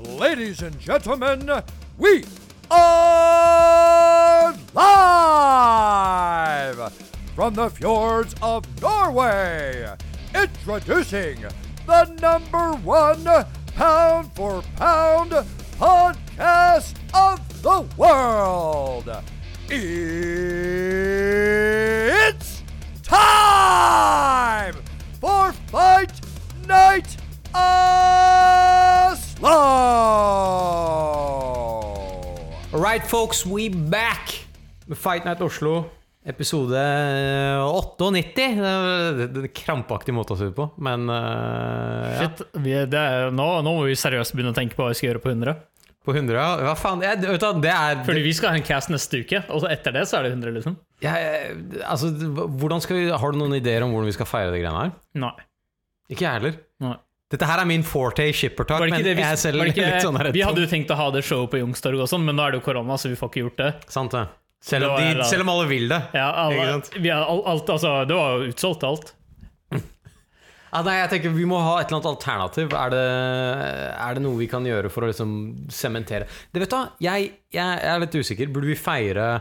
ladies and gentlemen, we are live from the fjords of Norway. Introducing the number one pound for pound podcast of the world. It's time for Fight Night Oslo. Alright, folks, we back med Fight Night Oslo. Episode 98. Det er en krampaktig måte å si det på, men eh, ja. Shit, vi, det er, nå, nå må vi seriøst begynne å tenke på hva vi skal gjøre på 100. På 100, ja. Hva faen? Jeg, vet du, det er Fordi vi skal ha en cast neste uke, og så etter det så er det 100, liksom. Ja, altså, hvordan skal vi, Har du noen ideer om hvordan vi skal feire de greiene her? Nei. Ikke jeg heller. Dette her er min forte i shippertak, men vi, jeg selv ikke, litt sånn her vi hadde jo tenkt å ha det showet på Youngstorget og sånn, men nå er det jo korona, så vi får ikke gjort det. Sant det. Selv om, Det de, selv om alle vil det. Ja, alle, vi har, alt, alt, altså, det var jo utsolgt, alt. Ja, nei, jeg tenker Vi må ha et eller annet alternativ. Er det, er det noe vi kan gjøre for å liksom sementere Det vet du jeg, jeg er litt usikker. Burde vi feire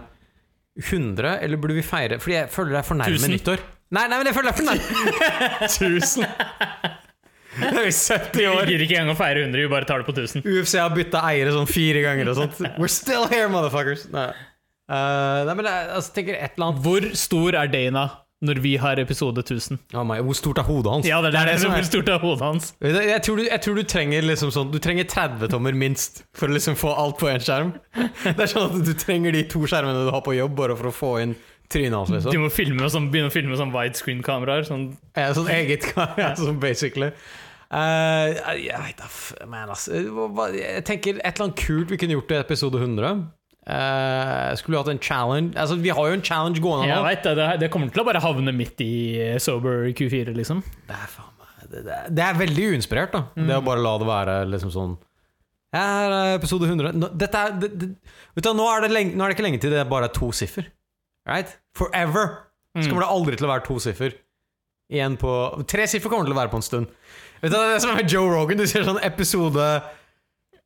100, eller burde vi feire Fordi jeg føler det er for nærme nyttår. Nei, nei, men jeg føler det er for nærme Tusen! Det jo 70 Vi år. gidder ikke engang å feire 100, vi bare tar det på 1000. UFC har bytta eiere sånn fire ganger og sånt. We're still here, motherfuckers! Nei, Uh, nei men jeg altså, tenker et eller annet Hvor stor er Dana når vi har episode 1000? oh my, Hvor stort er hodet hans? Ja, det er det, som Hvor er stort er hodet hans? Jeg tror, du, jeg tror du trenger liksom sånn Du trenger 30 tommer minst for å liksom få alt på én skjerm. Det er sånn at du trenger de to skjermene du har på jobb, bare for å få inn trynet hans. Du Liksom. må filme sånn, begynne å filme med sånn widescreen-kameraer. Sånn, Ja, Sånn eget ja, sånn basically. Eh, jeg Man, ass. Hva- Jeg tenker et eller annet kult vi kunne gjort i episode 100. Uh, skulle vi hatt en challenge Altså, Vi har jo en challenge gående jeg vet det, det, kommer til å bare havne midt i eh, sober Q4, liksom. Det er, faen det, det, det er veldig uinspirert, da. Det å bare la det være liksom sånn ja, Her er episode 100. Nå, dette er, det, du, nå, er det lenge, nå er det ikke lenge til det er bare er to siffer. Right? Forever så kommer det aldri til å være to siffer. Igjen på Tre siffer kommer det til å være på en stund. Vet du, hva, Det er som er med Joe Rogan. Du ser sånn episode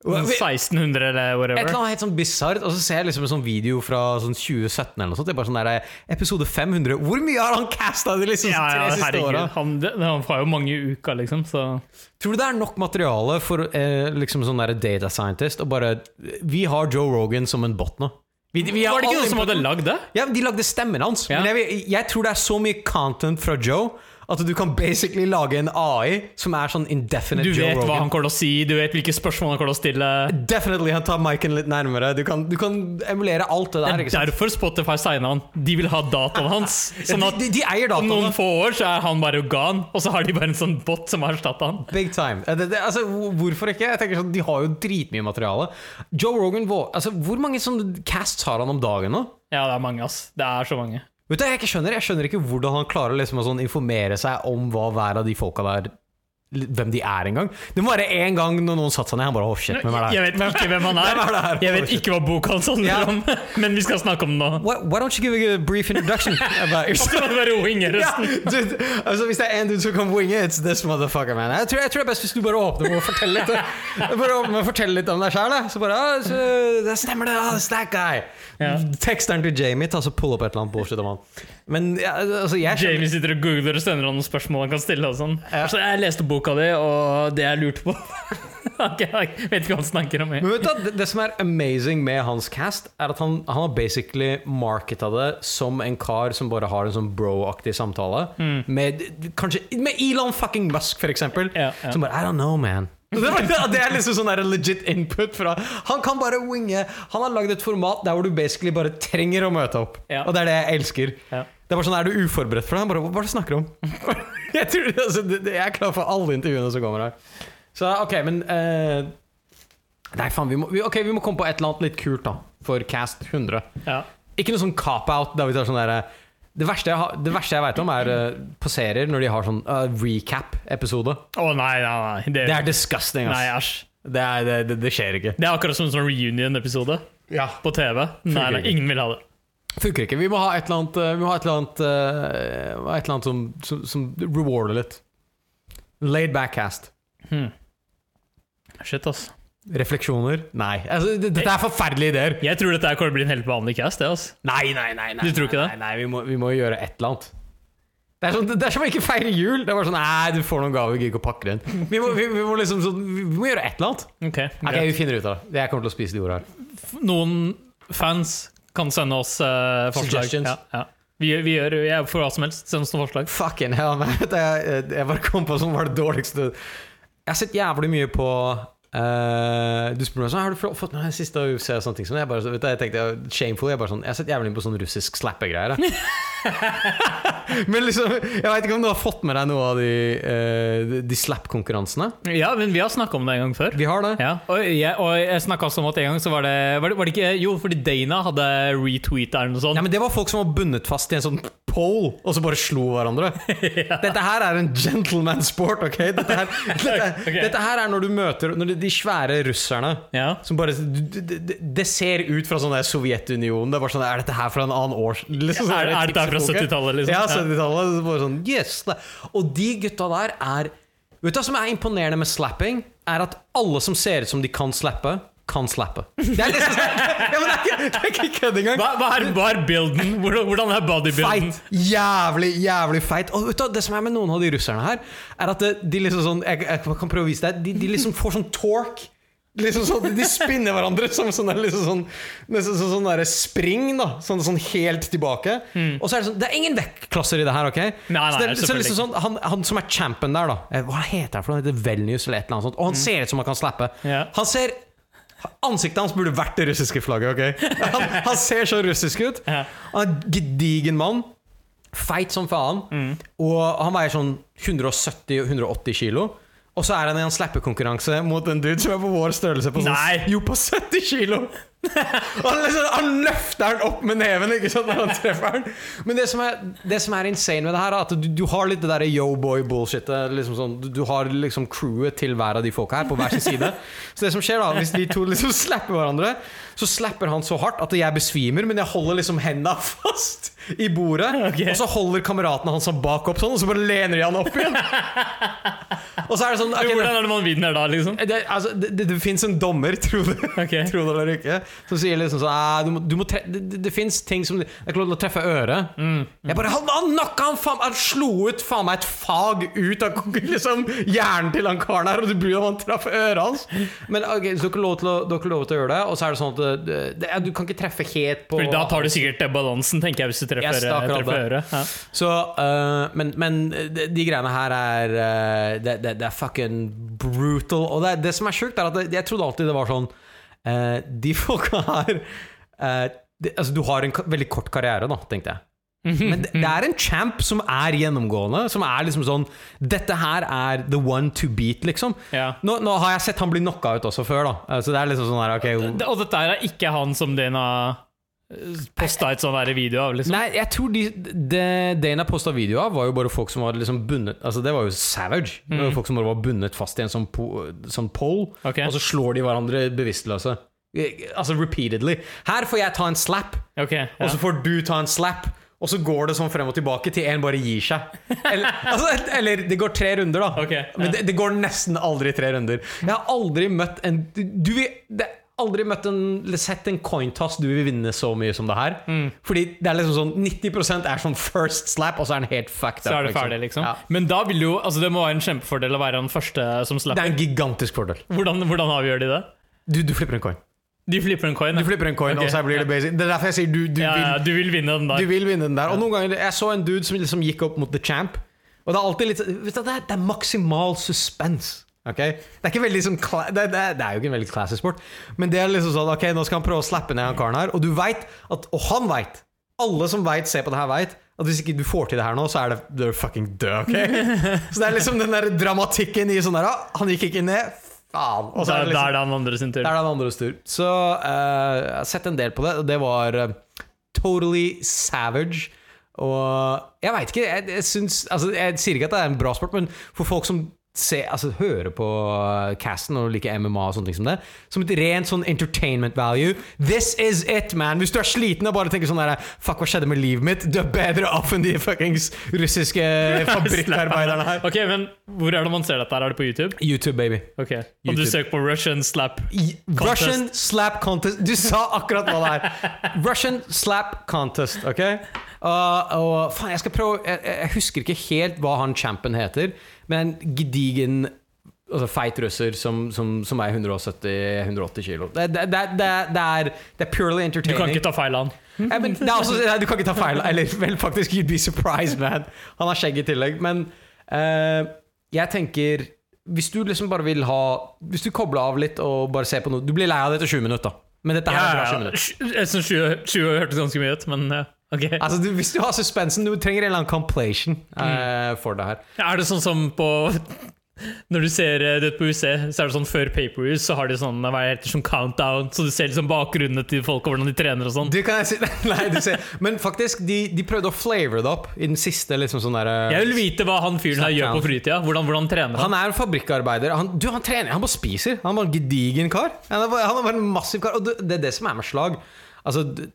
Sånn 1600 eller et whatever. eller annet helt sånn bisart, og så ser jeg liksom en sånn video fra sånn 2017 eller noe sånt. Det er bare sånn der, Episode 500. Hvor mye har han casta de liksom Ja, tre ja, siste herregud. åra? Han, han har jo mange uker, liksom, så Tror du det er nok materiale for eh, liksom sånn der data scientist å bare Vi har Joe Rogan som en bot nå. Vi, vi har Var det ikke noen som hadde lagd det? Ja, De lagde stemmen hans. Ja. Men jeg, jeg tror det er så mye content fra Joe at du kan basically lage en AI som er sånn indefinite Joe Rogan. Du vet hva han kommer til å si, du vet hvilke spørsmål han kommer til å stille. Definitely, han tar miken litt nærmere. Du kan, du kan emulere alt det Det der. er ikke sant? derfor Spotify signa han. De vil ha dataen hans. Sånn at de, de eier om noen få år så er han bare organ, og så har de bare en sånn bot som har erstatta han. Big time. Det, det, altså, hvorfor ikke? Jeg tenker sånn, De har jo dritmye materiale. Joe Rogan, altså, Hvor mange sånne casts har han om dagen nå? Ja, det er mange, ass. Det er så mange. Vet du, jeg, ikke skjønner, jeg skjønner ikke hvordan han klarer liksom å sånn informere seg om hva hver av de folka der Hvem de er engang. Det må være én gang når noen satte seg ned. Han bare oh, shit, hvem er det Jeg vet ikke hvem han er. Hvem er? Jeg vet ikke hva boka hans handler yeah. om, men vi skal snakke om den nå. Why, why don't you give a brief introduction about yourself? bare winge Ja, resten. dude, altså Hvis det er en dude som kan winge, it's this motherfucker, man. Jeg tror, jeg tror det er best hvis du bare åpner med å fortelle litt Bare åpner med å fortelle litt om deg sjæl. Så bare ah, så, Det stemmer, det. Oh, it's that guy. Yeah. Teksteren til Jamie tar så pull opp et eller annet bullshit om han. Men ja, altså, jeg skjønner Jamie sitter og googler og sender han noen spørsmål han kan stille. og sånn Så jeg leste boka di, og det jeg lurte på okay, Jeg vet ikke hva han snakker om. jeg. Men vet du, det, det som er amazing med hans cast, er at han, han har basically marketa det som en kar som bare har en sånn bro-aktig samtale. Med, kanskje, med Elon fucking Musk, for eksempel. Ja, ja. Som bare I don't know, man. Det, er liksom sånn legit input fra Han kan bare winge. Han har lagd et format der hvor du basically bare trenger å møte opp. Ja. Og det er det jeg elsker. Ja. Det bare sånn, Er du uforberedt for det? Bare, Hva er det du snakker om? jeg, tror, altså, det, jeg er klar for alle intervjuene som kommer her. Så ok, men eh, Nei, faen, vi må, vi, ok, vi må komme på et eller annet litt kult da for Cast 100. Ja. Ikke noe sånn cop-out. der vi tar sånn der, Det verste jeg, har- det verste jeg vet om, er uh, på serier når de har sånn uh, recap-episode. Å nei, nei, nei. Det, Det er disgusting. nei, ass. Det, er, det, det, det skjer ikke. Det er akkurat som en sånn reunion-episode Ja. på TV. Nei, nei, ingen vil ha det. Funker ikke. Vi må ha et eller annet, eh, vi må ha et eller annet, eh, et eller annet som, som, som rewarder litt. Laid back cast. Hmm. Shit, ass. Refleksjoner? Nei. Altså, dette er forferdelige ideer. Jeg tror dette kommer til å bli en helt vanlig cast. Det, altså. Nei, nei, nei. nei Du tror ikke det? Nei, nei vi, må, vi må gjøre et eller annet. Det er, sånn, det er som å ikke feire jul. Det er bare sånn Nei, du får noen gaver, gidder ikke å pakke det inn. Vi må, vi, vi, må liksom sånn, vi må gjøre et eller annet. Ok, Ok. Vi finner ut av det. Jeg kommer til å spise de ordene her. Noen fans kan sende oss uh, forslag. Ja, ja. Vi, vi gjør jeg for hva som helst. Send oss noen forslag. Fucking hell, man. Jeg, jeg bare kom på som var det dårligste Jeg har sett jævlig mye på eh, Du spør meg sånn Har du fått med deg siste UFC og sånne ting sånn, jeg, bare, vet du, jeg tenkte shameful Jeg, bare sånn, jeg har sett jævlig mye på sånn russisk slappegreier. Men liksom Jeg vet ikke om du har fått med deg noe av de, uh, de, de slap-konkurransene Ja, men vi har snakka om det en gang før. Vi har det Ja, og jeg, og jeg snakka også om at en gang så var det, var det Var det ikke Jo, fordi Dana hadde retweeta eller noe sånt. Ja, men Det var folk som var bundet fast i en sånn pole, og så bare slo hverandre. Dette her er en gentleman sport, ok? Dette her, dette, okay. dette her er når du møter når de, svære russerne Ja. som bare det, de, ser ut fra sånn der Sovjetunionen. Det er bare sånn Er dette her fra en annen års... Liksom, ja, Er- er dette her fra 70-tallet, liksom? Ja, Ja. 70-tallet. Det er Bare sånn, yes det. Og de gutta der er Vet du hva som er imponerende med slapping? Er at alle som ser ut som de kan slappe, kan slappe. Det er liksom ja, men det er ikke, det er ikke kødd engang. Hva, hva, er, hva er builden? Hvordan, hvordan er bodybuilden? Feit. Jævlig, jævlig feit. Og vet du, Det som er med noen av de russerne her, er at de liksom sånn Jeg, jeg kan prøve å vise deg. De, de liksom får sånn torque. Liksom sånn, De spinner hverandre som sånn, der, liksom sånn, nesten sånn, sånn der spring. da Sånn, sånn helt tilbake. Og så er det sånn Det er ingen vektklasser i det her, OK? Nei, nei, så det, så liksom sånn, han, han som er champion der, da eh, Hva heter han for? Han heter Velnius eller et eller annet sånt. Og han ser ut som han kan slappe. Yeah. Han ser Ansiktet hans burde vært det russiske flagget. Okay? Han, han ser så russisk ut. Han er en gedigen mann. Feit som faen. Og han veier sånn 170-180 kilo. Og så er han i en slappekonkurranse mot en dude som er på vår størrelse. På sånn, Jo, på 70 kilo! Han, liksom, han løfter den opp med neven ikke sant, når han treffer den. Men det som er, det som er insane med det her, er at du, du har litt det der yo-boy-bullshitet. Liksom sånn, du, du har liksom crewet til hver av de folka her på hver sin side. Så det som skjer da, hvis de to liksom slapper hverandre, så slapper han så hardt at jeg besvimer, men jeg holder liksom henda fast i bordet. Okay. Og så holder kameratene hans han bak opp sånn, og så bare lener de han opp igjen. Og så er det sånn okay, Hvordan er det man vinner da, liksom? det, altså, det, det, det fins en dommer, tro det, okay. tro det eller ikke, som sier liksom sånn «Ah, du må, du må tre Det, det, det fins ting som Det er ikke lov til å treffe øret. Jeg bare Han, han han faen Han slo ut faen meg et fag ut av liksom, hjernen til han karen her, og du bryr deg om han traff øret hans. Men ok, så du har ikke lov til å, lov til gjøre det, og så er det sånn at det, det, du kan ikke treffe helt på Fordi da tar du sikkert balansen, tenker jeg, hvis du treffer, Yes, er treffer øret. Ja. Så, uh, men, men de, de greiene her er uh, det, det, det er fucking brutal. Og det, det som er sjukt, er at jeg trodde alltid det var sånn øh, De folka her eh, det, Altså, du har en veldig kort karriere, da, tenkte jeg. Men det, det er en champ som er gjennomgående. Som er liksom sånn Dette her er the one to beat, liksom. Ja. Nå, nå har jeg sett han bli knocka ut også før, da. Eh, Så det er liksom sånn her Ok, Og dette her er ikke han som Dana posta et sånn video av, liksom. Nei, jeg tror de, det Dana posta video av, var jo bare folk som var liksom bundet Altså Det var jo savage. Det var jo folk som bare var bundet fast i en sånn, po, sånn pole, okay. og så slår de hverandre bevisstløse. Eh, Altså repeatedly. Her får jeg ta en slap, okay, ja. og så får du ta en slap. Og så går det sånn frem og tilbake til en bare gir seg. Eller, altså, eller det går tre runder, da. Okay, ja. Men det, det går nesten aldri tre runder. Jeg har aldri møtt en Du vil det, Aldri møtt en, sett en cointoss du vil vinne så mye som det her. Mm. Fordi det er liksom sånn 90% er sånn first slap, og så er den helt fucked up. Så er det ferdig, liksom. Ja. Men da vil jo Altså, det må være en kjempefordel å være den første som slapper. Det er en gigantisk fordel. Hvordan, hvordan avgjør de det? Du, du flipper en coin. De flipper en coin. Du flipper en coin, okay. og så blir det basic. Det er derfor jeg sier du, du Ja, vil ja, du vil vinne den Du der. vil vinne den der. Og noen ganger Jeg så en dude som liksom gikk opp mot the champ. Og det er alltid litt vet du, det, er, det er maksimal suspense. Ok? Det er kla- det, det, det er jo ikke en veldig classy sport, men det er liksom sånn Ok, nå skal han prøve å slappe ned han karen her, og du vet at Og han veit! Alle som vet, ser på det her, veit at hvis ikke du får til det her nå, så er det du er fucking død. ok? Så det er liksom den der dramatikken i sånn der ah, Han gikk ikke ned. Faen. Og så er det liksom er det han andre sin tur. det er den andres tur. Så uh, jeg har sett en del på det, og det var uh, totally savage. Og jeg veit ikke, jeg, jeg syns Altså, jeg sier ikke at det er en bra sport, men for folk som se, altså, høre på uh, casten og like MMA og sånne ting som det. Som et rent sånn entertainment value. This is it, man! Hvis du er sliten og bare tenker sånn der Fuck, hva skjedde med livet mitt? Du er bedre off enn de fuckings russiske fabrikkarbeiderne her. Ok, men Hvor er det man ser dette? her? Er det på YouTube? YouTube, baby. Ok, Og du søker på Russian slap contest? Russian slap contest. Du sa akkurat hva det er. Russian slap contest, OK? Og, og faen, jeg skal prøve jeg, jeg husker ikke helt hva han champion heter, men en gedigen altså feit russer som, som, som er 170-180 kilo. Det, det, det, er, det er purely Du kan ikke ta feil av han. Ja, men også, nei, du kan ikke ta feil. Eller vel, faktisk, you'd be surprised, man. Han har skjegg i tillegg. Men uh, jeg tenker Hvis du liksom bare vil ha Hvis du kobler av litt og bare ser på noe Du blir lei av det etter 20 minutter, da. Men dette her er bra 20 minutter. Jeg syns 20, 20 hørtes ganske mye ut, men ja, ok. Altså, du, hvis du har suspensen, du trenger en eller annen compilation eh, for det her. Er det sånn som på Når du ser eh, det på UC, så er det sånn før pay-per-views, så har de sånn hva heter sånn countdown, så du ser liksom bakgrunnene til folk og hvordan de trener og sånn. Du kan si Nei, du ser Men faktisk, de, de prøvde å flavor det opp i den siste liksom sånn derre Jeg vil vite hva han fyren her gjør på fritida. Hvordan, hvordan trener han? Han er en fabrikkarbeider. Han, du, han trener, han bare spiser. Han er bare en gedigen kar. Han er bare, han er bare en massiv kar. Og det, det er det som er med slag. Altså, det,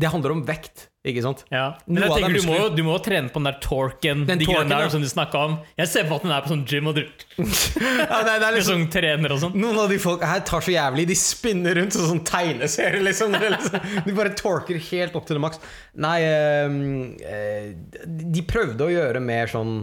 det handler om vekt, ikke sant? Ja. Men jeg er tenker du må, jo, du må trene på den der torken, Den de torken, der ja. som du snakka om. Jeg ser på at den er på sånn gym og du Ja, det, er- det liksom sånn trener og sånn. Noen av de folk her tar så jævlig De spinner rundt som sånn tegneserie, liksom. Liksom. De bare torker helt opp til det maks. Nei, øh, de prøvde å gjøre mer sånn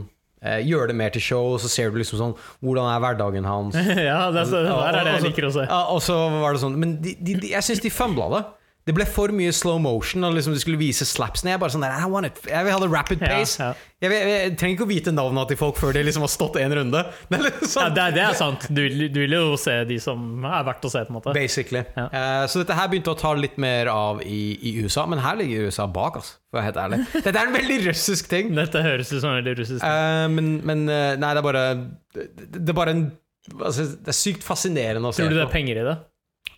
eh, Gjøre det mer til show, og så ser du liksom sånn Hvordan er hverdagen hans? Ja, det er, så- det der er det jeg liker å se. Ja, og så var det sånn Men de, de, de, jeg syns de fømbla det. Det ble for mye slow motion, når liksom de skulle vise slapsene. Jeg bare sånn der, I want it. Jeg vil ha det rapid pace. ja. Jeg, vil- jeg, jeg trenger ikke å vite navnene til folk før de liksom har stått en runde. Det er Ja, sånn, det, det er sant. Du, du vil jo se de som er verdt å se, på en måte. Basically. Ja. Eh, så dette her begynte å ta litt mer av i, i USA, men her ligger USA bak, altså, for å være helt ærlig. Dette er en veldig russisk ting. Dette høres ut som en veldig russisk. Eh, men, men eh, nei, det er bare Det, det er bare en altså, Det er sykt fascinerende å se Tror du det er penger i det?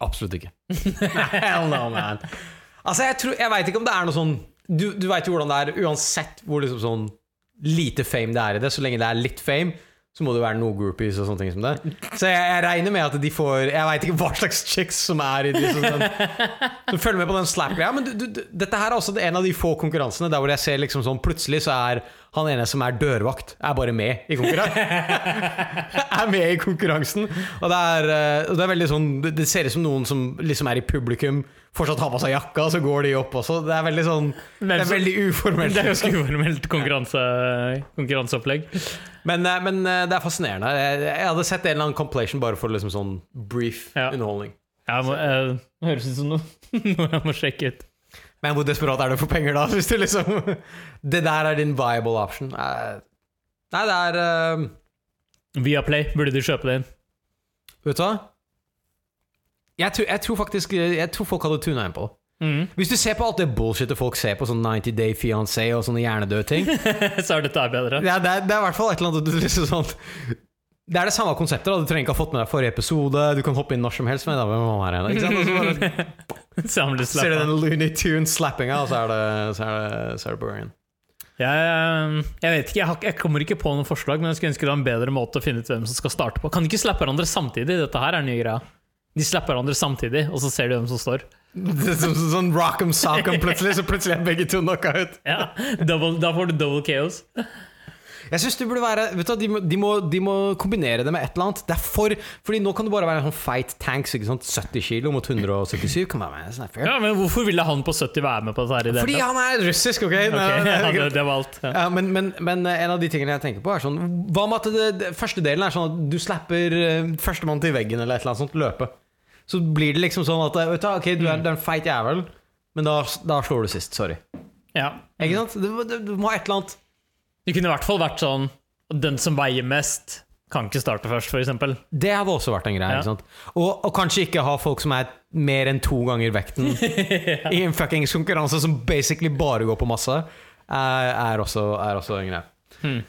Absolutt ikke. Hell no, man. Altså, jeg, tror, jeg veit ikke om det er noe sånn Du, du veit jo hvordan det er, uansett hvor liksom sånn lite fame det er i det, så lenge det er litt fame, så må det være noe groupies og sånne ting som det. Så jeg, jeg regner med at de får Jeg veit ikke hva slags chicks som er i de som, sånn, som følger med på den slap-greia. Men du, du, dette her er også en av de få konkurransene der hvor jeg ser liksom sånn Plutselig så er han ene som er dørvakt, er bare med i konkurransen. er med i konkurransen. Og det er, eh, det er veldig sånn Det ser ut som noen som liksom er i publikum, fortsatt har på seg jakka, så går de opp også. Det er veldig sånn Det er veldig uformelt. Det er ganske uformelt konkurranse, konkurranseopplegg. Men, eh, men eh, det er fascinerende. Jeg, hadde sett en eller annen compilation bare for liksom sånn brief Ja. underholdning. Ja, må, uh, høres ut som noe, noe jeg må sjekke ut. Men hvor desperat er du for penger, da? Hvis du liksom Det der er din viable option. Eh, Nei, det er Via Viaplay, burde du kjøpe det inn? Vet du hva? Jeg tror, jeg tror faktisk Jeg tror folk hadde tuna inn på det. Mm. Hvis du ser på alt det bullshitet folk ser på sånn 90 Day Fiancé og sånne hjernedøde ting Så er dette bedre. ja, det, er, det er i hvert fall et eller annet liksom sånn Det er det samme konseptet. da Du trenger ikke ha fått med deg forrige episode. Du kan hoppe inn når som helst. Men da, hvem var her igjen? Ikke sant? Ser du den Looney Tune-slappinga, og så er det, så er det, så er det på gang. Jeg, jeg vet ikke, jeg, har, jeg kommer ikke på noen forslag, men jeg skulle ønske det var en bedre måte å finne ut hvem som skal starte på. Kan de ikke slappe hverandre samtidig? Dette her er nye greia. De slapper hverandre samtidig, og så ser de hvem som står. Det Sånn, sånn rock'em sock'em plutselig, så plutselig er begge to knocka ut. Ja, double, Da får du double chaos. Jeg synes det burde være vet du, de, må, de, må, de må kombinere det med et eller annet. Det er for, fordi nå kan det bare være en sånn feit tanks. Ikke sant? 70 kilo mot 177. Kan være med, sånn. Ja, Men hvorfor ville han på 70 være med på dette Fordi han er russisk, ok? okay. Ok, ja, det, det var alt. Ja. Ja, men, men, men en av de tingene jeg tenker på, er sånn Hva med at det, det, første delen er sånn at du slapper uh, førstemann til veggen eller et eller annet sånt, løpe. Så blir det liksom sånn at vet du, Ok, du er, du er en feit jævel, men da, da slår du sist. Sorry. Ja. Ikke sant? Du, du, du må ha et eller annet. Det kunne i hvert fall vært sånn Den som veier mest, kan ikke starte først, f.eks. Det hadde også vært en greie. Ja. Og, og kanskje ikke ha folk som er mer enn to ganger vekten i en fuckings konkurranse som basically bare går på masse, er, er, også, er også en greie. Hmm.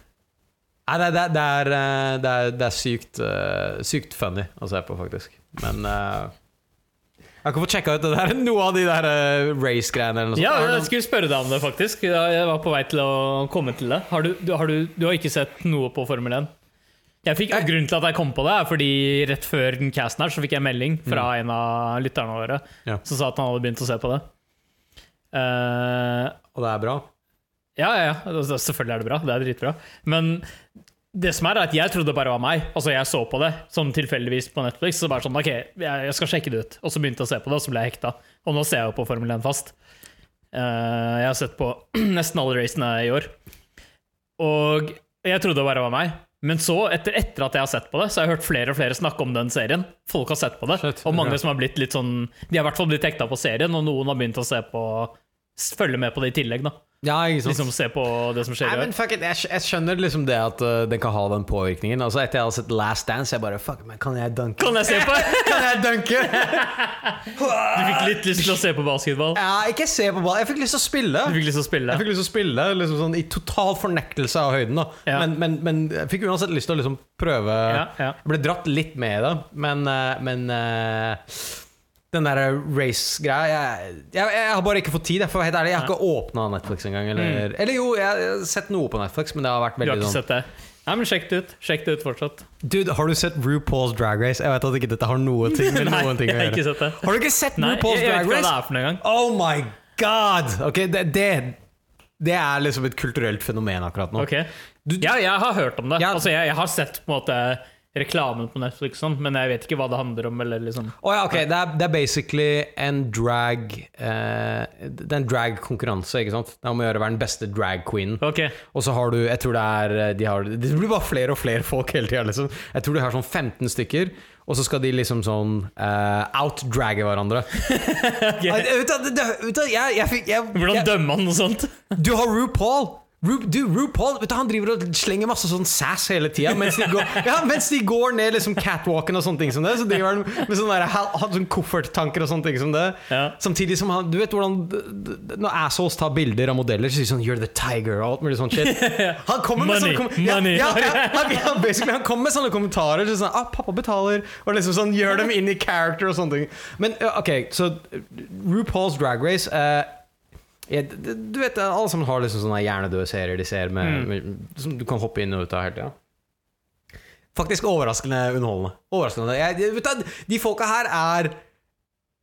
Nei, det, det, det, er, eh, det, er, sykt, uh, sykt funny å se på, faktisk. Men eh, Jeg ikke fått sjekka ut det der, noe av de der uh, race-greiene. Ja, jeg skulle spørre deg om det, faktisk. Jeg var på vei til å komme til det. Har du, du, har, du, du har ikke sett noe på Formel 1? Jeg fikk, grunnen til at jeg kom på det, er fordi rett før den casten her, så fikk jeg melding fra en av lytterne våre Ja. som sa at han hadde begynt å se på det. Uh, Og det er bra. ja, ja, ja. Altså, Selvfølgelig er det bra. Det er dritbra. Men det som er, er at jeg trodde det bare var meg. Altså Jeg så på det sånn tilfeldigvis på Netflix. Så bare sånn, ok, jeg, skal sjekke det ut Og så begynte jeg å se på det, og så ble jeg hekta. Og nå ser jeg jo på Formel 1 fast. Uh, jeg har sett på nesten alle racene i år. Og jeg trodde det bare var meg. Men så, etter, etter at jeg har sett på det, så har jeg hørt flere og flere snakke om den serien. Folk har sett på det. Shit, og mange ja. som har blitt litt sånn De har i hvert fall blitt hekta på serien, og noen har begynt å se på Følge med på det i tillegg, da. Ja, ikke sant. Liksom se på det som skjer Nei, men fuck it, jeg, jeg skjønner liksom det at uh, den kan ha den påvirkningen. Altså Etter jeg har sett Last Dance, jeg bare Fuck, men kan jeg dunke? Kan jeg se på? Kan jeg dunke? Du fikk litt lyst til å se på basketball. ja, ikke se på ball. Jeg fikk lyst til å spille. Du fikk lyst til å spille. Jeg fikk lyst til å spille liksom sånn, i total fornektelse av høyden. da Ja. men, men, men jeg fikk uansett lyst til å liksom prøve Ja, ja. Jeg ble dratt litt med i det, men, uh, men eh, den der race-greia jeg, jeg, jeg har bare ikke fått tid. Jeg, for helt ærlig Jeg har ikke åpna Netflix engang. Eller, eller jo, jeg har sett noe på Netflix, men det har vært Mm. Du har ikke sånn sett det? Nei, men sjekk det ut. Sjekk det ut fortsatt. Dude, har du sett RuPaul's Drag Race? Jeg vet at ikke dette har noe ting med Nei, noen ting jeg å har ikke sett det. Har du ikke sett Nei, RuPaul's jeg, jeg vet ikke hva det er for noen gang. Oh my god! Ok, det, det, det er liksom et kulturelt fenomen akkurat nå. Ok. Du- Ja, jeg har hørt om det. Ja. Altså, jeg, jeg har sett på en måte reklamen på Netflix, sånn, men jeg vet ikke hva det handler om. Eller liksom. oh, ja, okay. det er, det er basically en drag eh, Det er en drag-konkurranse, ikke sant? Det er om å gjøre å være den beste drag queen. Ok, Og så har du Jeg tror det er eh, de har, Det blir bare flere og flere folk hele tida, liksom. Jeg tror de har sånn 15 stykker, og så skal de liksom sånn uh, outdragge hverandre. okay. jeg, jeg, jeg, Hvordan dømmer man noe sånt? Du har RuPaul! Ru, du, RuPaul vet du, han driver og slenger masse sånn sass hele tida mens, ja, mens de går ned liksom catwalken og sånne ting som det. Så driver han med sånne, der, sånne kofferttanker og sånne ting som det. Ja. Samtidig som han Du vet hvordan Når assholes tar bilder av modeller, så sier de sånn 'You're the tiger' og alt mulig sånt shit. Han kommer med Money, sånne kom- ja, ja, ja, han, han kommer med sånne kommentarer. Så sånn, ah, 'Pappa betaler', og liksom sånn gjør dem inn i character og sånne ting. Men ok, så RuPaul's Drag Race eh, ja, d- du vet, alle sammen har liksom sånne hjernedøde serier de ser med, Mm. med, som du kan hoppe inn og ut av hele tida. Faktisk overraskende underholdende. Overraskende. Jeg, jeg- vet du, de folka her er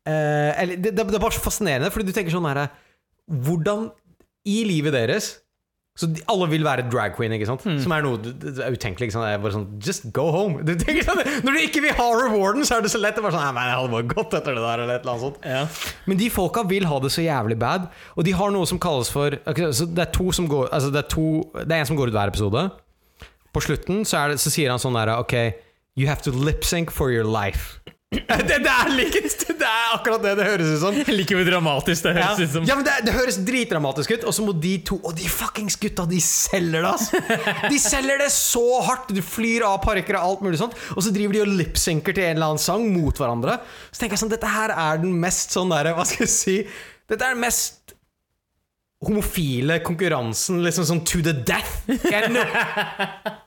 eh, Eller det, det, det er bare så fascinerende, fordi du tenker sånn herre Hvordan i livet deres så de, Alle vil være drag queen, ikke sant? Som er noe det er utenkelig. Ikke sant? Det er bare sånn, Just go home. Du tenker sånn, når du ikke vil ha rewarden, så er det så lett. Det bare sånn, «Nei, men jeg hadde bare gått etter det der, eller et eller annet sånt. Ja. Men de folka vil ha det så jævlig bad, og de har noe som kalles for okay, så Det er to som går Altså det er, to, det er en som går ut hver episode. På slutten så, er det, så sier han sånn der Ok, you have to lip sync for your life. det, det, er like, det er akkurat det det høres ut som. Like hvor dramatisk det Ja, høres ut som. ja men det, det høres dritdramatisk ut, og så må de to Og de fuckings gutta, de selger det, ass! De selger det så hardt! Du flyr av parker og alt mulig sånt, og så driver de og lipsynker til en eller annen sang mot hverandre. Så tenker jeg sånn, dette her er den mest sånn derre Hva skal jeg si? Dette er den mest homofile konkurransen, liksom sånn to the death. Jeg, no,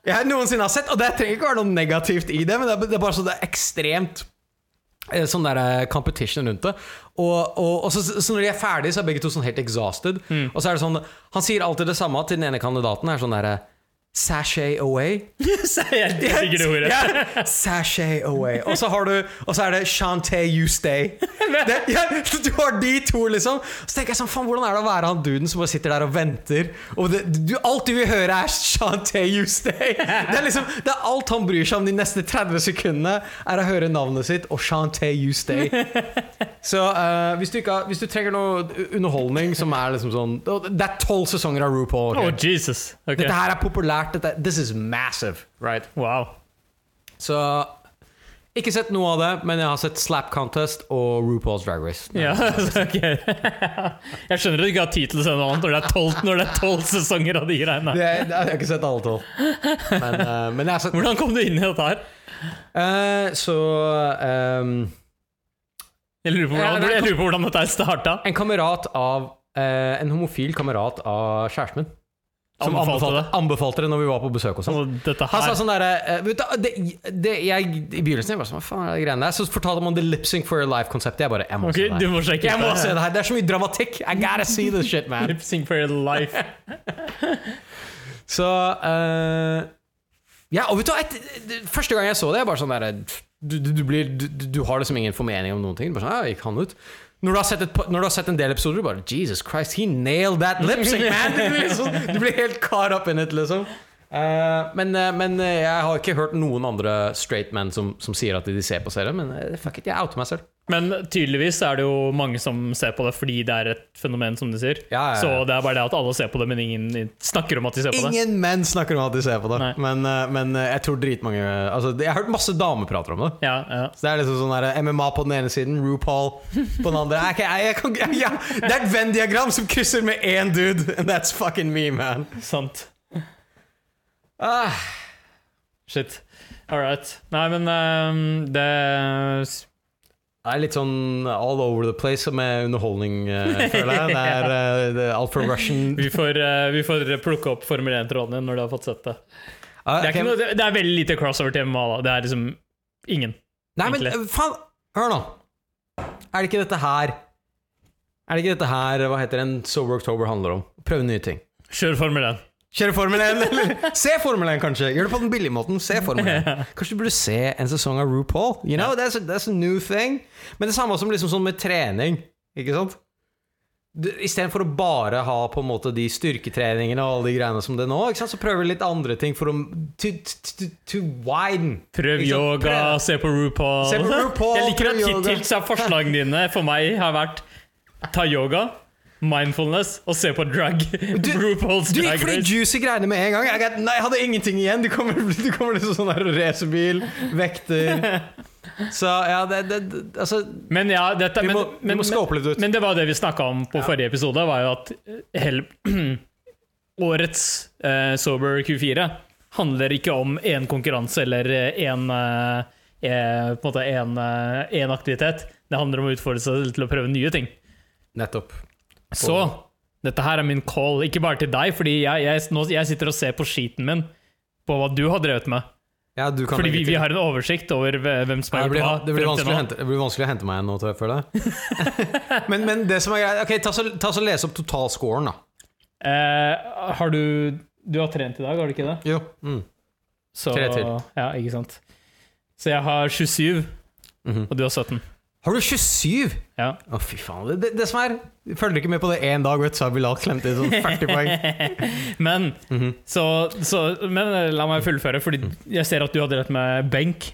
jeg noensinne har sett, og det trenger ikke være noe negativt i det, men det er, bare så det er ekstremt Sånn der eh, competition rundt det. Og, og, og så, så når de er ferdige, så er begge to sånn helt exhausted. Og så er det sånn Han sier alltid det samme til den ene kandidaten. Er sånn derre Sashay away. Jeg det ordet. Sashay away. Og så, har du, og så er det Shantay you stay. Det, ja, du har de to, liksom. Så tenker jeg sånn, faen, Hvordan er det å være han duden som bare sitter der og venter? Og det, du, Alt du vil høre, er Shantay you stay. Det er liksom, det er alt han bryr seg om de neste 30 sekundene, er å høre navnet sitt og Shantay you stay. Så uh, hvis, du ikke hvis du trenger noe underholdning som er liksom sånn Det er tolv sesonger av RuPaul. Okay? Oh, Jesus. Okay. Dette her er populært. Dette, this is massive, right? Wow. Så ikke sett noe av det, men jeg har sett Slap Contest og RuPaul's Drag Race. Ja, ok. Jeg skjønner at du ikke har tid til å se noe annet når det er tolv, er sesonger av de greiene. Jeg, jeg har ikke sett alle tolv. Men, uh, men jeg har sett Hvordan kom du inn i dette her? Uh, Så um, Jeg lurer på hvordan, jeg lurer på hvordan dette starta. En kamerat av uh, En homofil kamerat av kjæresten min. Som Anbefalte det? anbefalte det når vi var på besøk hos ham. Han sa sånn derre eh, jeg, I begynnelsen jeg bare sånn, hva faen er det greiene der? Så fortalte han om the lip sync for your life-konseptet. Jeg bare Jeg må okay, se det du her. sjekke Jeg må se det. her. Det er så mye dramatikk. I gotta see this shit, man. Lip sync for your life. Så uh, Ja, og vet du, et, Første gang jeg så det, jeg bare sånn der du, du, du, du har liksom ingen formening om noen ting. Bare sånn, ja, gikk han ut når du, har sett et, når du har sett en del episoder, du bare Jesus Christ, he nailed that lip sync, man! Du blir, liksom, du blir helt caught up in it, liksom. Eh, men, eh, men eh, jeg har ikke hørt noen andre straight men som, som sier at de ser på serien, men fuck it, jeg outer meg selv. Men tydeligvis er det jo mange som ser på det fordi det er et fenomen, som de sier. Ja, ja, ja. Så det er bare det at alle ser på det, men ingen snakker om at de ser på det. Ingen menn snakker om at de ser på det, men, men jeg tror dritmange altså, Jeg har hørt masse damer prater om det. Ja, ja. Så det er liksom sånn der, MMA på den ene siden, RuPaul på den andre. Jeg, jeg, jeg, det er et Venn-diagram som krysser med én dude, and that's fucking me, man. Sant. Ah, Shit. All right. Nei, men um, det er litt sånn all over the place med underholdning, uh, føler jeg. Det er, uh, det er alt Russian. vi får, uh, vi får plukke opp Formel 1-tråden din når du har fått sett det. Ah, Det er, ok. ikke noe, det er veldig lite crossover-tema. Det er liksom ingen. Nei, men egentlig. men faen, hør nå. Er det ikke dette her Er det ikke dette her hva heter en Sober October handler om? Prøve nye ting. Kjør Formel 1. Kjøre Formel 1, eller se Formel 1, kanskje. Gjør det på den billige måten. Se Formel 1. Kanskje du burde se en sesong av RuPaul. You know, that's a, that's a new thing. Men det samme som liksom sånn med trening, ikke sant? Istedenfor å bare ha på en måte de styrketreningene og alle de greiene som det nå, så prøver vi litt andre ting for å to, to, to widen. Prøv yoga, Prøv. se på RuPaul. Se på RuPaul, Jeg liker at prøv yoga. hittil så har forslagene dine for meg har vært ta yoga, mindfulness og se på drag. RuPaul's Du gikk for de juicy greiene med en gang. Jeg, nei, jeg hadde ingenting igjen. Du kommer, du kommer liksom sånn der racerbil, vekter Så ja, det, det, Altså, Men ja, dette, vi må, men, vi må skåpe litt ut. Men det var det vi snakka om på forrige episode, var jo at eh, hele, årets uh, Sober Q4 handler ikke om én konkurranse eller én uh, på en en, eh, en aktivitet. Det handler om å utfordre seg til å prøve nye ting. Nettopp. Så dette her er min call, ikke bare til deg, fordi jeg, jeg, nå, jeg sitter og ser på skiten min på hva du har drevet med. Ja, du kan Fordi vi, vi har en oversikt over hvem som har det, blir, gjort hva. det, blir vanskelig å hente, meg igjen nå, jeg, føler jeg. men, men det som er greit Ok, ta så, ta så Les opp totalscoren, da. Eh, har du Du har trent i dag, har du ikke det? Jo. Mm. Så, Tre til. Ja, ikke sant. Så jeg har 27, Mhm. og du har 17. Har du 27?! Ja. Å, fy faen. Det, det, som er Følger ikke med på det én dag, vet du, så har Bilal klemt inn sånn 40 poeng. Men, Mhm. så, så, men eh, la meg fullføre, fordi jeg ser at du har rett med benk.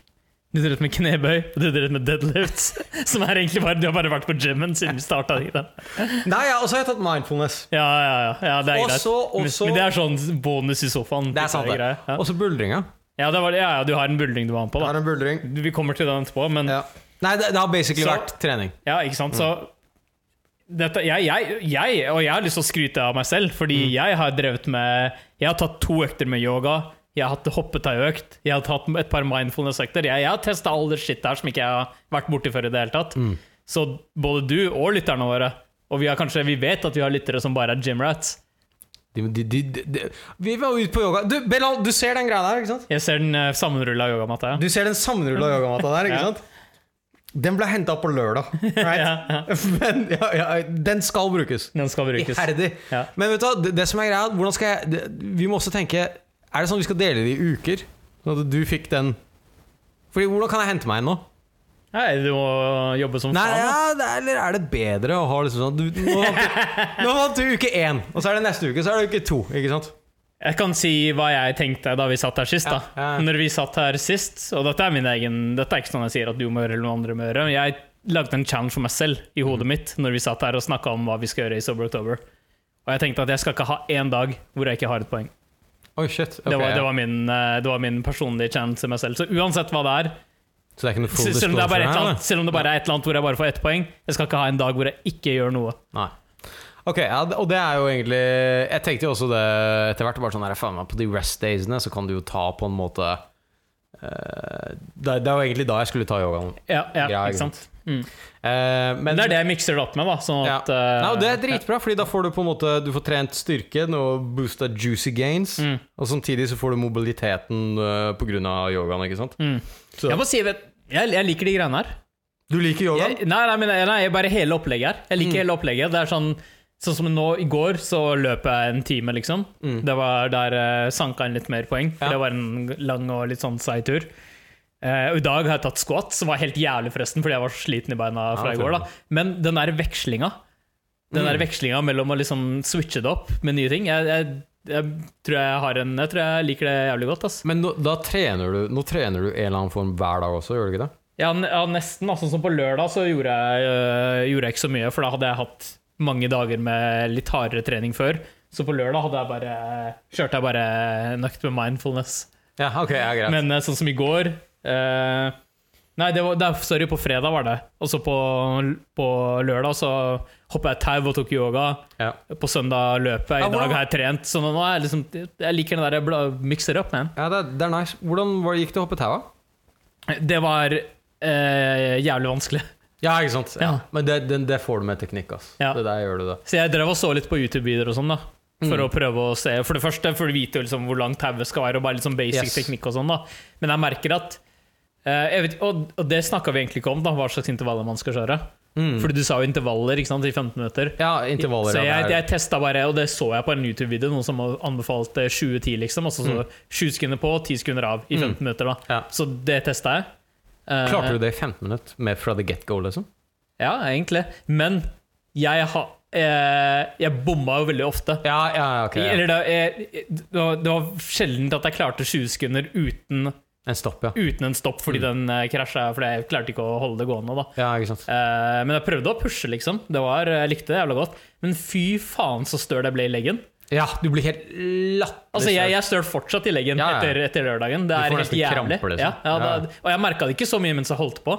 Du drevet med knebøy, og du drevet med deadlifts. Som er egentlig bare Du har bare vært på gymmen siden vi starta. Nei, ja, og så har jeg tatt mindfulness. ja, ja, ja, det er også, greit. Også, og Men- det er sånn bonus i sofaen. Det er sant, det. Ja. Og så buldringa. Ja, det var, ja, ja, du har en buldring du var med på, Jeg har en buldring. Vi kommer til den etterpå, men Ja. Nei, det, det har basically Så- vært trening. Ja, ikke sant? Så dette, jeg, jeg, jeg, og jeg har lyst til å skryte av meg selv, fordi jeg har drevet med Jeg har tatt to økter med yoga. Jeg har hatt hoppetauøkt. Jeg har tatt et par mindfulness-økter. Jeg, jeg har testa all det shit der som ikke jeg har vært borti før i det hele tatt. Så både du og lytterne våre Og vi, har kanskje, vi vet at vi har lyttere som bare er gymrats. De, de, de, vi var ute på yoga. Du, Belal, du ser den greia der, ikke sant? Jeg ser den uh, sammenrulla yogamatta. Ja. Du ser den sammenrulla yogamatta der, ikke Ja. sant? Den ble henta på lørdag. Right? Ja, ja. Men ja, ja, den skal brukes. Den skal brukes. Iherdig. Men vet du det, det som er greia, hvordan skal jeg det, Vi må også tenke Er det sånn vi skal dele det i uker? Sånn at du fikk den Fordi Hvordan kan jeg hente meg inn nå? Nei, du må jobbe som Nei, faen. ja, er, Eller er det bedre å ha liksom sånn du- nå vant du uke én, og så er det neste uke, så er det uke to. Ikke sant? Jeg kan si hva jeg tenkte da vi satt her sist. da Ja, ja. Når vi satt her sist, og dette er min egen Dette er ikke sånn jeg sier at du må gjøre eller noen andre må gjøre. Jeg lagde en challenge for meg selv i hodet mitt når vi satt her og snakka om hva vi skal gjøre i Sober October. Og jeg tenkte at jeg skal ikke ha én dag hvor jeg ikke har et poeng. Oh, shit. Okay, det, var, det, var min, eh, det var min personlige challenge til meg selv. Så uansett hva det er, Så det er selv om det, er annet, selv om det bare er et eller annet hvor jeg bare får ett poeng, jeg skal ikke ha en dag hvor jeg ikke gjør noe. Nei. Ok, ja, og det er jo egentlig Jeg tenkte jo også det etter hvert. Bare sånn her, faen meg På de rest daysene så kan du jo ta på en måte uh, det, det jo egentlig da jeg skulle ta yogaen. Ja, ja, ikke sant? Mm. uh, men det er det jeg mikser det opp med. da Sånn ja. at, uh, Nei, Det er dritbra, Fordi da får du på en måte Du får trent styrken og boosta juicy gains. Mm. Og samtidig så får du mobiliteten uh, pga. yogaen. ikke sant? Mm. Så, Jeg må si, vet, jeg, jeg liker de greiene her. du liker yogaen? Jeg, nei, nei, nei, nei, bare hele opplegget her. Jeg liker Mm. hele opplegget. Det er sånn Sånn som nå, I går så løp jeg en time, liksom. Det var der uh, sanka inn litt mer poeng. For Mm. Ja. det var en lang og litt sånn seig tur. Eh, og I dag har jeg tatt squat, som var helt jævlig, forresten, fordi jeg var så sliten i beina fra Ja, i går. da Men den der vekslinga Den Mm. der vekslinga mellom å liksom switche det opp med nye ting jeg, jeg, jeg tror jeg har en Jeg tror jeg liker det jævlig godt. ass Men nå, da trener du Nå trener du en eller annen form hver dag også, gjør du ikke det? Ja, ja nesten. Sånn som på lørdag så gjorde jeg, øh, gjorde jeg ikke så mye, for da hadde jeg hatt mange dager med litt hardere trening før. Så på lørdag hadde jeg bare, kjørte jeg bare en økt med mindfulness. Ja, ok, ja, greit. Men eh, sånn som i går eh, Nei, det var, det, sorry, på fredag var det. Og så på, på lørdag så hoppa jeg tau og tok yoga. ja. På søndag løp jeg. Ja, I dag hvordan- har jeg trent. Så nå er jeg liksom Jeg liker den der jeg mikser up, man. ja, det, det er nice. Hvordan var, gikk det å hoppe tau? Det var eh, jævlig vanskelig. Ja, ikke sant? Ja. Men det, det, det får du med teknikk, ass. Ja. Det der gjør du det. Så jeg drev og så litt på YouTube-videoer og sånn, da. For Mm. å prøve å se For det første for å vite liksom hvor langt tauet skal være, og bare sånn basic Yes. teknikk og sånn, da. Men jeg merker at uh, jeg vet, og, og det snakka vi egentlig ikke om, da, hva slags intervaller man skal kjøre. Fordi du sa jo intervaller ikke sant, i 15 minutter. Ja, intervaller. Så jeg, er- jeg testa bare, og det så jeg på en YouTube-video, noen som anbefalte 20-10, liksom. Altså så 20 sekunder på, 10 sekunder av i 15 minutter. da Mm. Ja. Så det testa jeg. Eh, Klarte du det i 15 minutter med fra the get go, liksom? Ja, egentlig. Men jeg har eh, Jeg bomma jo veldig ofte. Ja, ja, ok. Ja. Eller det, jeg, det, var, det var sjelden at jeg klarte 20 sekunder uten, En stopp, ja. uten en stopp fordi den uh, krasja. Fordi jeg klarte ikke å holde det gående. da Ja, ikke sant. Eh, Men jeg prøvde å pushe, liksom. Det var, jeg likte det jævla godt. Men fy faen så støl jeg ble i leggen. Ja, du blir helt latterlig Altså Jeg, jeg støl fortsatt i leggen Ja, ja. etter, etter lørdagen. Det er helt jævlig. kramper, liksom. Ja. da, og jeg merka det ikke så mye mens jeg holdt på.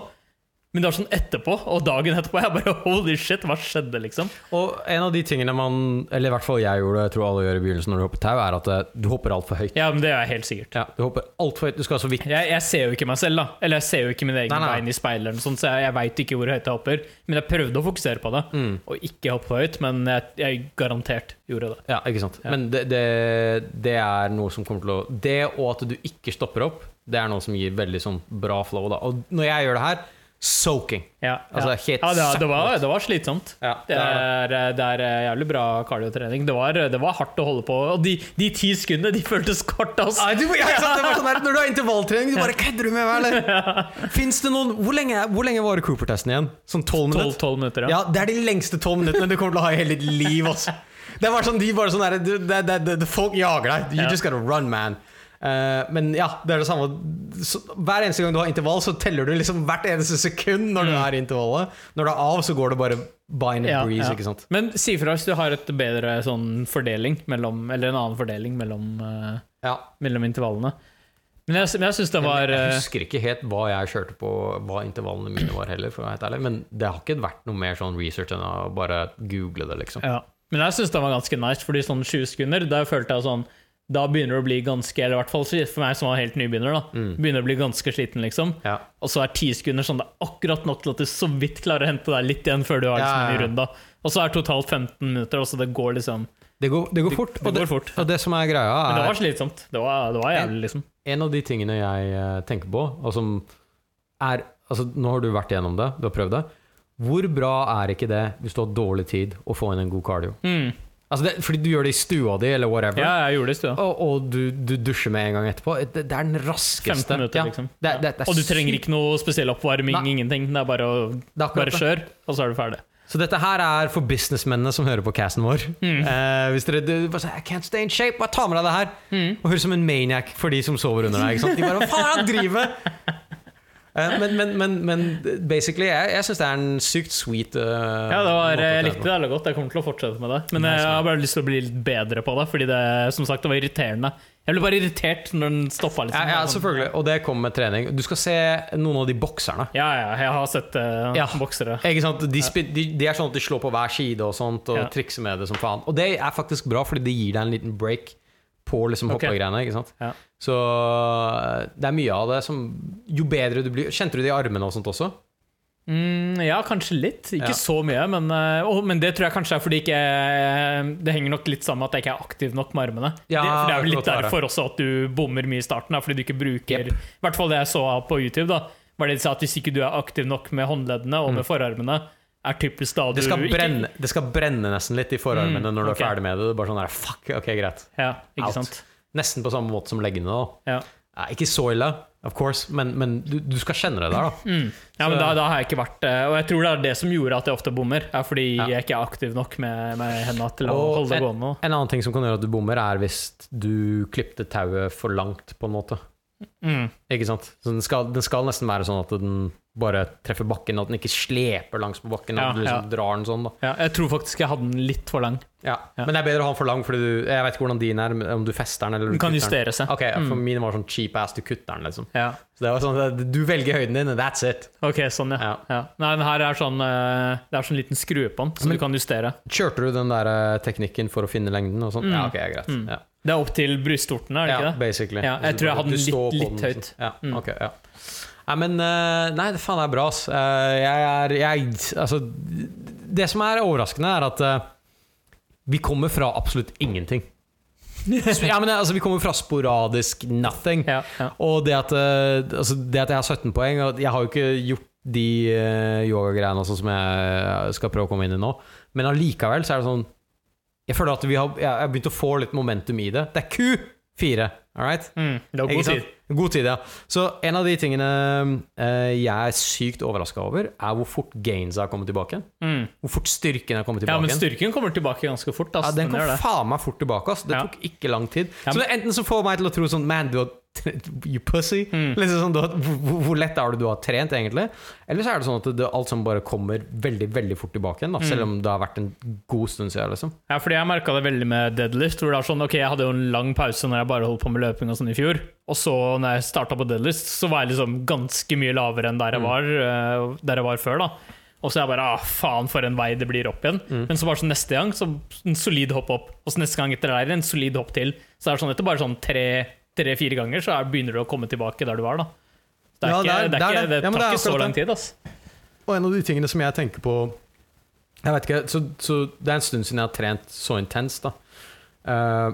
Men det var sånn etterpå, og dagen etterpå. Jeg bare holy shit, hva skjedde, liksom? Og en av de tingene man Eller i hvert fall jeg gjorde, jeg tror alle gjør i begynnelsen når du hopper tau, er at eh, du hopper altfor høyt. Ja, men det er helt sikkert. Ja, du hopper alt for høyt. Du skal så vidt Jeg, jeg ser jo ikke meg selv, da. Eller jeg ser jo ikke mine egne Nei, nei. bein i speilet, eller noe sånt, så jeg, jeg veit ikke hvor høyt jeg hopper. Men jeg prøvde å fokusere på det, Mm. og ikke hoppe for høyt. Men jeg, jeg garantert gjorde det. Ja, ikke sant. Men det, det, det er noe som kommer til å Det og at du ikke stopper opp, det er noe som gir veldig sånn bra flow. Da. Og når jeg gjør det her, soaking. Ja, Altså, ja. ja det, var- det, var, det var slitsomt. Ja, Det er, det er jævlig bra kardiotrening. Det var, det var hardt å holde på. Og de, de ti sekundene de føltes kort. Altså. Du, var sånn der, når du har intervalltrening, du bare kødder du med meg, eller? Fins det noen Hvor lenge, hvor lenge varer Cooper-testen igjen? Sånn tolv minutter? 12 minutter, ja. Ja, det er de lengste tolv minuttene du kommer til å ha i hele ditt liv. Altså. Det bare sånn, de bare sånn der, Folk jager deg. You just gotta run, man. Eh, men ja, det er det samme. Hver eneste gang du har intervall, så teller du liksom hvert eneste sekund når du er i intervallet. Når det er av, så går det bare by in a Mm. Ja, breeze. ja. ikke sant? Men si fra hvis du har et bedre sånn fordeling mellom, Eller en annen fordeling mellom, eh, Ja. mellom intervallene. Men jeg, men jeg synes det var jeg eh, husker ikke helt hva jeg kjørte på, hva intervallene mine var heller, for å være helt ærlig. Men det har ikke vært noe mer sånn research enn å bare google det, liksom. Ja. Men jeg syns det var ganske nice, fordi sånn 20 sekunder, der følte jeg sånn Da begynner det å bli ganske Eller i hvert fall for meg som var helt nybegynner, da. Begynner å bli ganske sliten, liksom. Ja. Og så er 10 sekunder sånn det er akkurat nok til at du så vidt klarer å hente deg litt igjen før du har liksom, Ja, en ja, ny runde. Og så er totalt 15 minutter, og så det går liksom Det går, det går fort. det og, går fort. og det som er greia, Men det er var slitsomt. Det var, det var jævlig, liksom. en av de tingene jeg eh, tenker på, og som er Altså, nå har du vært gjennom det, du har prøvd det. Hvor bra er ikke det hvis du har dårlig tid, å få inn en god cardio? Mm. Altså det, fordi du gjør det i stua di, eller whatever. Ja, jeg gjorde det i stua. Og, og du, du dusjer med en gang etterpå. Det, det er den raskeste. 15 minutter, Ja, liksom. det, det, Og du trenger ikke noe spesiell oppvarming, Nei. ingenting. Det er bare å bare kjøre kjør, og så er du ferdig. Så dette her er for businessmennene som hører på casten vår. Mm. Eh, hvis dere du, bare sier, I can't stay in shape, bare ta med deg det her. Mm. Og høres som en maniac for de som sover under deg. De bare, hva faen er det han driver med? Eh, men, men, men, men basically, jeg, jeg syns det er en sykt sweet uh, Ja, det var, måte jeg likte det veldig godt. Jeg kommer til å fortsette med det. Men jeg har bare lyst til å bli litt bedre på det, fordi det som sagt, det var irriterende. Jeg ble bare irritert når den stoppa. Liksom. Ja, ja, selvfølgelig. Og det kommer med trening. Du skal se noen av de bokserne. Ja, ja, jeg har sett uh, Ja. boksere. Ikke sant? De, de, de er sånn at de slår på hver side og sånt, og Ja. trikser med det som faen. Og det er faktisk bra, fordi det gir deg en liten break på liksom Ok. hoppegreiene. Ikke sant? Ja. Så øh, det er mye av det som Jo bedre du blir Kjente du det i armene og sånt også? Mm, ja, kanskje litt. Ikke Ja. så mye, men, eh, å, men det tror jeg kanskje er fordi ikke Det henger nok litt sammen med at jeg ikke er aktiv nok med armene. Ja, det, for det er vel litt derfor også at du bommer mye i starten, da, fordi du ikke bruker. I hvert fall det jeg så på YouTube, da var det de sa at hvis ikke du er aktiv nok med håndleddene og Mm. med forarmene, er typisk da du Det skal, ikke- brenne, det skal brenne nesten litt i forarmene Mm, når du okay. er ferdig med det. Det er bare sånn der, fuck, ok, greit. Ja, ikke sant? Nesten på samme måte som leggene. da. Ja. Ja, ikke så ille, of course, men, men du, du skal kjenne det der, da. Ja, men da, da har jeg ikke vært eh, Og jeg tror det er det som gjorde at jeg ofte bommer. Er fordi Ja. jeg ikke er aktiv nok med, med hendene til å Og holde det en- gående. En annen ting som kan gjøre at du bommer, er hvis du klippte tauet for langt, på en måte. Mm. Ikke sant? Så den skal, den skal nesten være sånn at den bare treffer bakken, at den ikke sleper langs på bakken. Ja, at du liksom ja. drar den sånn, da. Ja, jeg tror faktisk jeg hadde den litt for lang. Ja. Men det er bedre å ha den for lang, fordi du Jeg vet ikke hvordan din er, om du fester den eller Den kan justere seg. Ok, for min var sånn cheap ass, du kutter den, liksom. Ja. Så det var sånn du velger høyden din, that's it. Ok, sånn, ja. Nei, den her er sånn eh, Det er sånn liten skrue på den, så Men- du kan justere. Kjørte du den der eh, teknikken for å finne lengden og sånn? Mm. Ja, ok, greit. Mm. Ja. Det er opp til brystvortene, er det ja, ikke det? basically. Ja, jeg tror jeg hadde den litt- litt høyt. sånn. Ja, Mm. ok, ja. Nei, men eh, Nei, det faen er bra, ass. Eh, jeg er jeg, Altså, det som er overraskende, er at eh, vi kommer fra absolutt ingenting. Ja, men altså, Vi kommer fra sporadisk nothing. Ja, ja. Og det at, altså, det at jeg har 17 poeng og Jeg har jo ikke gjort de uh, yogagreiene sånn som jeg skal prøve å komme inn i nå, men allikevel så er det sånn Jeg føler at vi har, jeg har begynt å få litt momentum i det. Det er Q4, all right? Mm, det var god tid. God tid, ja. Så en av de tingene eh, jeg er sykt overraska over, er hvor fort gains har kommet tilbake. Mm. Hvor fort styrken har kommet tilbake. Ja, men styrken kommer tilbake ganske fort. Ja, ass. den Den kom faen meg fort tilbake. ass. Det Ja. tok ikke lang tid. Ja, Så det er enten så får meg til å tro sånn Man, du har You pussy. Mm. Liksom sånn, du har, hvor, lett er det du har trent, egentlig? Eller så er det sånn at det, alt som bare kommer veldig veldig fort tilbake igjen. Da, Mm. Selv om det har vært en god stund siden. Liksom. Ja, fordi jeg merka det veldig med deadlift. Hvor det er sånn, ok, Jeg hadde jo en lang pause når jeg bare holdt på med løping og sånn i fjor. Og så når jeg starta på deadlift, så var jeg liksom ganske mye lavere enn der jeg Mm. var, eh, der jeg var før. da Og så er jeg bare ah, faen for en vei det blir opp igjen. Mm. Men så bare sånn neste gang så en solid hopp opp. Og så neste gang etter der en solid hopp til. Så er sånn etter bare sånn tre-fire ganger så er, begynner du å komme tilbake der du var. da Det, er Ja, ikke, det er- det, er ikke, det. Ja, tar ikke så lang tid. Altså. Og en av de tingene som jeg tenker på Jeg vet ikke, så, så Det er en stund siden jeg har trent så intenst. da Eh,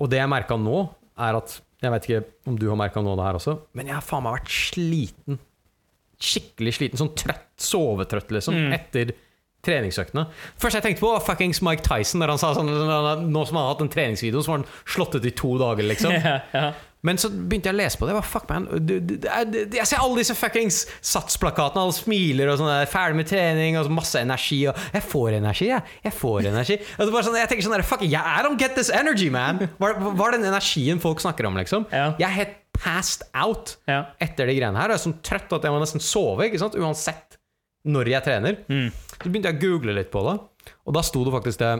Og det jeg merka nå, er at Jeg vet ikke om du har merka nå det her også, men jeg har faen meg vært sliten. Skikkelig sliten. Sånn trøtt. Sovetrøtt, liksom. Mm. Etter treningsøktene. Først jeg tenkte på, var fuckings Mike Tyson. Der han sa sånn Nå som han har hatt en treningsvideo, så var han slått ut i to dager, liksom. ja, yeah. Men så begynte jeg å lese på det. Hva fuck, man? Du, du, det jeg ser alle disse fuckings satsplakatene. Alle smiler og sånn. Ferdig med trening og masse energi. Og jeg får energi, jeg. Jeg får energi. Og bare sånn, jeg tenker sånn der, Fuck, yeah, I don't get this energy, man! Hva er den energien folk snakker om, liksom? Ja. Jeg er helt passed out etter de greiene her. Jeg er sånn trøtt at jeg må nesten sove, ikke sant? uansett når jeg trener. Mm. Så begynte jeg å google litt på det, og da sto det faktisk det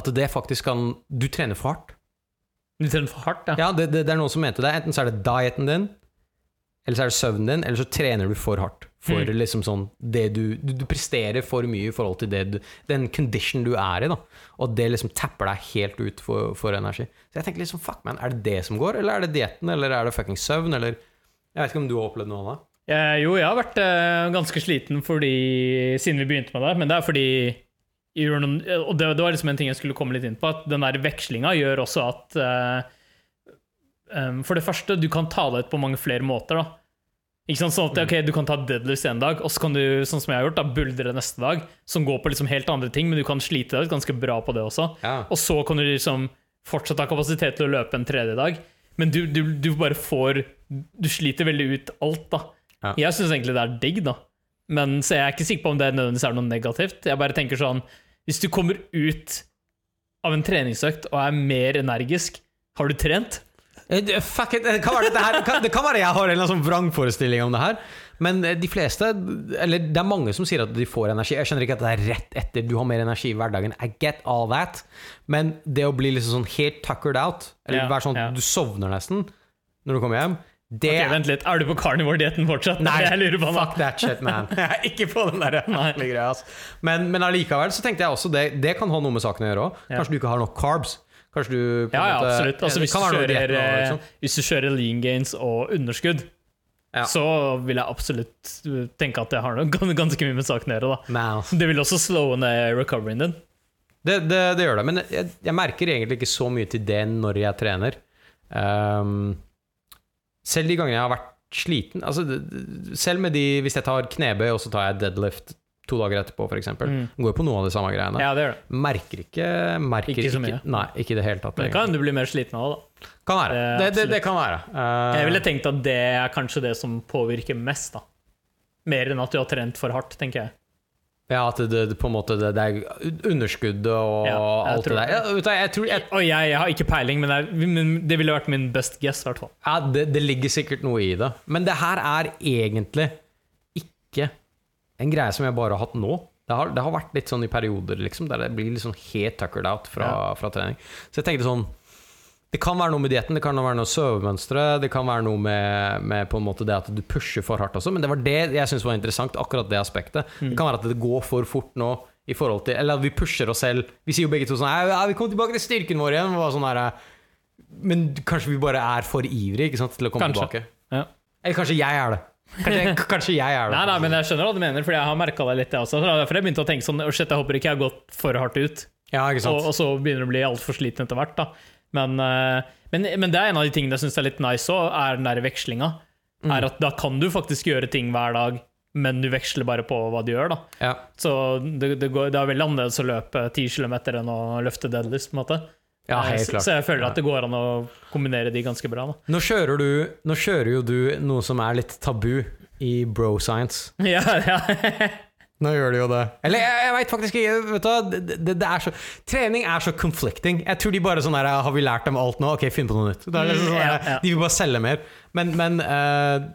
at det faktisk kan Du trener for hardt. Du trener for hardt, ja. Ja, det, det, det er noen som mente det. Enten så er det dieten din, eller så er det søvnen din, eller så trener du for hardt. For Mm. liksom sånn det du, du, du presterer for mye i forhold til det du, den condition du er i, da. Og det liksom tapper deg helt ut for, for energi. Så jeg tenker liksom, fuck man, er det det som går? Eller er det dietten? Eller er det fucking søvn? Eller Jeg vet ikke om du har opplevd noe av det? Eh, jo, jeg har vært eh, ganske sliten fordi, siden vi begynte med det, men det er fordi noen, Og det, det var liksom en ting jeg skulle komme litt inn på, at den der vekslinga gjør også at eh, For det første, du kan ta det ut på mange flere måter, da. Ikke sant? Sånn at okay, Du kan ta deadlifts en dag, og så kan du sånn som jeg har gjort, da, buldre neste dag, som går på liksom helt andre ting, men du kan slite deg ut ganske bra på det også. Ja. Og så kan du liksom fortsatt ha kapasitet til å løpe en tredje dag. Men du, du, du bare får Du sliter veldig ut alt, da. Ja. Jeg syns egentlig det er digg, da. Men Så jeg er ikke sikker på om det nødvendigvis er noe negativt. Jeg bare tenker sånn Hvis du kommer ut av en treningsøkt og er mer energisk, har du trent? Eh, Fuck it, det kan være, det, her, det kan være jeg har en sånn vrangforestilling om det her. Men eh, de fleste, eller det er mange som sier at de får energi. Jeg skjønner ikke at det er rett etter du har mer energi i hverdagen. I get all that. Men det å bli liksom sånn helt tuckered out, eller Ja, være sånn at du sovner nesten når du kommer hjem, det Ok, Vent litt, er du på carnivore-dietten fortsatt? Nei, fuck that shit, man. Jeg er ikke på den der greia. altså. Men, men allikevel så tenkte jeg også det, det kan ha noe med saken å gjøre òg. Ja. Kanskje du ikke har nok carbs. Kanskje du på Ja, ja, måte- absolutt. Altså, hvis, du kjører, dietten eh, liksom. hvis du kjører lean gains og underskudd, Ja. så vil jeg absolutt tenke at det har noe ganske mye med saken å gjøre. Men. Det vil også slowe ned recoveryen din. Det, det, det gjør det, men jeg, jeg merker egentlig ikke så mye til det når jeg trener. Ehm, selv de gangene jeg har vært sliten altså, Selv med de Hvis jeg tar knebøy, og så tar jeg deadlift to dager etterpå, f.eks. Mm. Går på noe av de samme greiene. Ja, det gjør det. Merker ikke merker Ikke så mye. Nei, ikke det hele tatt. Men det kan du blir mer sliten av da. Kan være. Det, det, det kan være. Uh, Jeg ville tenkt at det er kanskje det som påvirker mest. da. Mer enn at du har trent for hardt, tenker jeg. Ja, at det, det, på en måte det, det er underskuddet og Ja, jeg alt det der. Ja, vet du, jeg tror jeg, Og jeg, jeg har ikke peiling, men, det, men det ville vært min best guess. i hvert fall. ja, det, det ligger sikkert noe i det. Men det her er egentlig ikke en greie som jeg bare har hatt nå. Det har, det har vært litt sånn i perioder liksom, der det blir litt sånn helt tuckered out fra, fra trening. Så jeg tenkte sånn Det kan være noe med dietten, det kan være noe søvemønstre, det kan være noe med, med på en måte det at du pusher for hardt også, men det var det jeg syntes var interessant, akkurat det aspektet. Det kan være at det går for fort nå i forhold til Eller at vi pusher oss selv. Vi sier jo begge to sånn Ja, vi kommer tilbake til styrken vår igjen. Sånn her, men kanskje vi bare er for ivrige ikke sant, til å komme Kanskje. tilbake. Ja. Eller kanskje jeg er det. Kanskje, kanskje jeg er det. Nei, nei, men jeg skjønner hva du mener, for jeg har merka det litt, jeg også. Det er Derfor jeg begynte å tenke sånn «Å, Shit, jeg håper ikke jeg har gått for hardt ut. Ja? Og, og så begynner du å bli altfor sliten etter hvert. da men, eh, men, men det er en av de tingene jeg syns er litt nice òg, er den der vekslinga. Mm. Er at Da kan du faktisk gjøre ting hver dag, men du veksler bare på hva du gjør. da ja. Så det, det, går, det er veldig annerledes å løpe 10 km enn å løfte deadlist. på en måte ja, Eh, så, så jeg føler at det går an å kombinere de ganske bra. da Nå kjører, du, nå kjører jo du noe som er litt tabu i bro science. Ja, ja. Nå gjør de jo det. Eller jeg, jeg veit faktisk ikke. Vet du, det, det, er så, trening er så conflicting. Jeg tror de bare sånn her Har vi lært dem alt nå? Ok, finn på noe nytt. Det er liksom sånn, ja, her, ja. De vil bare selge mer. Men, men uh,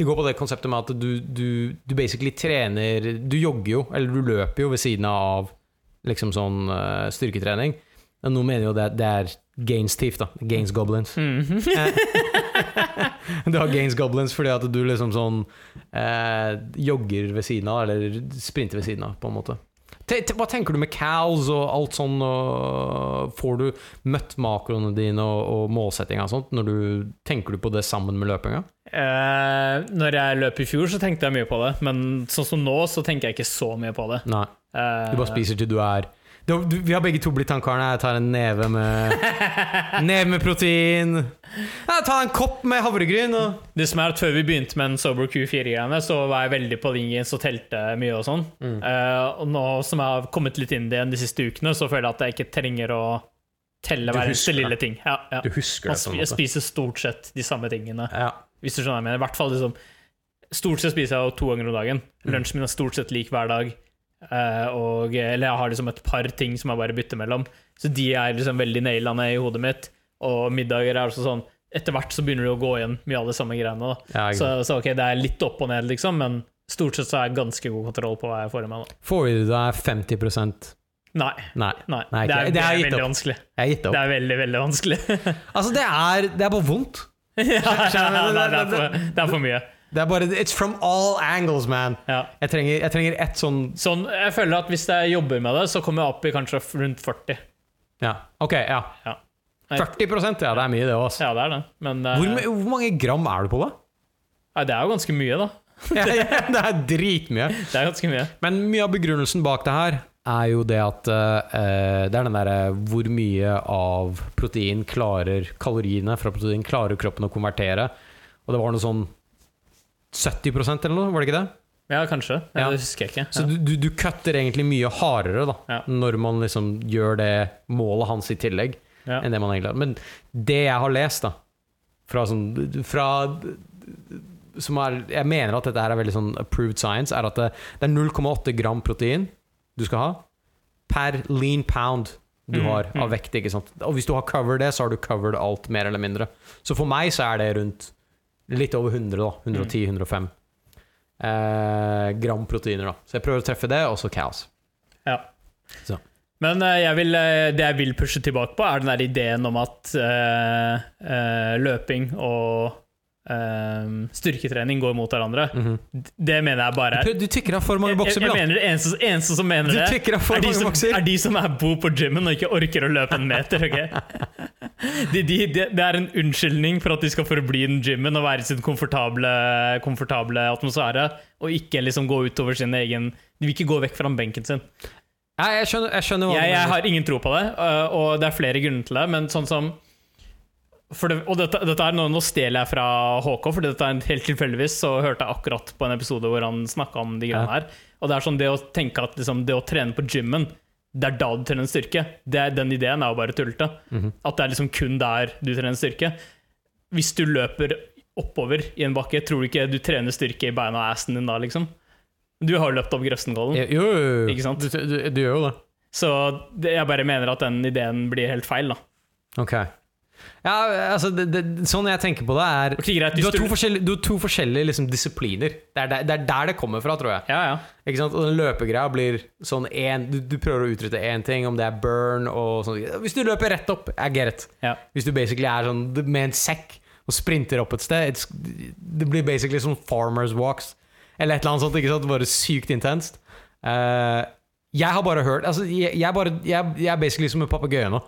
det går på det konseptet med at du, du, du basically trener Du jogger jo, eller du løper jo ved siden av liksom sånn uh, styrketrening. Men noen mener jo det, det er gains thief, da. Gains goblins. Mm. Du har gains goblins fordi at du liksom sånn eh, jogger ved siden av, eller sprinter ved siden av, på en måte. T Hva tenker du med cows og alt sånn? Og får du møtt makroene dine og, og målsettinga og sånt? Når du, tenker du på det sammen med løpinga? Eh, når jeg løp i fjor, så tenkte jeg mye på det. Men sånn som nå, så tenker jeg ikke så mye på det. Nei. Eh, Du bare spiser til du er Vi har begge to blitt tannkarene. Jeg tar en neve med Neve med protein. Jeg tar en kopp med havregryn. Og Det som er at Før vi begynte med en Sober Q4-greiene, så var jeg veldig på linjen og telte mye og sånn. Mm. uh, og nå som jeg har kommet litt inn i det igjen de siste ukene, så føler jeg at jeg ikke trenger å telle hver eneste lille ting. Ja, ja. du husker det, jeg spiser stort sett de samme tingene. Ja. Hvis du skjønner hva jeg mener. I hvert fall liksom Stort sett spiser jeg to ganger om dagen. Mm. Lunsjen min er stort sett lik hver dag. Eh, og, eller jeg har liksom et par ting som jeg bare bytter mellom. Så de er liksom veldig naila ned i hodet mitt. Og middager er også sånn Etter hvert så begynner du å gå igjen mye av de samme greiene. Ja, så, så ok, det er litt opp og ned, liksom, men stort sett så er jeg ganske god kontroll på hva jeg får i meg. Da. Får du deg 50 Nei, Nei. nei, Nei, det er, det det er veldig vanskelig. Gitt opp. Det er veldig, veldig vanskelig. Altså, det er, det er bare vondt. ja, det, er for, det er for mye. Det er bare It's from all angles, man. Ja. Jeg trenger, jeg trenger ett sånn Sånn, jeg føler at hvis jeg jobber med det, så kommer jeg opp i kanskje rundt 40. Ja, OK, ja. Ja, 40% ja, det er mye, det òg. ja det er det. Men eh, Hvor, hvor mange gram er du på da? nei, det er jo ganske mye, da. Ja, ja, det er dritmye. Det er ganske mye. Men mye av begrunnelsen bak det her er jo det at uh, Det er den derre hvor mye av protein klarer kaloriene fra protein klarer kroppen å konvertere. Og det var noe sånn 70% eller noe, var det ikke det? Ja, kanskje. Ja, Ja. Det husker jeg ikke. Så Ja. du, du, du kutter egentlig mye hardere da når man liksom gjør det målet hans i tillegg, enn det man egentlig har. Men det jeg har lest, da, fra sånn fra, som er, Jeg mener at dette her er veldig sånn approved science, er at det, det er 0,8 gram protein du skal ha per lean pound du Mm, har av mm. vekt. ikke sant? Og hvis du har covered det, så har du covered alt, mer eller mindre. Så for meg så er det rundt litt over 100, da. 110-105 eh, gram proteiner. da. Så jeg prøver å treffe det, og så kaos. Ja. Så. Men eh, jeg vil, eh, det jeg vil pushe tilbake på, er den der ideen om at eh, eh, løping og eh, styrketrening går mot hverandre. Det mener jeg bare Du, du tykker av for mange bokser, jeg jeg, mener det eneste, eneste som mener det, er de, som, er de som er bo på gymmen og ikke orker å løpe en meter. ok? De, de, de, det er en unnskyldning for at de skal forbli i den gymmen og være i sin komfortable, komfortable atmosfære, og ikke liksom gå utover sin egen De vil ikke gå vekk fra benken sin. Nei, jeg skjønner, jeg skjønner Jeg, jeg har ingen tro på det, og det er flere grunner til det, men sånn som det, og dette, dette er nå, nå stjeler jeg fra HK, for dette er helt tilfeldigvis så hørte jeg akkurat på en episode hvor han snakka om de greiene Ja. her. Og det er sånn det å tenke at liksom, det å trene på gymmen, det er da du trener styrke. Det er, den ideen er jo bare tullete. Mhm. At det er liksom kun der du trener styrke. Hvis du løper oppover i en bakke, tror du ikke du trener styrke i beina og assen din da, liksom? Du har løpt opp Grøftenkollen. Jo, jo, jo. Ikke sant? Du, du, du gjør jo det. Så det, jeg bare mener at den ideen blir helt feil, da. Ok. Ja, altså, det, det, sånn jeg tenker på det, er okay, greit, Du har to du- forskjellige, har to forskjellige liksom, disipliner. Det er, der, det er der det kommer fra, tror jeg. Ja, ja. Ikke sant? Og den løpegreia blir sånn en, du, du prøver å utrette én ting, om det er burn og sånn. Hvis du løper rett opp, I get it. ja. Hvis du basically er sånn med en sekk og sprinter opp et sted, det blir basically sånn farmers walks. Eller et eller annet sånt, ikke sant? Bare sykt intenst. Uh, jeg har bare hørt Altså, jeg, jeg, bare, jeg, jeg er basically som en papegøye nå.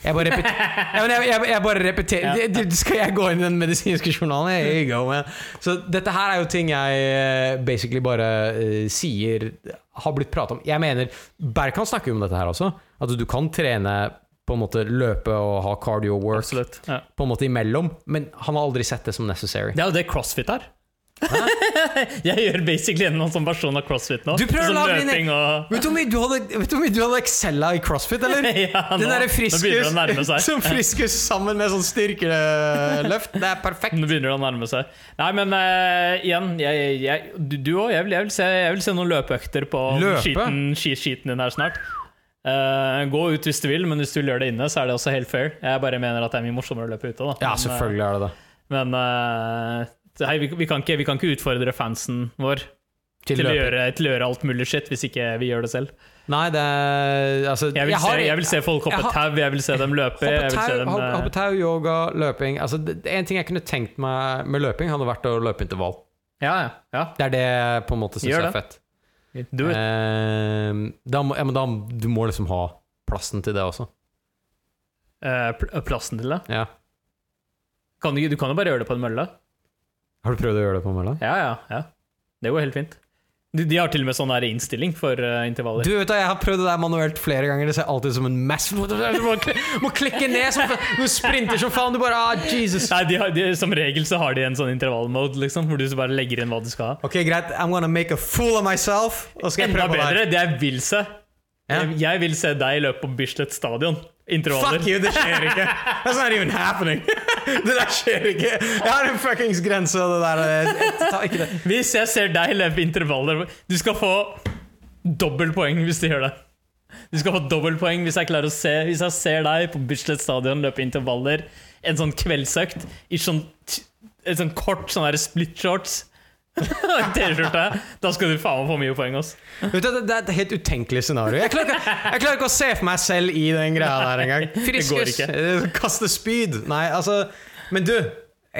Jeg bare, repeterer, jeg, jeg, jeg bare repeterer Ja. Skal jeg gå inn i den medisinske journalen? Here you go, man. Så dette her er jo ting jeg eh, basically bare uh, sier har blitt pratet om. Jeg mener, Berkan snakker jo om dette her også. At du kan trene på en måte løpe og ha cardio work Absolutt. Ja. på en måte imellom, men han har aldri sett det som necessary. Det er jo det crossfit er. jeg gjør basically en sånn versjon av crossfit nå. Du prøver å sånn lage din- og Vet du hvor mye du hadde, hadde excella i crossfit, eller? ja, nå, Den derre å friskus som friskus sammen med sånn styrkeløft. Det er perfekt. Nå begynner det å nærme seg. Nei, men uh, igjen, jeg, jeg, du òg. Jeg, jeg, vil se- noen løpeøkter på Løpe? skiten, skiten din her snart. Uh, gå ut hvis du vil, men hvis du vil gjøre det inne, så er det også helt fair. Jeg bare mener at det er mye morsommere å løpe ute. Da. Ja, Men, eh, selvfølgelig er det det. Men eh, hei, vi, vi, kan ikke, vi kan ikke utfordre fansen vår Til til, å gjøre, til å gjøre alt mulig shit hvis ikke vi gjør det selv. Nei, det er Altså, Jeg vil, har- se, jeg vil se folk hoppe jeg tau, jeg vil se dem løpe. Hoppe eh, hoppetau, yoga, løping altså, det, En ting jeg kunne tenkt meg med løping, hadde vært å løpe intervall. ja, ja, ja. Det er det jeg på en måte syns er fett. Do it. Eh, da, må, ja, men da du må liksom ha plassen til det også. Eh, pl- plassen til det. Ja. Kan du, du kan jo bare gjøre det på en mølle. Har du prøvd å gjøre det på mølla? Ja, ja, ja. Det går helt fint. De, de har til og med sånn innstilling for uh, intervaller. Du vet da, Jeg har prøvd det der manuelt flere ganger. Det ser alltid ut som en mess Du må, må klikke ned som. Du sprinter som faen. Du bare ah, Jesus. Nei, de har, de, Som regel så har de en sånn intervallmode, liksom, hvor du så bare legger inn hva du skal ha. Ok, greit. I'm gonna make a fool of myself. Enda bedre, det. det jeg vil se. Ja. Jeg, jeg vil se deg løpe på Bislett stadion. Intervaller. Fuck you, det skjer ikke. That's not even happening. Det der skjer ikke. Jeg har en fuckings grense, og det der jeg ikke det. Hvis jeg ser deg løpe intervaller Du skal få dobbeltpoeng hvis du gjør det. Du skal få dobbeltpoeng hvis jeg klarer å se Hvis jeg ser deg på Bislett stadion løpe intervaller, en sånn kveldsøkt i sånn et sånn kort sånn split shorts T-skjorte. Da skal du faen meg få mye poeng, ass. Vet du, det, det er et helt utenkelig scenario. Jeg klarer, ikke, jeg klarer ikke å se for meg selv i den greia der engang. Friskus, kaste spyd. Nei, altså Men du,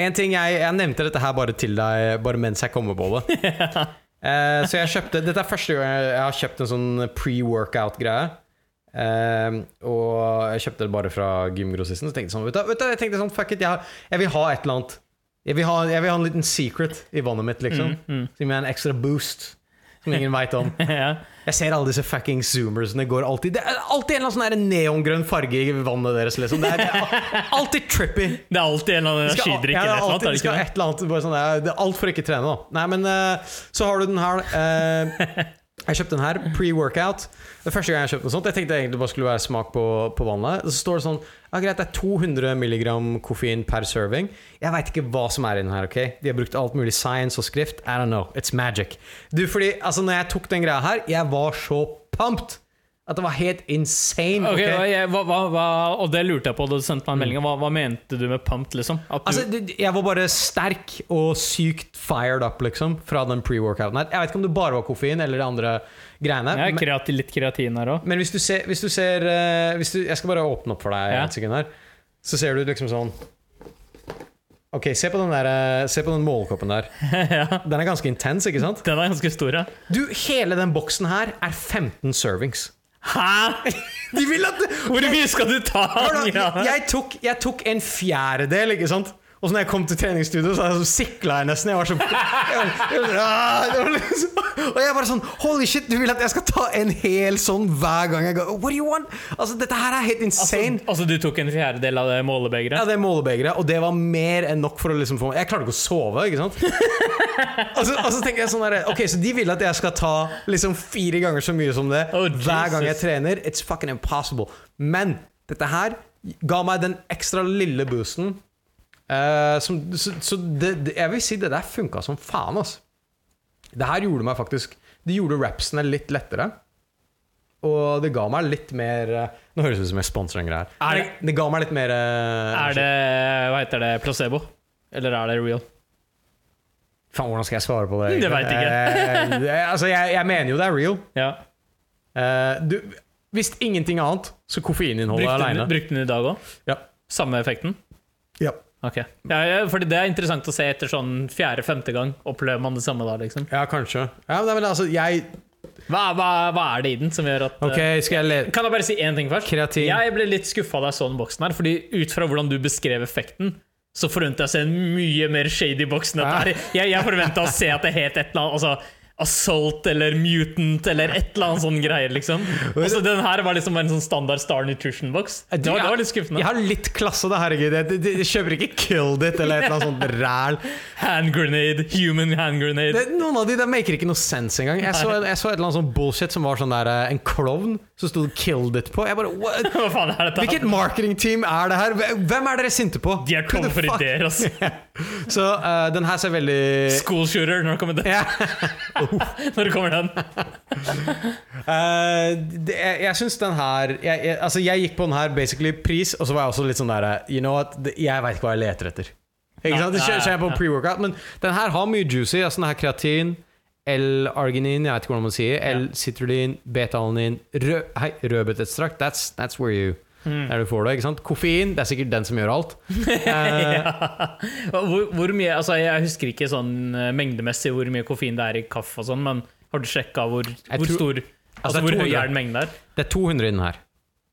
en ting jeg, jeg nevnte dette her bare til deg Bare mens jeg kommer på det. Eh, så jeg kjøpte Dette er første gang jeg jeg har kjøpt en sånn pre-workout-greie. Eh, og jeg kjøpte det bare fra gymgrossisten. Så tenkte jeg sånn, vet du, vet du, jeg tenkte sånn Fuck it, jeg, jeg vil ha et eller annet. Jeg vil ha, jeg vil ha en liten secret i vannet mitt, liksom. Mm, Som gir meg en ekstra boost. Som ingen veit om. ja. Jeg ser alle disse fucking zoomersene går alltid Det er alltid en eller annen sånn neongrønn farge i vannet deres, liksom. Det er, det er alltid trippy. Det er alltid en eller annen skidrikk ja, eller det noe skal et eller annet bare sånn, det er- alt for ikke trene, da. Nei, men uh, så har du den her. eh, jeg kjøpte den her, pre-workout. Det første gang jeg kjøpte noe sånt. Jeg tenkte egentlig det bare skulle være smak på, på vannet. Så står det sånn ja, Greit, det er 200 milligram koffein per serving. Jeg veit ikke hva som er i den her. ok? De har brukt alt mulig science og skrift. I don't know. It's magic. Du, fordi altså, når jeg tok den greia her, jeg var så pumped at det var helt insane. Ok, Okay, jeg, hva, hva, og det lurte jeg på da du sendte meg en melding. Hva, hva mente du med pumped, liksom? Du, Altså, jeg var bare sterk og sykt fired up, liksom, fra den pre-workouten her. Jeg vet ikke om det bare var koffein eller de andre greiene. jeg er kreativ, litt kreatin her òg. men hvis du ser, hvis du ser eh, hvis du, Jeg skal bare åpne opp for deg Ja. et sekund her. Så ser du liksom sånn Ok, se på den, der, eh, se på den målekoppen der. ja. Den er ganske intens, ikke sant? Den er ganske stor, ja. Du, Hele den boksen her er 15 servings. Hæ?! De vil at Hvor mye skal du ta? Hør da, jeg, tok, jeg tok en fjerdedel, ikke sant? Og så når jeg kom til treningsstudio, så, så sikla jeg nesten. Jeg var så jeg jeg var, ah, liksom, Og jeg bare sånn Holy shit, du vil at jeg skal ta en hel sånn hver gang jeg går What do you want? Altså, dette her er helt insane. Altså, du tok en fjerdedel av det målebegeret? Ja, det er målebegeret, og det var mer enn nok for å liksom få Jeg klarte ikke å sove, ikke sant? og, så, og så tenker jeg sånn der, Ok, så de vil at jeg skal ta liksom fire ganger så mye som det Oh, hver gang jeg trener. It's fucking impossible. Men dette her ga meg den ekstra lille boosten. Eh, som, så så det, det, jeg vil si det der funka som faen, altså. Det her gjorde meg faktisk Det gjorde rapsene litt lettere. Og det ga meg litt mer eh, Nå høres det ut som jeg sponser en greie her. Er Det, det ga meg litt mer eh, Er det hva heter det, placebo? Eller er det real? Faen, hvordan skal jeg svare på det? Det vet jeg ikke altså, jeg, jeg mener jo det er real. Ja. Uh, du, hvis ingenting annet, så koffeininnholdet aleine. brukte den i dag òg? Ja. Samme effekten? Ja. Ok. Ja, fordi det er interessant å se etter sånn fjerde-femte gang. Opplever man det samme da, liksom? ja, kanskje. Ja, men, altså, jeg Hva, hva, hva er det i den som gjør at Ok, eh, skal jeg le... Kan jeg bare si én ting først? Kreatin. Jeg ble litt skuffa da jeg så den boksen her, fordi ut fra hvordan du beskrev effekten, så forventa jeg å se en mye mer shady boks enn dette. her. Jeg, jeg forventa å se at det het et eller annet altså, Assault eller Mutant eller et eller annet sånn greier, liksom. Og så den her var liksom en sånn standard Star Nutrition-boks. Det, var- det var litt skuffende. Jeg har litt klasse, da, herregud. Jeg, jeg, jeg kjøper ikke Killed It eller et eller annet sånt ræl. Hand grenade, human hand grenade. Det- Noen av de der maker ikke noe sense engang. Jeg så, jeg så et eller annet sånn bullshit som var sånn der eh, en klovn som sto 'Killed It' på. Jeg bare, what? Hva faen er dette? Hvilket marketingteam er det her? Hvem er dere sinte på? De er tomme for ideer, altså. Så uh, den her ser veldig School shooter, når kommer det. når det kommer den. uh, det, jeg jeg syns den her jeg, jeg, Altså jeg gikk på den her basically pris, og så var jeg også litt sånn der You know what, det, jeg veit ikke hva jeg leter etter. Ikke sant? Det skjer, jeg på pre-workout, men den her har mye juicy. Altså den her kreatin, L-arginin, jeg vet ikke hvordan man sier, L-citrullin, beta-alanin, rød, rødbeteekstrakt. That's, that's where you Mm. Der du får det, ikke sant? Koffein, det er sikkert den som gjør alt. Ja. hvor, hvor mye Altså, jeg husker ikke sånn eh, mengdemessig hvor mye koffein det er i kaffe og sånn, men har du sjekka hvor, hvor tror- stor Altså, altså hvor hvor høy er den mengden der? Det er 200 i den her.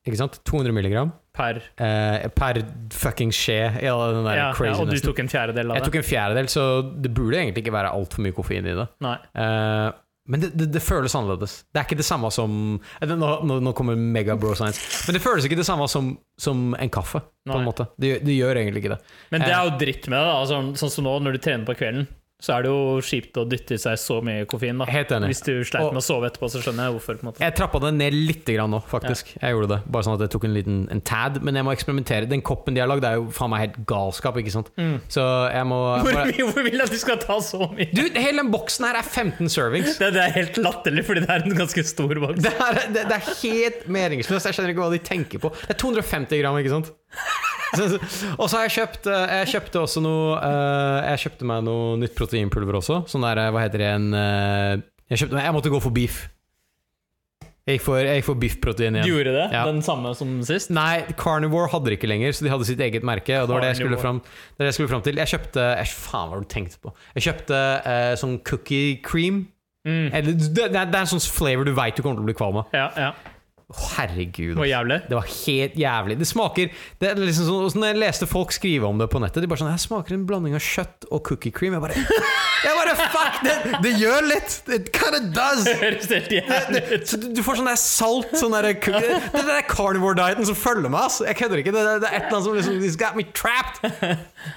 Ikke sant? 200 milligram Per eh, per fucking skje Ja, ja, ja, Og du tok en fjerdedel av det? Jeg tok en fjerdedel, så det burde egentlig ikke være altfor mye koffein i det. Nei. Eh, men det, det, det føles annerledes. Det er ikke det samme som eh, Nå, nå, nå kommer mega bro science. Men det føles ikke det samme som, som en kaffe. På en måte Det, det gjør egentlig ikke det. Men det Eh. er jo dritt med det. da Sånn, sånn som nå, når du trener på kvelden, så er det jo kjipt å dytte i seg så mye koffein. da Helt enig. Hvis du sleit med å sove etterpå, så skjønner jeg hvorfor. på en måte Jeg trappa det ned litt grann nå, faktisk. Jeg gjorde det Bare sånn at jeg tok en liten en tad. Men jeg må eksperimentere. Den koppen de har lagd, er jo faen meg helt galskap. Ikke sant Så jeg må Mm. Hvor hvor vil du at du skal ta så mye? Du, hele den boksen her er 15 servings. Det, det er helt latterlig, fordi det er en ganske stor boks. Det er, det, det er helt meningsløst. Jeg skjønner ikke hva de tenker på. Det er 250 gram, ikke sant? Og så har jeg kjøpt eh, Jeg kjøpte også noe eh, Jeg kjøpte meg noe nytt proteinpulver også. Sånn der, eh, hva heter det en, jeg, kjøpte, jeg måtte gå for beef. Jeg gikk for, for biffprotein igjen. gjorde det? Ja. Den samme som sist? Nei, Carnivore hadde det ikke lenger, så de hadde sitt eget merke. Og det var det jeg skulle fram, det jeg skulle fram til. Jeg kjøpte jeg, Faen, hva har du tenkt på? Jeg kjøpte uh, sånn cookie cream. Mm. Det, det, det er en sånn flavor du veit du kommer til å bli kvalm av. Ja, ja. Herregud. Det var. Det var helt jævlig. Det smaker det er liksom sånn, så Når jeg leste folk skrive om det på nettet, de bare sånn Her smaker en blanding av kjøtt og cookie cream. Jeg bare, jeg bare Fuck! Det, det gjør litt! It kind of does! Det ut. Du, får sånn der salt sånn der, Det er den carnivore-dieten som følger meg. ass. Jeg kødder ikke. Det, det, det er et eller annet som liksom This got me trapped!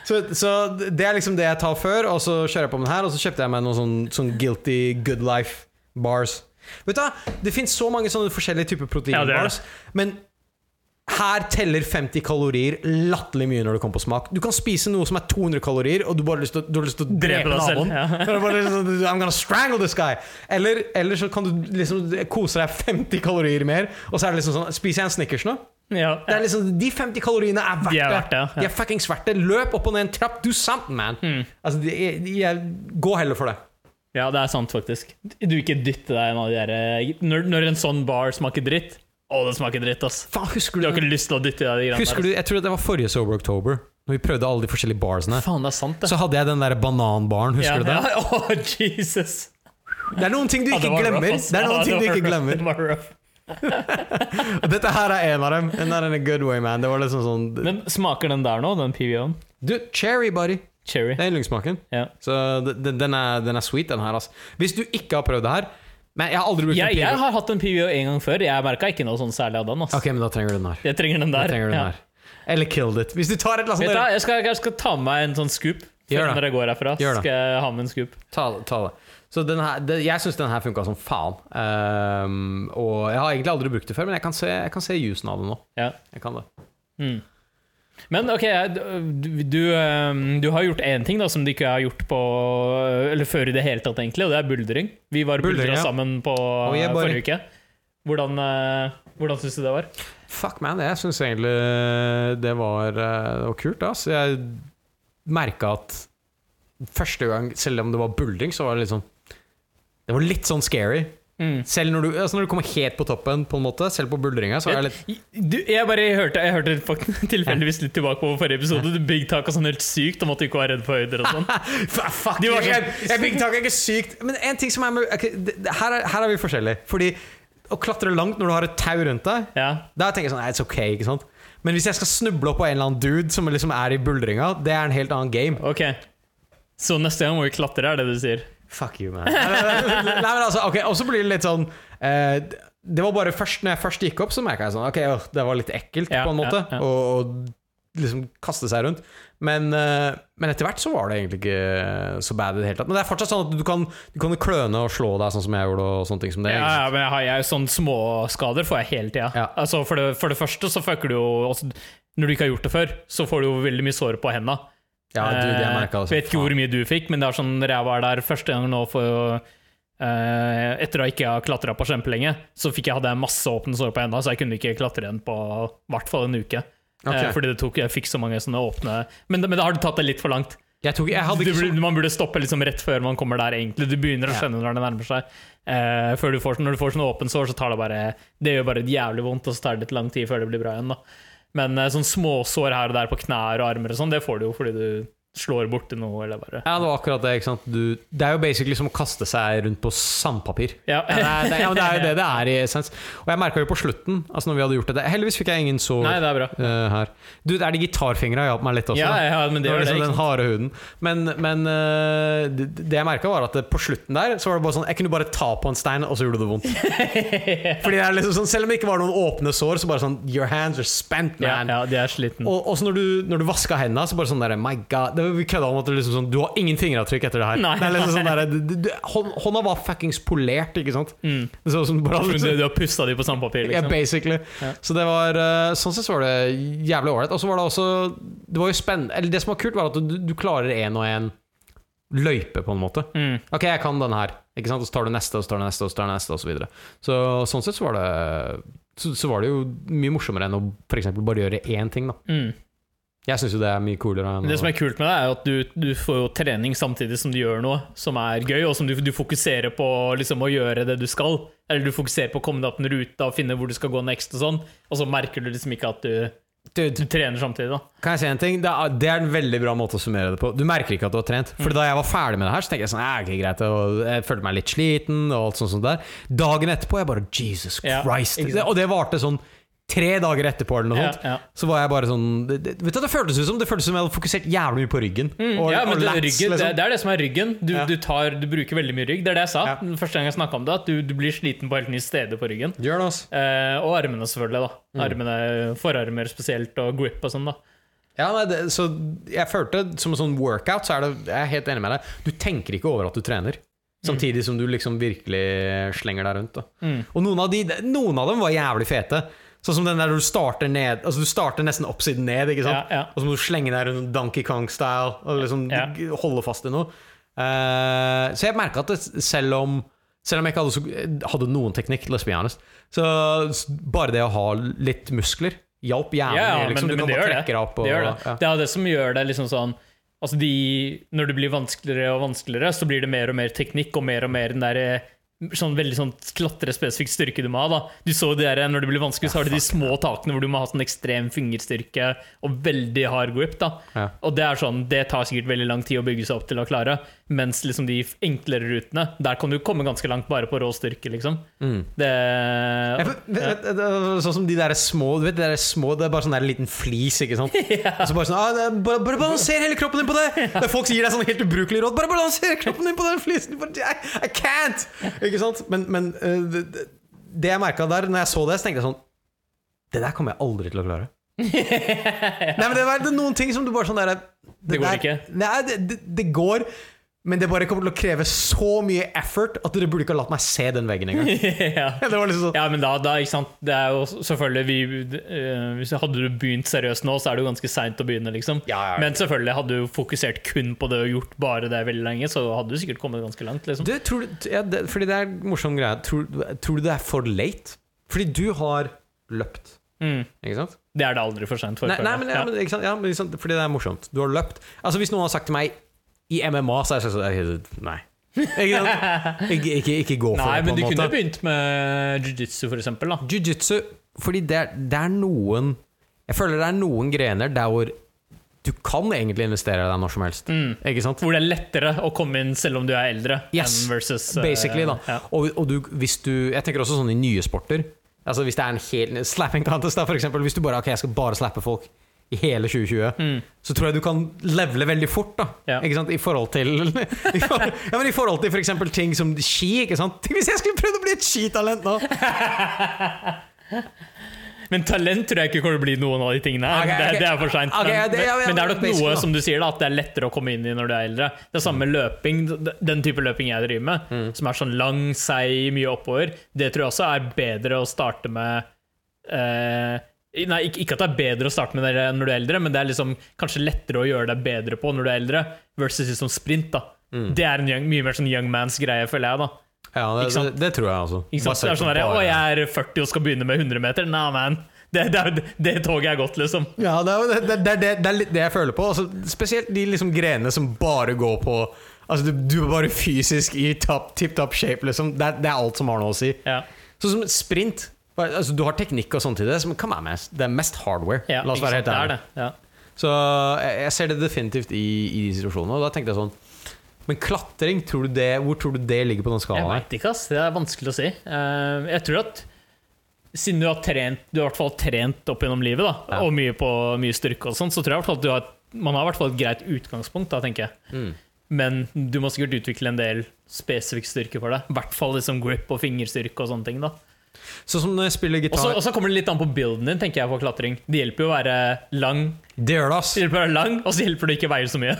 Så, så det er liksom det jeg tar før, og så kjører jeg på den her, og så kjøpte jeg meg noen sånn, sånn guilty good life bars. Vet du hva? Det fins så mange sånne forskjellige typer Ja, er proteinbars, men her teller 50 kalorier latterlig mye når det kommer på smak. Du kan spise noe som er 200 kalorier, og du bare lyst til, du har lyst til å Drepe naboen. ja. Å- I'm gonna strangle this guy! Eller, eller så kan du liksom kose deg 50 kalorier mer, og så er det liksom sånn Spiser jeg en Snickers nå? Ja. Det er liksom, De 50 kaloriene er verdt De er verdt det, ja. De er fuckings verdt det. Løp opp og ned en trapp. Do something, man! Mm. Altså, de, de, de, gå heller for det. Ja, det er sant, faktisk. Du ikke dytte deg en av de der eh, når, når en sånn bar smaker dritt Å, det smaker dritt, ass. Faen, husker Du du, har ikke lyst til å dytte deg de greiene husker du Jeg tror det var forrige Sober October, når vi prøvde alle de forskjellige barsene. Faen, det er sant, det. Så hadde jeg den der bananbaren, husker ja, du det? Ja, oh, Jesus. Det er noen ting du ikke ja, glemmer. rough. Det er noen Ja, ting du ikke glemmer. Det var rough. Dette her er en av dem. And not in a good way, man. Det var liksom sånn Men smaker den der nå, den PVO-en? Du, cherry, buddy. Cherry. Det er yndlingssmaken. Ja. Så den er, den er sweet, den her. Altså. Hvis du ikke har prøvd det her Men jeg har aldri brukt Jeg, en jeg har hatt en PVO en gang før. Jeg merka ikke noe sånn særlig av den. Altså. Ok, men da trenger du den her. Jeg trenger den der. trenger den ja. her. Eller killed it. Hvis du tar et eller annet jeg, skal, jeg skal ta med meg en sånn scoop Gjør det. når jeg går herfra. Gjør. Skal jeg ha med en scoop Ta, ta det. Så den her, det, jeg syns den her funka som faen. Um, og jeg har egentlig aldri brukt det før, men jeg kan se, jeg kan se jusen av det nå. Ja. Jeg kan det. Mm. Men ok, du, du, um, du har gjort én ting da som du ikke har gjort på Eller før i det hele tatt, egentlig, og det er buldring. Vi var buldra ja. sammen på yeah, forrige uke. Hvordan, uh, hvordan syns du det var? Fuck man, jeg syns egentlig det var, eh, det var kult. ass. Jeg merka at første gang, selv om det var buldring, så var det litt sånn Det var litt sånn scary. Mm. Selv når du, altså når du kommer helt på toppen, på en måte, selv på buldringa, så er det litt Du, jeg bare hørte, jeg hørte tilfeldigvis litt tilbake på forrige episode. Du big talk og sånn helt sykt om at du ikke var redd for høyder og sånn. Fuck, De var sånn- jeg, jeg fikk tak er ikke sykt Men en ting som er med ok, det- det- her, er, her er vi forskjellige. Fordi å klatre langt når du har et tau rundt deg, Ja. da tenker jeg sånn it's ok, ikke sant? Men hvis jeg skal snuble opp på en eller annen dude som liksom er i buldringa, det er en helt annen game. Ok. Så neste gang må vi klatre, er det du sier? Fuck you, man. Nei, men altså, ok, Og så blir det litt sånn eh, Det var bare først Når jeg først gikk opp, så merka jeg sånn Ok, åh, det var litt ekkelt, Ja, på en måte. ja, ja. Liksom kaste seg rundt. Men, eh, men etter hvert så var det egentlig ikke så bad i det hele tatt. Men det er fortsatt sånn at du kan, du kan kløne og slå deg, sånn som jeg gjorde, og sånne ting som det. Ja, ja, men jeg har jeg sånne småskader får jeg hele tida. Ja. Altså, for, det, for det første så fucker du jo også, Når du ikke har gjort det før, så får du jo veldig mye sår på henda. Ja, du, det jeg merka Eh, altså, vet ikke hvor mye du fikk, men det er sånn når jeg var der første gang nå for Uh, Etter å ikke ha klatra på kjempelenge, så fikk jeg, hadde jeg masse åpne sår på henda, så jeg kunne ikke klatre igjen på i hvert fall en uke. Okay. Uh, fordi det tok, jeg fikk så mange sånne åpne Men, men da har du tatt det litt for langt. Jeg, tok, jeg Du, så man burde stoppe liksom rett før man kommer der, egentlig. Du begynner å skjønne når det nærmer seg. Uh, du får, når du får sånne åpne sår, så tar det bare Det gjør bare jævlig vondt, og så tar det litt lang tid før det blir bra igjen. da Men eh, sånn småsår her og der på knær og armer og sånn, det får du jo fordi du slår borti noe, eller bare Ja, det var akkurat det. ikke sant? Du, det er jo basically som å kaste seg rundt på sandpapir. Ja. Ja, det, er, det, ja, men det er jo det det er i essens. Og jeg merka jo på slutten, altså når vi hadde gjort det det- Heldigvis fikk jeg ingen sår Nei, det er bra. Uh, her. Du, det er de gitarfingra hjalp meg litt også. Ja, ja, men det var det. liksom Ikke den harde huden. Men, men uh, det, det jeg merka, var at på slutten der Så var det bare sånn Jeg kunne bare ta på en stein, og så gjorde det vondt. Fordi det er liksom sånn Selv om det ikke var noen åpne sår, så bare sånn Your hands are spent, man. ja, de er sliten. Og også når du, når du vaska hendene, så bare sånn der, My god det, Vi kødda om at det liksom sånn, du har ingen fingeravtrykk etter det her. Nei. Det er liksom sånn der, du, du, du- hånd- hånda var fuckings polert, ikke sant? Det så ut som bare liksom, du har pussa de på sandpapir, liksom. basically. Ja. Så det var eh, Sånn sett var det jævlig ålreit. Og så var det også Det var jo spennende Eller det som var kult, var at du, du klarer én og én løype, på en måte. Mm. Ok, jeg kan den her. Ikke sant? Og så tar du neste, og så tar du neste, og så tar du neste, og så videre. Så sånn sett så var det så, så var det jo mye morsommere enn å for eksempel bare gjøre én ting, da. Mm. Jeg syns jo det er mye coolere enn Det som er kult med det, er at du, du får jo trening samtidig som du gjør noe som er gøy, og som du, du fokuserer på liksom, å gjøre det du skal. Eller du fokuserer på å komme deg opp en rute og finne hvor du skal gå next, og sånn. Og så merker du liksom ikke at du, du trener samtidig. da Kan jeg si en ting? Det er, det er en veldig bra måte å summere det på. Du merker ikke at du har trent. Mm. For da jeg var ferdig med det her, så tenkte jeg sånn Ja, greit. Og jeg følte meg litt sliten, og alt sånt, sånt der. Dagen etterpå, jeg bare Jesus Christ. Ja, og det varte sånn tre dager etterpå, eller noe sånt. ja. Så var jeg bare sånn det, det, Vet du hva det føltes ut som? Det føltes som jeg hadde fokusert jævlig mye på ryggen. og, Mm, ja, men og det, lats, ryggen, liksom. det er det som er ryggen. Du, Ja. du, tar, du bruker veldig mye rygg. Det er det jeg sa første gang jeg snakka om det. At du, du blir sliten på helt nye steder på ryggen. Gjør det, altså. Eh, og armene, selvfølgelig. da Mm. Armene, Forarmer spesielt, og grip og sånn. da Ja, nei, det, så jeg følte som en sånn workout, så er det Jeg er helt enig med deg. Du tenker ikke over at du trener. Samtidig som du liksom virkelig slenger deg rundt. Da. Mm. Og noen av, de, noen av dem var jævlig fete. Sånn som den der du starter ned Altså du starter nesten oppsiden ned, ikke sant? Ja, ja. Og så må du slenge deg rundt Donkey Kong-style og liksom Ja. holde fast i noe. Uh, så jeg merka at det, selv om selv om jeg ikke hadde, hadde noen teknikk, let's be honest, så bare det å ha litt muskler hjalp jævlig. Ja, liksom, men, du kan bare trekke deg opp. Og, det, gjør det. Ja. det er det som gjør det liksom sånn Altså de, Når det blir vanskeligere og vanskeligere, så blir det mer og mer teknikk og mer og mer den der eh, Sånn veldig sånn klatrespesifikk styrke du må ha. da Du så det der, Når det blir vanskelig, så har du de små takene hvor du må ha sånn ekstrem fingerstyrke og veldig hard grip. da Ja. Og det er sånn, det tar sikkert veldig lang tid å bygge seg opp til å klare. Mens liksom de enklere rutene, der kan du komme ganske langt bare på rå styrke, liksom. Mm. Det Ja, for, vet, vet, sånn som de der små Du vet, de der små Det er bare sånn der liten flis, ikke sant? Og så bare sånn ah, bare, bare balanser hele kroppen din på det! Det folk gir deg sånn helt ubrukelig råd. Bare balanser kroppen din på den flisen! I, I can't! Ikke sant? Men, men eh, det, det- det jeg merka der, når jeg så det, så tenkte jeg sånn Det der kommer jeg aldri til å klare. Nei, men det er, det noen ting som du bare sånn der Det går der- ikke. Nei, det, det, det går, men det bare kommer til å kreve så mye effort at dere burde ikke ha latt meg se den veggen engang. ja. Det var liksom sånn ja, men da, da, ikke sant Det er jo selvfølgelig vi, uh, Hadde du begynt seriøst nå, så er det jo ganske seint å begynne, liksom. Ja, ja. Men selvfølgelig, hadde du fokusert kun på det og gjort bare det veldig lenge, så hadde du sikkert kommet ganske langt, liksom. Du, tror du, det, fordi det er en morsom greie. Tror, tror du det er for late? Fordi du har løpt, Mm. ikke sant? Det er det aldri for seint for. Nei, nei, men, ja, men, sant? Ja, men, sant? Fordi det er morsomt. Du har løpt. Altså Hvis noen har sagt til meg i MMA, så er jeg sånn Nei. Ikke, ikke, ikke, ikke gå for Nei, det, på men du kunne måte. begynt med jiu-jitsu, for eksempel. Da. Jiu-jitsu Fordi det er, det er noen Jeg føler det er noen grener der hvor du kan egentlig investere deg når som helst. Mm. Hvor det er lettere å komme inn selv om du er eldre, Yes, versus eh, Basically, da. Ja. Og, og du, hvis du Jeg tenker også sånn i nye sporter. Altså Hvis det er en hel slapping contest, da, for eksempel. Hvis du bare Ok, jeg skal bare slappe folk i hele 2020, Mm. så tror jeg du kan levele veldig fort. da Ja. Ikke sant? I forhold til i for, Ja, men i forhold til for eksempel ting som ski. Ikke sant? Hvis jeg skulle prøvd å bli et skitalent nå! Men talent tror jeg ikke kommer til å bli noen av de tingene. her. okay. det, det er for seint. Okay, ja, men, det- ja, men det er nok noe som du sier da at det er lettere å komme inn i når du er eldre. Det er samme med løping. Den type løping jeg driver med, Mm. som er sånn lang, seig, mye oppover, det tror jeg også er bedre å starte med eh, Nei, ikke, at det er bedre å starte med det når du er eldre, men det er liksom kanskje lettere å gjøre deg bedre på når du er eldre, versus liksom sprint. da Mm. Det er en young, mye mer sånn young mans greie, føler jeg. da Ja, det, det, det tror jeg altså. ikke sant? Det er sånn der, Å, jeg er 40 og skal begynne med 100 meter. Nah, man. Det, det, det toget er gått, liksom. Ja, det er, det, jeg føler på. Altså, spesielt de liksom grenene som bare går på Altså, du, du er bare fysisk i top, tip top shape, liksom. Det, det er alt som har noe å si. Ja. Sånn som sprint. Altså, du har teknikk og sånt til det, come on, man. Det er mest hardware. Ja, La oss være helt ærlige. Så jeg, jeg ser det definitivt i, i de situasjonene. Og da tenkte jeg sånn Men klatring, tror du det, hvor tror du det ligger på den skalaen? Jeg veit ikke, ass. Det er vanskelig å si. Eh, jeg tror at siden du har trent Du har i hvert fall trent opp gjennom livet, da, Ja. og mye på mye styrke og sånn, så tror jeg i hvert fall at du har man har i hvert fall et greit utgangspunkt, da, tenker jeg. Mm. Men du må sikkert utvikle en del spesifikk styrke for det. I hvert fall liksom grip og fingerstyrke og sånne ting. da Sånn som når jeg spiller gitar og så kommer det litt an på builden din, tenker jeg, på klatring. Det hjelper jo å være lang, Det gjør det, ass. det hjelper å være lang og så hjelper det ikke å veie så mye.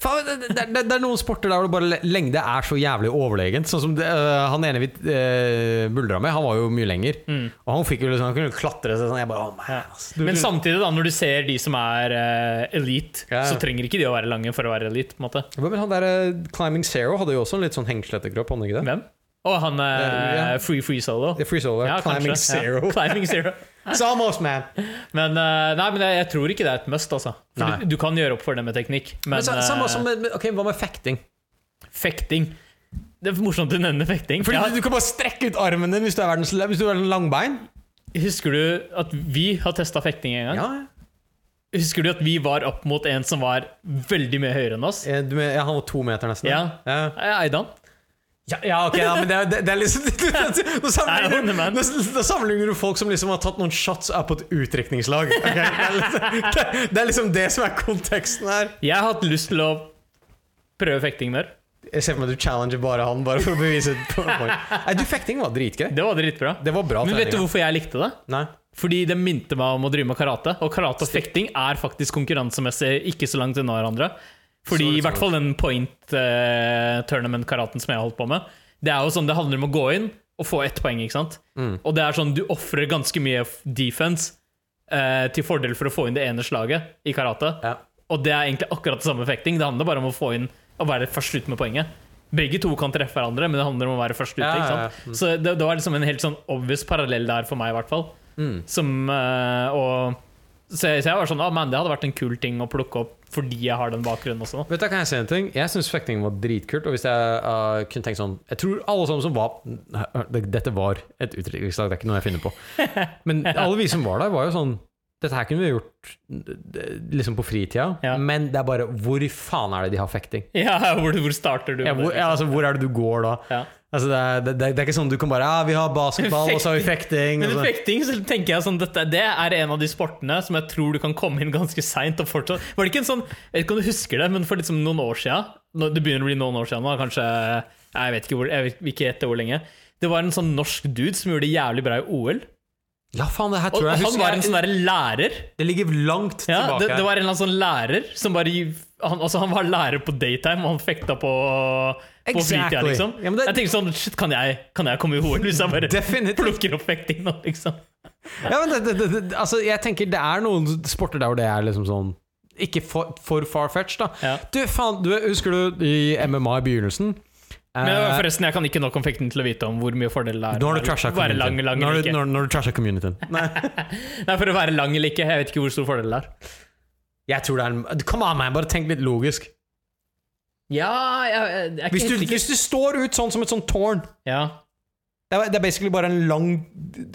Faen, det, det, det, det er noen sporter der hvor bare lengde er så jævlig overlegent. Sånn som øh, Han ene vi uh, buldra med, han var jo mye lenger. Og han fikk jo liksom Han kunne klatre seg sånn. Jeg bare, oh, man, Mm. Ass. Du- Men samtidig, da, når du ser de som er uh, elite, Ja. så trenger ikke de å være lange for å være elite. på en måte Men han der uh, Climbing Zero hadde jo også en litt sånn hengslete kropp? Hvem? Og han er yeah. Free Free Solo. Er Free Solo. Ja, Climbing kanskje. Zero. Ja. Climbing Zero. It's almost, man. Men, eh, nei, men jeg, jeg tror ikke det er et must, altså. Du, du kan gjøre opp for det med teknikk, men, Men, så, samme eh, som med, okay, Ok, Hva med fekting? fekting Det er morsomt du nevner fekting. Fordi Ja, du, kan bare strekke ut armen din hvis du er verdens Hvis du er langbein. husker du at vi har testa fekting en gang? Ja, Husker du at vi var opp mot en som var veldig mye høyere enn oss? Jeg du, ja Han var to meter, nesten. Ja. ja. Eidan. Ja, ja, ok, ja, men det, er- det, det er liksom Nå sammenligner, nå, nå sammenligner du folk som liksom har tatt noen shots og er på et utdrikningslag. Okay? Det, liksom, det, det er liksom det som er konteksten her. Jeg har hatt lyst til å prøve fekting mer. Jeg ser for meg at du challenger bare han, bare for å bevise. Nei, du, fekting var dritgøy. Det var dritbra. Det var bra Men vet du hvorfor jeg likte det? Nei. Fordi det minte meg om å drive med karate. Og karate og fekting er faktisk konkurransemessig ikke så langt unna hverandre. Fordi i hvert fall den point uh, tournament-karaten som jeg har holdt på med, det er jo sånn det handler om å gå inn og få ett poeng, ikke sant? Mm. Og det er sånn du ofrer ganske mye defense uh, til fordel for å få inn det ene slaget i karate. Ja. Og det er egentlig akkurat det samme fekting. Det handler bare om å få inn å være først ut med poenget. Begge to kan treffe hverandre, men det handler om å være først ute. Ja, ikke ja, mm. Så det, det var liksom en helt sånn obvious parallell der for meg, i hvert fall. Mm. Som uh, og, så, jeg, så jeg var sånn ah, man, Det hadde vært en kul ting å plukke opp fordi jeg har den bakgrunnen også. Vet du, kan jeg si en ting? Jeg syns fekting var dritkult. Og hvis jeg uh, kunne tenkt sånn Jeg tror alle sammen som var Dette var et utdrikningslag, det er ikke noe jeg finner på. Men alle vi som var der, var jo sånn Dette her kunne vi gjort liksom på fritida, Ja. men det er bare Hvor faen er det de har fekting? Ja, hvor, hvor starter du? Ja, hvor, ja, altså, hvor er det du går da? Ja. Altså, det, er, det, det er ikke sånn du kan bare Ja, vi har basketball, og så har vi fekting. Men fekting så tenker jeg sånn dette, Det er en av de sportene som jeg tror du kan komme inn ganske seint. Var det ikke en sånn Jeg vet ikke om du husker det, men for liksom noen år siden Det begynner å bli noen år siden nå, kanskje Jeg vet ikke hvor, jeg vil ikke gjette hvor lenge. Det var en sånn norsk dude som gjorde det jævlig bra i OL. Ja, faen, det her Og tror jeg han var en sånn derre lærer. Det ligger langt Ja, tilbake. det, det var en eller annen sånn lærer som bare han, altså han var lærer på daytime, og han fekta på, på fritida, liksom. Ja, det- Jeg tenkte sånn Shit, kan jeg, kan jeg komme i OL hvis jeg bare Definitivt. plukker opp fekting nå, liksom? Ja, men det, det, altså, jeg tenker det er noen sporter der hvor det er liksom sånn Ikke for, for far-fetched, da. Ja. Du, faen, du, husker du i MMA i begynnelsen? Men Eh, forresten, jeg kan ikke nok om fekten til å vite om hvor mye fordel det er Når å være lang, lang eller ikke. Når, når du trasha communityen. Nei, Nei, for å være lang eller ikke, jeg vet ikke hvor stor fordel det er. jeg tror det er en Come on, man, bare tenk litt logisk. Ja, jeg, jeg jeg, Hvis du, hvis du står ut sånn som et sånt tårn Ja. Det er, det er basically bare en lang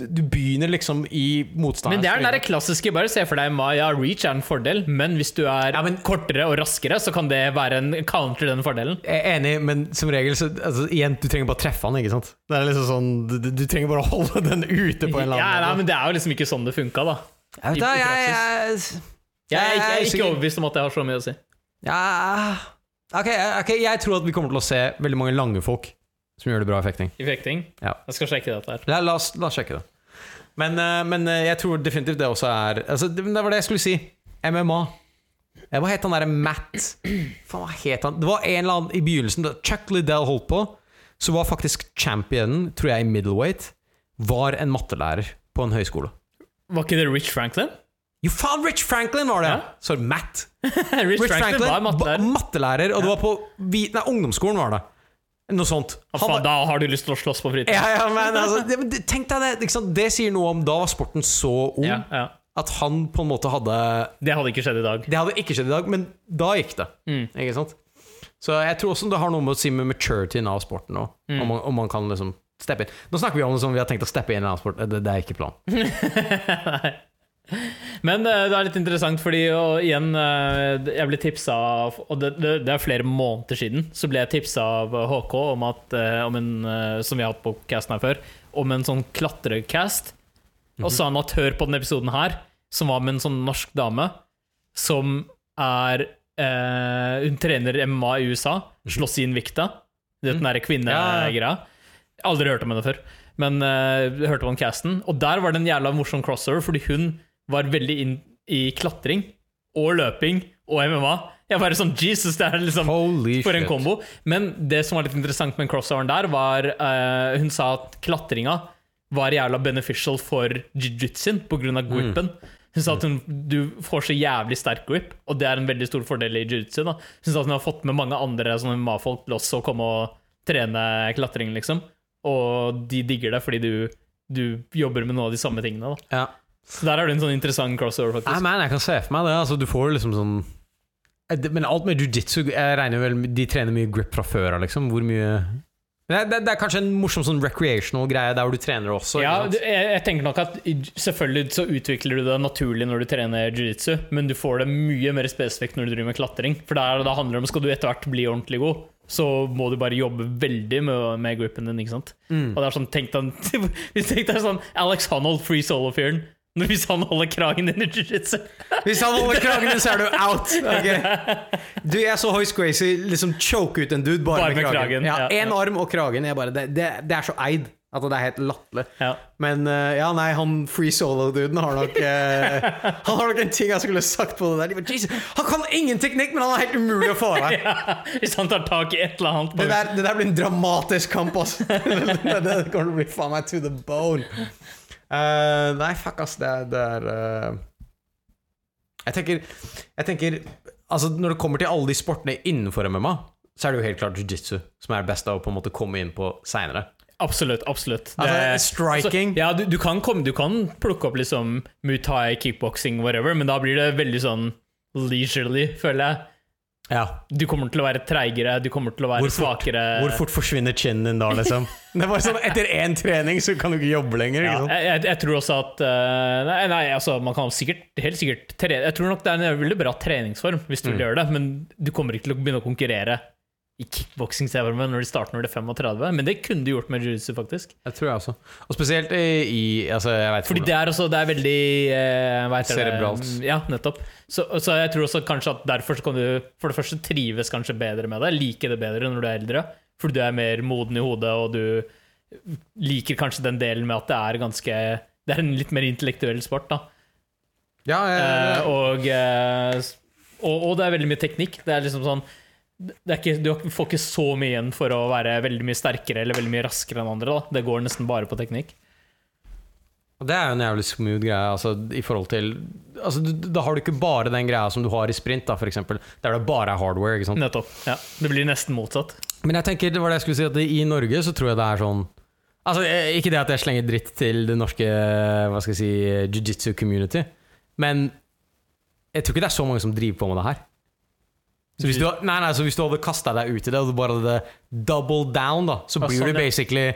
Du begynner liksom i motstanderen. Men det er den der klassiske, bare se for deg Maya Reach er en fordel, men hvis du er Ja, men- kortere og raskere, så kan det være en counter den fordelen. Jeg er enig, men som regel så altså, Igjen, du trenger bare treffe han, ikke sant? Det er liksom sånn Du, du trenger bare å holde den ute på en eller Ja, annen nei, men Det er jo liksom ikke sånn det funka, da. Jeg vet da, jeg, jeg, Jeg jeg er ikke overbevist om at det har så mye å si. Ja ok, ok, jeg tror at vi kommer til å se veldig mange lange folk som gjør det bra i fekting. I fekting. Ja. Jeg skal sjekke dette her. La, la, oss, la oss sjekke det. Men, eh, men eh, jeg tror definitivt det også er altså, det, var det jeg skulle si. MMA. Eh, Hva het han derre Matt Faen, hva het han? Det var en eller annen i begynnelsen da Chuck Liddell holdt på. Så var faktisk championen, tror jeg, i middleweight, var en mattelærer på en høyskole. Var ikke det Rich Franklin? Jo, faen, Rich Franklin var det! Ja. Sorry, Matt. Rich, Franklin, var mattelærer. mattelærer, og det var på vi, nei, ungdomsskolen, var det. Noe sånt. Var- da har du lyst til å slåss på fritiden. ja, ja, men altså, det, Tenk deg det! liksom. Det sier noe om Da var sporten så ung Ja, ja. at han på en måte hadde Det hadde ikke skjedd i dag. Det hadde ikke skjedd i dag, men da gikk det. Mm. Ikke sant? Så jeg tror også det har noe med å si med maturityen av sporten òg. Mm. Om, om man kan liksom steppe inn. Nå snakker vi om det som vi har tenkt å steppe inn i en annen sport. Det, det er ikke planen. Men eh, det er litt interessant, fordi og igjen eh, Jeg ble tipsa Og det, det, det er flere måneder siden Så ble jeg tipsa av HK om at eh, om en, Som vi har hatt på casten her før Om en sånn klatrecast Og så sa han at hør på den episoden her Som var med en sånn norsk dame Som er eh, Hun trener MMA i USA Slåss i Invicta Du vet den derre kvinnegreia. Aldri hørt om henne før Men eh, hørte om casten Og der var det en jævla morsom crossover Fordi hun var veldig inn i klatring Og løping Og MMA Jeg bare sånn, Jesus, det er liksom Holy for en kombo. Men det som var litt interessant med crossoveren der, var uh, Hun sa at klatringa var jævla beneficial for jiu-jitsuen pga. Mm. gripen. Hun sa at hun, du får så jævlig sterk grip, og det er en veldig stor fordel i jiu-jitsu. Hun sa at hun har fått med mange andre sånne MMA-folk til også å komme og trene klatring, liksom. Og de digger det fordi du, du jobber med noe av de samme tingene. da. Ja. Så der er det en sånn interessant crossover, faktisk. Nei, men jeg kan se for meg det. Altså, du får liksom sånn Eh, Men alt med jiu-jitsu Jeg regner vel De trener mye grip fra før av, liksom. Hvor mye det er, det, det er kanskje en morsom sånn recreational greie der hvor du trener også. Ja, jeg, jeg tenker nok at selvfølgelig så utvikler du det naturlig når du trener jiu-jitsu, men du får det mye mer spesifikt når du driver med klatring. For der, da handler det om skal du etter hvert bli ordentlig god, så må du bare jobbe veldig med, med gripen din. ikke sant? Mm. Og det er sånn, tenk deg, tenk deg sånn Alex Honnold, free solo-fyren. Hvis han holder kragen din i jiu-jitsu. Hvis han holder kragen din, så er du out! Okay. Du, Jeg så Hoist crazy liksom choke ut en dude bare, Bare med kragen. kragen, Ja, ja, arm og kragen. Bare, det, det, det er så eid at det er helt latterlig. Ja. Men eh, ja, nei, han free solo-duden har nok eh, Han har nok en ting jeg skulle sagt på det der. De bare, Jesus, han kan ingen teknikk, men han er helt umulig å få av deg. Hvis han tar tak i et eller annet. Det der, det der blir en dramatisk kamp, altså. det, det kommer til å bli faen meg to the bone. Eh, nei, fuck, ass. Det, det er uh... jeg, tenker, jeg tenker Altså, når det kommer til alle de sportene innenfor MMA, så er det jo helt klart jiu-jitsu som er best av å på en måte komme inn på seinere. Absolutt. absolutt Altså, striking. Altså, ja, du, du, kan komme, du kan plukke opp liksom Muay kickboksing, kickboxing, whatever, men da blir det veldig sånn leisurely, føler jeg. Ja. Du kommer til å være treigere, du kommer til å være Hvor fort- svakere. Hvor fort forsvinner kinnen din da, liksom? Det var sånn, Etter én trening så kan du ikke jobbe lenger. Ja, Ikke sant? jeg, jeg, tror også at eh, Nei, nei altså, man kan sikkert, helt sikkert tre, Jeg tror nok det er en veldig bra treningsform hvis du Mm. gjøre det, men du kommer ikke til å begynne å konkurrere i kickboksing ser jeg når de starter når de er 35. Men det kunne du gjort med jiu-jitsu, faktisk. Jeg tror jeg også. Og spesielt i, i altså, jeg vet Fordi det er, også, det er veldig eh, Cerebralt. det? Ja, nettopp. Så, så jeg tror også kanskje at derfor så kan du for det første trives kanskje bedre med det. Like det bedre når du er eldre. Fordi du er mer moden i hodet, og du liker kanskje den delen med at det er ganske Det er en litt mer intellektuell sport, da. Ja, jeg, Eh, og, eh, og, og det er veldig mye teknikk. Det er liksom sånn ikke, Du får ikke så mye igjen for å være veldig mye sterkere eller veldig mye raskere enn andre. Da. Det går nesten bare på teknikk. Det er jo en jævlig smooth greie. Altså, i forhold til altså, Da har du ikke bare den greia som du har i sprint, da, for eksempel, der det bare er hardware. Ikke sant? Nettopp. Ja. Det blir nesten motsatt. Men jeg tenker, det var det jeg skulle si, at i Norge så tror jeg det er sånn Altså, eh, Ikke det at jeg slenger dritt til det norske hva skal jeg si, jiu-jitsu community, men jeg tror ikke det er så mange som driver på med det her. Så hvis du, nei, nei, så hvis du hadde kasta deg ut i det, og du bare hadde double down, da, så Ja, blir sånn, du basically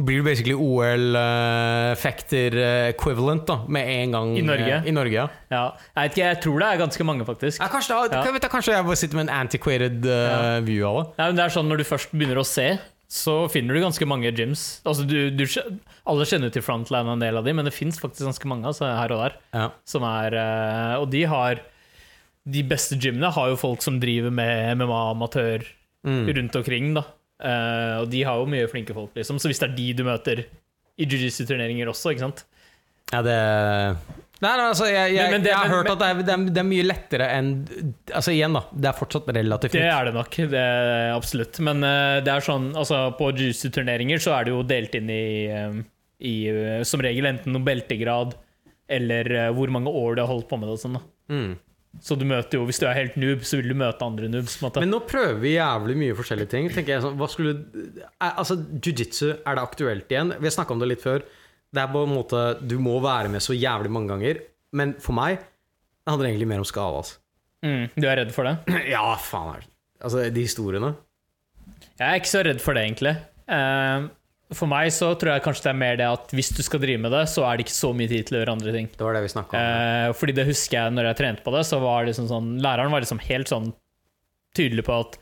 blir du basically OL-fekter equivalent da, med en gang I Norge? eh, I Norge, ja. Ja. Jeg vet ikke, jeg tror det er ganske mange, faktisk. ja kanskje, da, Ja. Vet jeg, kanskje jeg bare sitter med en antiquated eh, view av det. Det er sånn Når du først begynner å se, så finner du ganske mange gyms. Altså, du, du, alle kjenner til Frontline og en del av dem men det fins faktisk ganske mange altså, her og der. Ja. Som er, uh, og de har De beste gymene har jo folk som driver med MMA-amatør Mm. rundt omkring. da Uh, Og de har jo mye flinke folk, liksom. Så hvis det er de du møter i jiu-jitsu-turneringer også, ikke sant Ja, det Nei, nei, altså, jeg, jeg, Men- men det- jeg har men- hørt at det er, det, er, det er mye lettere enn Altså igjen, da. Det er fortsatt relativt Det er det nok, det er absolutt. Men uh, det er sånn, altså på jiu-jitsu-turneringer så er det jo delt inn i, eh, i uh, som regel enten noen beltegrad eller uh, hvor mange år du har holdt på med det. og sånn da. Mm. Så du møter jo, hvis du er helt noob, så vil du møte andre noobs. Men nå prøver vi jævlig mye forskjellige ting. Tenker jeg sånn, hva skulle Altså, Jiu-jitsu, er det aktuelt igjen? Vi har snakka om det litt før. Det er på en måte Du må være med så jævlig mange ganger. Men for meg det handler egentlig mer om skade. Altså. mm, du er redd for det? Ja, faen. Altså, de historiene. Jeg er ikke så redd for det, egentlig. Eh, For meg så tror jeg kanskje det er mer det at hvis du skal drive med det, så er det ikke så mye tid til å gjøre andre ting. Det var det vi om. Eh, fordi det husker jeg når jeg trente på det, så var liksom sånn Læreren var liksom helt sånn tydelig på at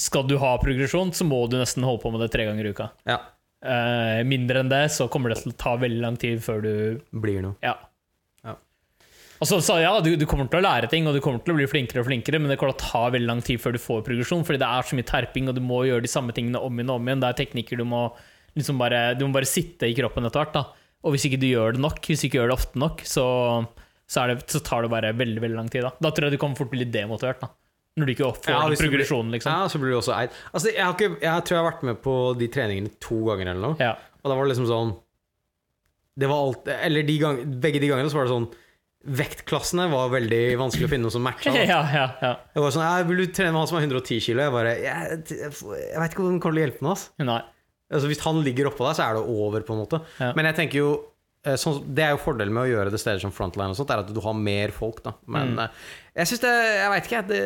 skal du ha progresjon, så må du nesten holde på med det tre ganger i uka. Ja. Eh, mindre enn det, så kommer det til å ta veldig lang tid før du Blir noe. Ja. Ja. Og så sa ja, du, du kommer til å lære ting, og du kommer til å bli flinkere og flinkere, men det kommer til å ta veldig lang tid før du får progresjon, fordi det er så mye terping, og du må gjøre de samme tingene om igjen og om igjen. Det er teknikker du må liksom bare Du må bare sitte i kroppen etter hvert, da. Og hvis ikke du gjør det nok, hvis du ikke gjør det ofte nok, så, så, er det, så tar det bare veldig veldig lang tid. Da Da tror jeg du kommer fort bli litt demotivert. da Når du ikke får Ja, progresjonen, liksom. Ja, så blir du også eid. Altså, jeg, har ikke, jeg tror jeg har vært med på de treningene to ganger eller noe. Ja. Og da var det liksom sånn Det var alt Eller de gang, begge de gangene så var det sånn Vektklassene var veldig vanskelig å finne noe som matcha. ja, ja, ja. Jeg var sånn, jeg vil du trene med han som har 110 kilo? Jeg bare Jeg, jeg, jeg vet ikke om den kommer til å hjelpe meg. ass. Nei. Altså, hvis han ligger oppå deg, så er det over, på en måte. Ja. Men jeg tenker jo eh, sånn, Det er jo fordelen med å gjøre det steder som Frontline, og sånt, er at du har mer folk. da Men Mm. eh, jeg syns det Jeg veit ikke. Det,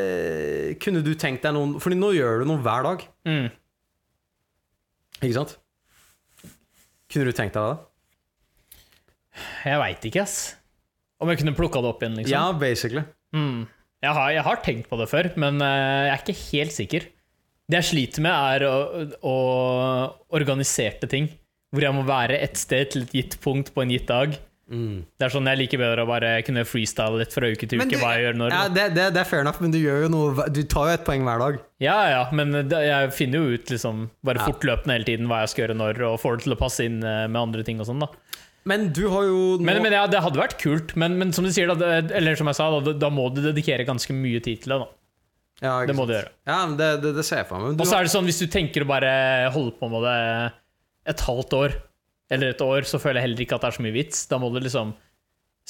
kunne du tenkt deg noen Fordi nå gjør du noe hver dag. Mm. Ikke sant? Kunne du tenkt deg det? Jeg veit ikke, ass. Om jeg kunne plukka det opp igjen, liksom. Ja, basically. Mm. Jeg, har, jeg har tenkt på det før, men eh, jeg er ikke helt sikker. Det jeg sliter med, er å, å organiserte ting. Hvor jeg må være et sted til et gitt punkt på en gitt dag. Mm. Det er sånn Jeg liker bedre å bare kunne freestyle litt fra uke til uke hva jeg gjør når. ja, det, det, det er fair enough, men du gjør jo noe Du tar jo et poeng hver dag. Ja, ja, men det, jeg finner jo ut liksom bare Ja. fortløpende hele tiden hva jeg skal gjøre når, og får det til å passe inn eh, med andre ting og sånn, da. Men du har jo nå Men, men ja, det hadde vært kult, men, men som du sier, da, eller som jeg sa, da, da må du dedikere ganske mye tid til det. da ja, Det må sant. du gjøre. Ja, det, det, det ser jeg for meg. Og så er det sånn, hvis du tenker å bare holde på med det et halvt år, eller et år, så føler jeg heller ikke at det er så mye vits. Da må du liksom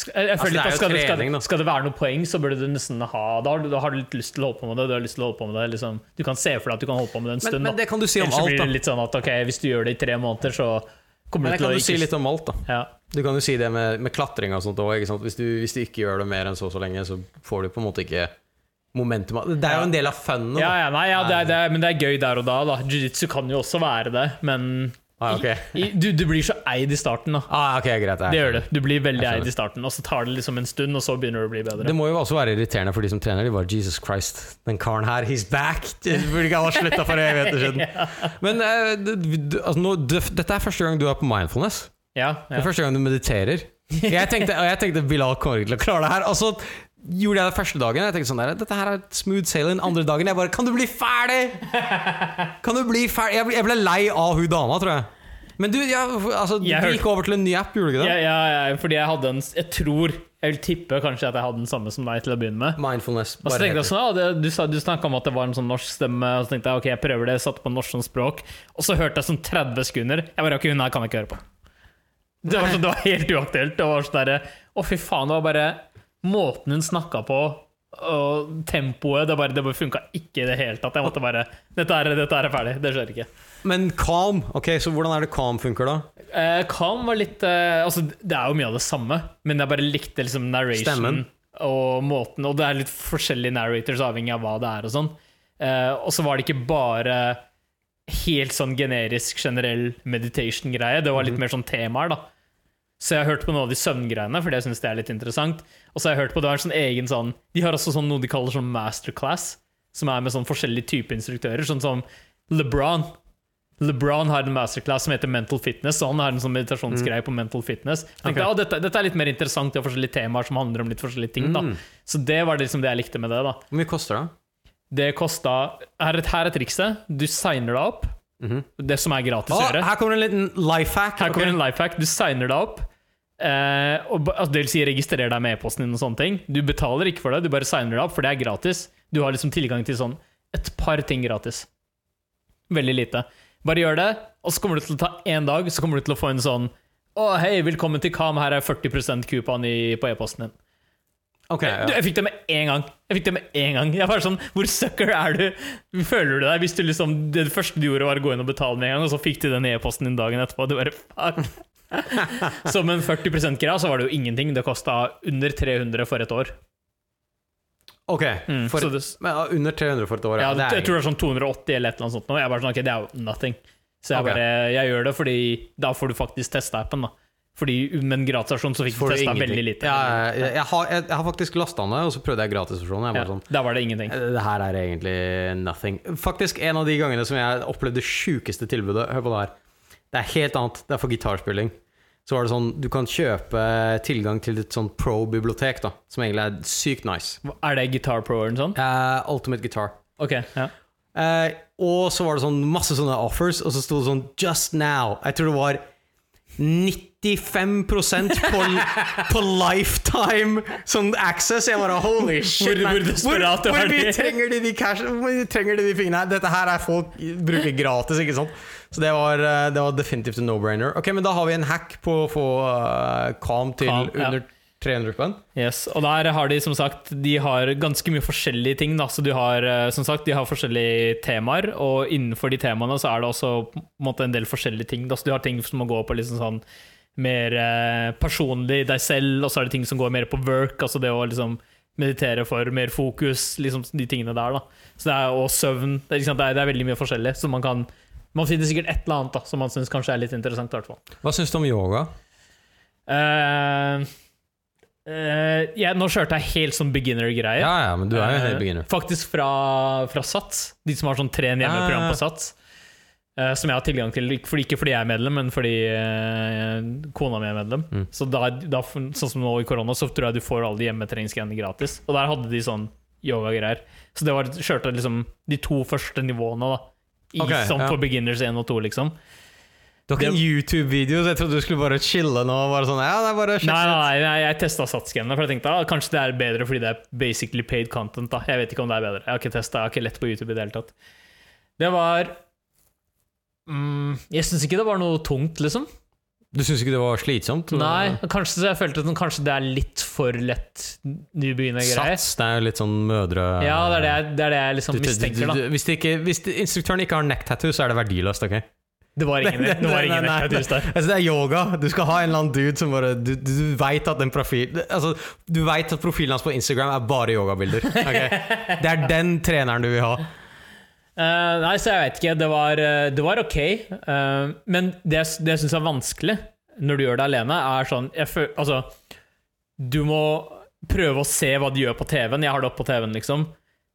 skal, jeg, jeg Altså, føler er at skal, det, skal, trening, skal det være noe poeng, så burde du nesten ha Da har du, da har du litt lyst til å holde på med det. Du har lyst til å holde på med det liksom. Du kan se for deg at du kan holde på med det en men, stund. men det kan du si om Ellers alt, blir da. det litt sånn at ok, hvis du gjør det i tre måneder, så kommer Men du det kan å du si litt om alt, da. ja. Du kan jo si det med, med klatring og sånt òg. Hvis, hvis du ikke gjør det mer enn så og så lenge, så får du på en måte ikke momentum Det er jo en del av funen. Ja, ja, nei, ja, det er, det er, men det er gøy der og da. da. Jiu-jitsu kan jo også være det, men Ah, okay. i, du, du blir så eid i starten. da Ah, okay, greit. Det gjør du. Du blir veldig eid i starten, og så tar det liksom en stund, og så begynner du å bli bedre. Det må jo også være irriterende for de som trener. De bare Jesus Christ, den karen her, he's back! Det burde ikke ha slutta for evigheter siden. Men uh, altså, nå, det- dette er første gang du er på mindfulness. Ja, Det er første gang du mediterer. Jeg tenkte, og jeg tenkte Bilal kommer ikke til å klare det her. Og så gjorde jeg det første dagen. Jeg tenkte sånn der, Dette her er smooth sailing. Andre dagen jeg bare Kan du bli ferdig?! Kan du bli ferdig? Jeg ble, jeg ble lei av hun dama, tror jeg. Men du, ja, altså, du Jeg hørte- gikk over til en ny app, gjorde du ikke det? ja, ja, ja, fordi jeg hadde en Jeg tror Jeg vil tippe kanskje at jeg hadde den samme som deg til å begynne med. Mindfulness. Og så tenkte jeg sånn, ja, det, Du, sa- du snakka om at det var en sånn norsk stemme, og så tenkte jeg ok, jeg prøver det. Satte på norsk som språk, og så hørte jeg sånn 30 sekunder. Jeg bare ok, hun her kan jeg ikke høre på. Det var, sånn, det var helt uaktuelt. Det var sånn derre Å, fy faen. Det var bare måten hun snakka på, og tempoet. Det bare, det bare funka ikke i det hele tatt. Jeg måtte bare Dette er, dette er ferdig. Det skjer ikke. Men calm. Ok, Så hvordan er det calm funker, da? Eh, Calm var litt eh, Altså, det er jo mye av det samme, men jeg bare likte liksom narration Stemmen. og måten Og det er litt forskjellige narrators avhengig av hva det er og sånn. Eh, og så var det ikke bare helt sånn generisk, generell meditation-greie. Det var litt mer sånn temaer, da. Så jeg har hørt på noe av de søvngreiene, fordi jeg syns det er litt interessant. Og så har jeg hørt på det er en sånn egen sånn De har også sånn noe de kaller sånn masterclass, som er med sånn forskjellige typer instruktører, sånn som LeBron. LeBron har en masterclass som heter Mental Fitness, og han har en sånn meditasjonsgreie på Mental Fitness. Tenkte, okay. Dette, dette er litt mer interessant, de har forskjellige temaer som handler om litt forskjellige ting. Mm. Så det var det, liksom det jeg likte med det. da Hvor mye koster det? Det kosta Her, er- her er trikset. Du signer deg opp. Det som er gratis å Å, gjøre. her kommer en liten life hack. Her okay. kommer en life hack. Du signer deg opp. Eh, og, altså, det vil si registrer deg med e-posten din og sånne ting. Du betaler ikke for det, du bare signer deg opp, for det er gratis. Du har liksom tilgang til sånn et par ting gratis. Veldig lite. Bare gjør det, og så kommer du til å ta én dag, så kommer du til å få en sånn Å, hei, velkommen til Kam, her er 40% kupon i, på e-posten din. Ok, ja. Du, jeg fikk det med en gang. Jeg fikk det med en gang Jeg var sånn, Hvor sucker er du? Føler du deg hvis du liksom det første du gjorde, var å gå inn og betale med en gang, og så fikk du den e-posten din dagen etterpå? Du bare fuck. Som en 40 %-greia så var det jo ingenting. Det kosta under 300 for et år. Ok, Mm, for, det, men, under 300 for et år. ja, Ja, jeg tror det er sånn 280 eller et eller annet sånt. Jeg bare sånn, ok, Det er jo nothing. Så jeg okay. bare, jeg gjør det fordi da får du faktisk testa appen. da Fordi med en gratisversjon så fikk du testa veldig lite. Ja, jeg, jeg, har, jeg, jeg har faktisk lasta ned, og så prøvde jeg gratisversjonen. Jeg Ja, sånn der var det ingenting. "Eh, Det her er egentlig nothing. Faktisk en av de gangene som jeg opplevde det sjukeste tilbudet. Hør på det her. Det er helt annet. Det er for gitarspilling. Så var det sånn Du kan kjøpe tilgang til et sånn pro-bibliotek, da som egentlig er sykt nice. Er det Guitar Pro eller noe sånt? Uh, Ultimate Guitar. Ok, ja. uh, og så var det sånn masse sånne offers, og så sto det sånn 'Just now'. Jeg tror det var 95 på, på lifetime sånn access. Jeg bare holy shit, Hvor- hvor desperat hvor, hvor mye trenger de de cash Hvor mye trenger de de pengene her? Dette her er folk bruker gratis, ikke sant? Så det var, eh, det var definitivt en no-brainer. Ok, men da har vi en hack på å få uh, Calm til Calm, ja. Under 300 spenn. Yes, og der har de som sagt De har ganske mye forskjellige ting. Da. Så de har eh, som sagt De har forskjellige temaer, og innenfor de temaene så er det også på en måte en del forskjellige ting. Da. Så du har ting som må gå på liksom sånn mer eh, personlig deg selv, og så er det ting som går mer på work, altså det å liksom meditere for mer fokus, liksom de tingene der. da Så det er Og søvn. Det er, liksom, det er, det er veldig mye forskjellig. Så man kan Man finner sikkert et eller annet da som man syns kanskje er litt interessant. i hvert fall Hva syns du om yoga? Eh, eh, yeah, nå kjørte jeg helt sånn beginner-greie. Ja, ja, men du er jo Eh, helt beginner. Faktisk fra, fra Sats. De som har sånn tren hjemmeprogram Ja. på Sats. Uh, som jeg har tilgang til, fordi, ikke fordi jeg er medlem, men fordi eh, kona mi er medlem. Mm. Så da, da, sånn som nå i korona, så tror jeg du får alle de hjemmetreningsgreiene gratis. Og der hadde de sånn yoga-greier. Så det var kjørte liksom de to første nivåene, da. I, okay, sånn ja. for beginners 1 og 2, liksom. Du har ikke en YouTube-video, så jeg trodde du skulle bare chille nå. Bare sånn, ja, det er bare Nei, nei, nei, jeg testa satsgenene, for jeg tenkte ah, kanskje det er bedre fordi det er basically paid content. da Jeg vet ikke om det er bedre. Jeg har ikke testet, jeg har ikke lett på YouTube i det hele tatt. Det var mm, Jeg syns ikke det var noe tungt, liksom. Du syns ikke det var slitsomt? Nei, kanskje så jeg følte at kanskje det er litt for lett nybegynnergreier. Sats, det er jo litt sånn mødre... Ja, det er det, jeg- det er det jeg liksom mistenker, da. du- Hvis, ikke, hvis instruktøren ikke har neck tattoo, så er det verdiløst, ok? Det var ingen, det var ingen Nei, nei, der. Altså, det er yoga. Du skal ha en eller annen dude som bare Du, du, veit at den profil Altså, du vet at profilen hans på Instagram er bare yogabilder. Okay? Det er den treneren du vil ha. Uh, nei, så jeg vet ikke. Det var, eh, det var ok. Uh, men det, det jeg syns er vanskelig når du gjør det alene, er sånn føl, Altså, du må prøve å se hva de gjør på TV-en. Jeg har det opp på TV-en, liksom.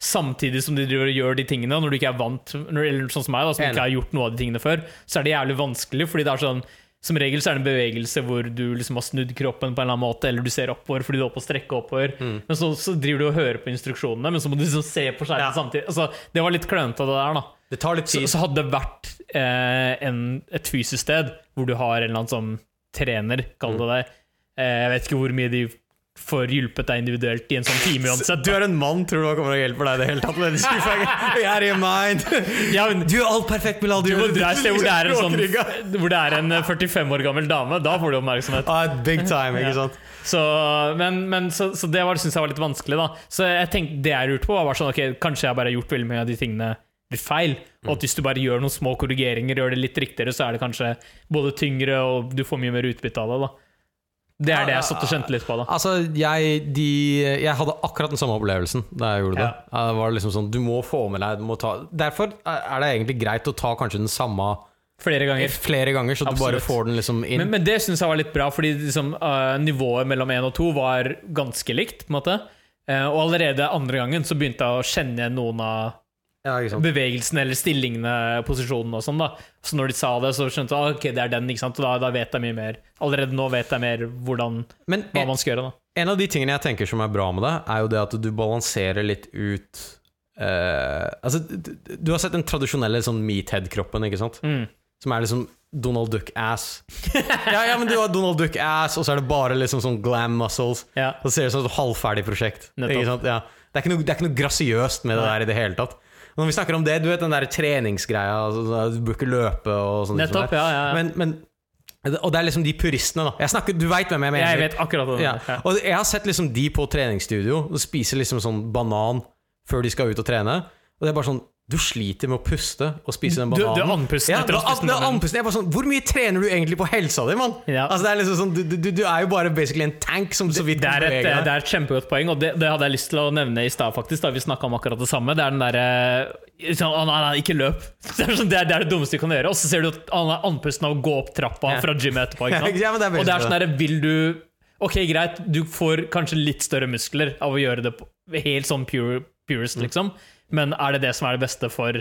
Samtidig som de driver og gjør de tingene. Når du ikke er vant Eller sånn som meg, da, som ikke har gjort noe av de tingene før, så er det jævlig vanskelig, fordi det er sånn som regel så er det en bevegelse hvor du liksom har snudd kroppen på en eller annen måte, eller du ser oppover fordi du er oppe og strekker oppover. Mm. Men så, så driver du og hører på instruksjonene, men så må du liksom se på skjermen Ja. samtidig. Altså, det var litt klønete, det der, da. Det tar litt tid. så hadde det vært eh, en, et fysisk sted hvor du har en eller annen sånn trener, kall det det. Eh, jeg vet ikke hvor mye de får hjulpet deg individuelt i en sånn time uansett. Du er en mann, tror du han kommer og hjelper deg i det hele tatt? Men jeg er i mind. Ja, men Du er alt perfekt, Bilal. du må dra et sted hvor det er en sånn Hvor det er en eh, 45 år gammel dame. Da får du oppmerksomhet. Ah, big time, ikke sant? Så, men, men, så, så det syns jeg var litt vanskelig, da. Så jeg tenkte, det jeg lurte på, var sånn Ok, kanskje jeg bare har gjort veldig mye av de tingene litt feil. Og at hvis du bare gjør noen små korrigeringer, gjør det litt riktigere, så er det kanskje både tyngre, og du får mye mer utbytte av det, da. Det er det jeg satt og kjente litt på, da. Altså, jeg, de, jeg hadde akkurat den samme opplevelsen da jeg gjorde det. Ja, Det var liksom sånn, Du må få med deg må ta, Derfor er det egentlig greit å ta kanskje den samme Flere ganger. flere ganger, så du bare får den liksom inn. Men, men det syns jeg var litt bra, fordi liksom, uh, nivået mellom én og to var ganske likt. på en måte uh, Og allerede andre gangen så begynte jeg å kjenne noen av ja, bevegelsene eller stillingene, posisjonene og sånn. da Så når de sa det, så skjønte jeg ah, ok, det er den. ikke sant? Da, da vet jeg mye mer. Allerede nå vet jeg mer hvordan, Men hva man skal gjøre. da en av de tingene jeg tenker som er bra med det, er jo det at du balanserer litt ut uh, Altså, du, du har sett den tradisjonelle sånn meathead-kroppen, ikke sant? Mm. Som er liksom Donald Duck-ass. ja, ja, men du har Donald Duck-ass, og så er det bare liksom sånn glam muscles. Ja. Så ser det ut som et halvferdig prosjekt. Nettopp. Ikke sant? Ja. Det, er ikke noe, det er ikke noe grasiøst med det der i det hele tatt. Når vi snakker om det, du vet den der treningsgreia, altså, du bør ikke løpe og sånn. Nettopp, ja, ja. Men, men, og det er liksom de puristene, da. Jeg snakker, du veit hvem jeg mener. Jeg vet akkurat det. Ja. Og jeg har sett liksom de på treningsstudio og spiser liksom sånn banan før de skal ut og trene. Og det er bare sånn Du sliter med å puste og spise den bananen. du er andpusten ja, etter å ha spist den andpusten. Jeg er bare sånn, Hvor mye trener du egentlig på helsa di, mann? Ja. Altså, liksom sånn, du, du, du er jo bare basically en tank som så vidt Det det er, et, det er et kjempegodt poeng, og det, det hadde jeg lyst til å nevne i stad, faktisk. Da vi snakka om akkurat det samme. Det er den derre sånn, Å nei, nei, ikke løp. Det er, sånn, det, er, det er dummeste du kan gjøre. Og så ser du at han er andpusten av å gå opp trappa fra gymmet etterpå. Ja, det og det er sånn derre Vil du Ok, greit, du får kanskje litt større muskler av å gjøre det på, helt sånn pure, purest, Mm. Men er det det som er det beste for,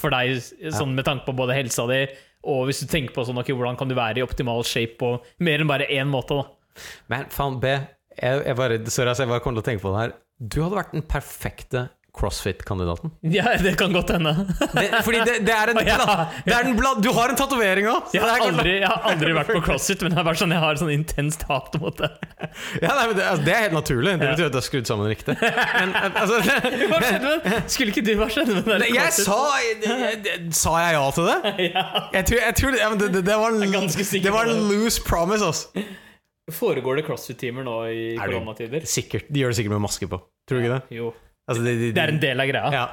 for deg, sånn med tanke på både helsa di, og hvis du tenker på sånn, okay, hvordan kan du være i optimal shape på mer enn bare én måte, da? Men faen, B, jeg, jeg bare, sorry, altså, jeg bare kom til å tenke på det her. Du hadde vært den perfekte CrossFit-kandidaten. Ja, det kan godt hende. Det, fordi det, det er en ja. bla- det er en bla, Du har en tatovering òg! Jeg har, aldri, jeg har aldri vært på CrossFit, men det er bare sånn, jeg har sånn intenst hat mot det. Ja, nei, men det, altså, det er helt naturlig. Det betyr at du har skrudd sammen riktig. Men altså Hva skjedde med? Skulle ikke du hva skjedde med det? Nei, Jeg sa jeg, jeg, Sa jeg ja til det? ja. Jeg tror, jeg tror det, ja, men det, det, det var en, Jeg er det var en loose promise, altså. Foregår det CrossFit-timer nå i Er koronatider? Sikkert. De gjør det sikkert med maske på. Tror du ikke det? Jo. Altså, de, de, Det er en del av greia. ja.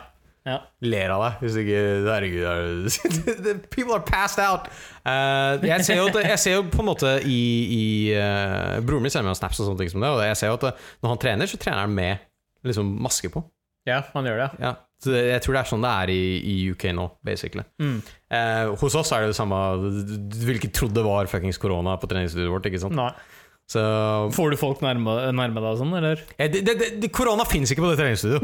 Ja. Ler av deg hvis ikke Herregud, er people are passed out. Uh, jeg, ser jo at, jeg ser jo på en måte i, i uh, Broren min sender meg snaps og sånne ting som det, og jeg ser jo at eh, når han trener, så trener han med liksom maske på. ja, han gjør det. Ja. Så jeg tror det er sånn det er i, i UK nå, basically. Mm. Eh, hos oss er det det samme du ville ikke trodd det var fuckings korona på treningsstudioet vårt. ikke sant? Nei. Så Får du folk nærme, nærme deg og sånn, eller? eh, det, det, det, Korona fins ikke på det treningsstudioet.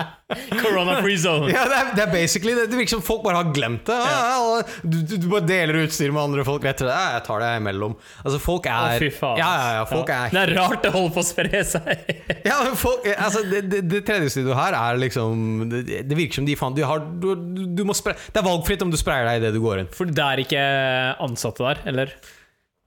Det er, Corona free zone. ja, det, er, det er basically Det, det virker som folk bare har glemt det. Ja, du, du, du bare deler utstyr med andre folk. Etter det. ja, jeg tar det imellom. Altså, folk er faen. Ja, ja, ja, folk er Det er rart det holder på å spre seg. Ja, men folk, altså, det, det, det tredje studioet her er liksom Det, det virker som de faen de har, du, du, du må spre, Det er valgfritt om du sprayer deg idet du går inn. For det er ikke ansatte der, eller?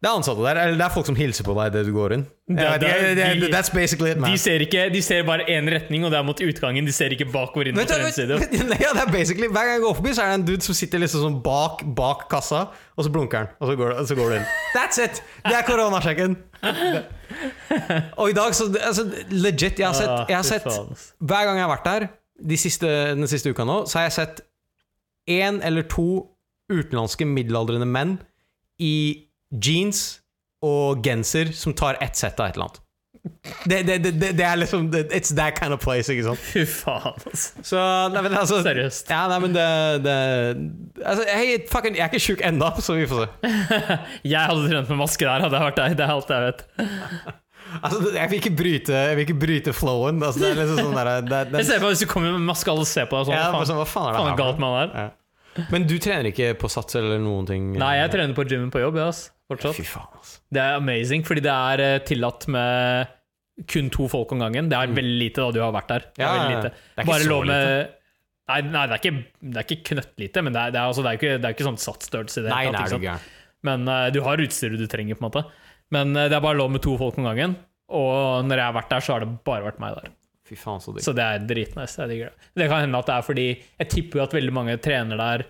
Det er ansatte der, eller det er folk som hilser på deg idet du går inn. Det- Jeg det- det- de- that's basically it, man. De ser, ikke, de ser bare én retning, og det er mot utgangen. De ser ikke bakover inn vet, treningsstudio. ja, det er basically Hver gang jeg går forbi, så er det en dude som sitter liksom sånn bak, bak kassa, og så blunker han, og så går, så går du inn. That's it! Det er koronasjekken. Og i dag, så altså, Legit, jeg har sett, jeg har Ah, sett. Hver gang jeg har vært der de siste, den siste uka nå, så har jeg sett én eller to utenlandske middelaldrende menn i jeans og genser som tar ett sett av et eller annet. Det, det, det, det, er liksom It's that kind of place, ikke sant? Fy faen, altså. Så nei, men altså Seriøst. Ja, nei, men det, det altså, hey, fucking, Jeg er ikke sjuk ennå, så vi får se. Jeg hadde trent med maske der, hadde jeg vært deg. Det er alt jeg vet. Altså, jeg vil ikke bryte, jeg vil ikke bryte flowen. Altså, det er liksom sånn der, det, det, Jeg ser på Hvis du kommer med maske, alle ser på deg sånn. ja, faen, sånn, Hva faen er det faen her? galt med han der? Ja. Men du trener ikke på sats eller noen ting? Nei, jeg trener på gymmen på jobb, ja, ass. Fortsatt. Fy faen, altså. Det er amazing, fordi det er eh, tillatt med kun to folk om gangen. Det er veldig lite da du har vært der. Det er Mm. Ja, lite. Det er Bare lov med Nei, nei det, er ikke, det er ikke knøttlite, men det er, det er, altså, det er jo ikke, det ikke sånn satsstørrelse i det hele tatt, du. Men uh, du har utstyret du trenger, på en måte. Men uh, det er bare lov med to folk om gangen. Og når jeg har vært der, så har det bare vært meg der. Fy faen, så digg. Så det er dritnice. Jeg digger det. Det kan hende at det er fordi Jeg tipper jo at veldig mange trener der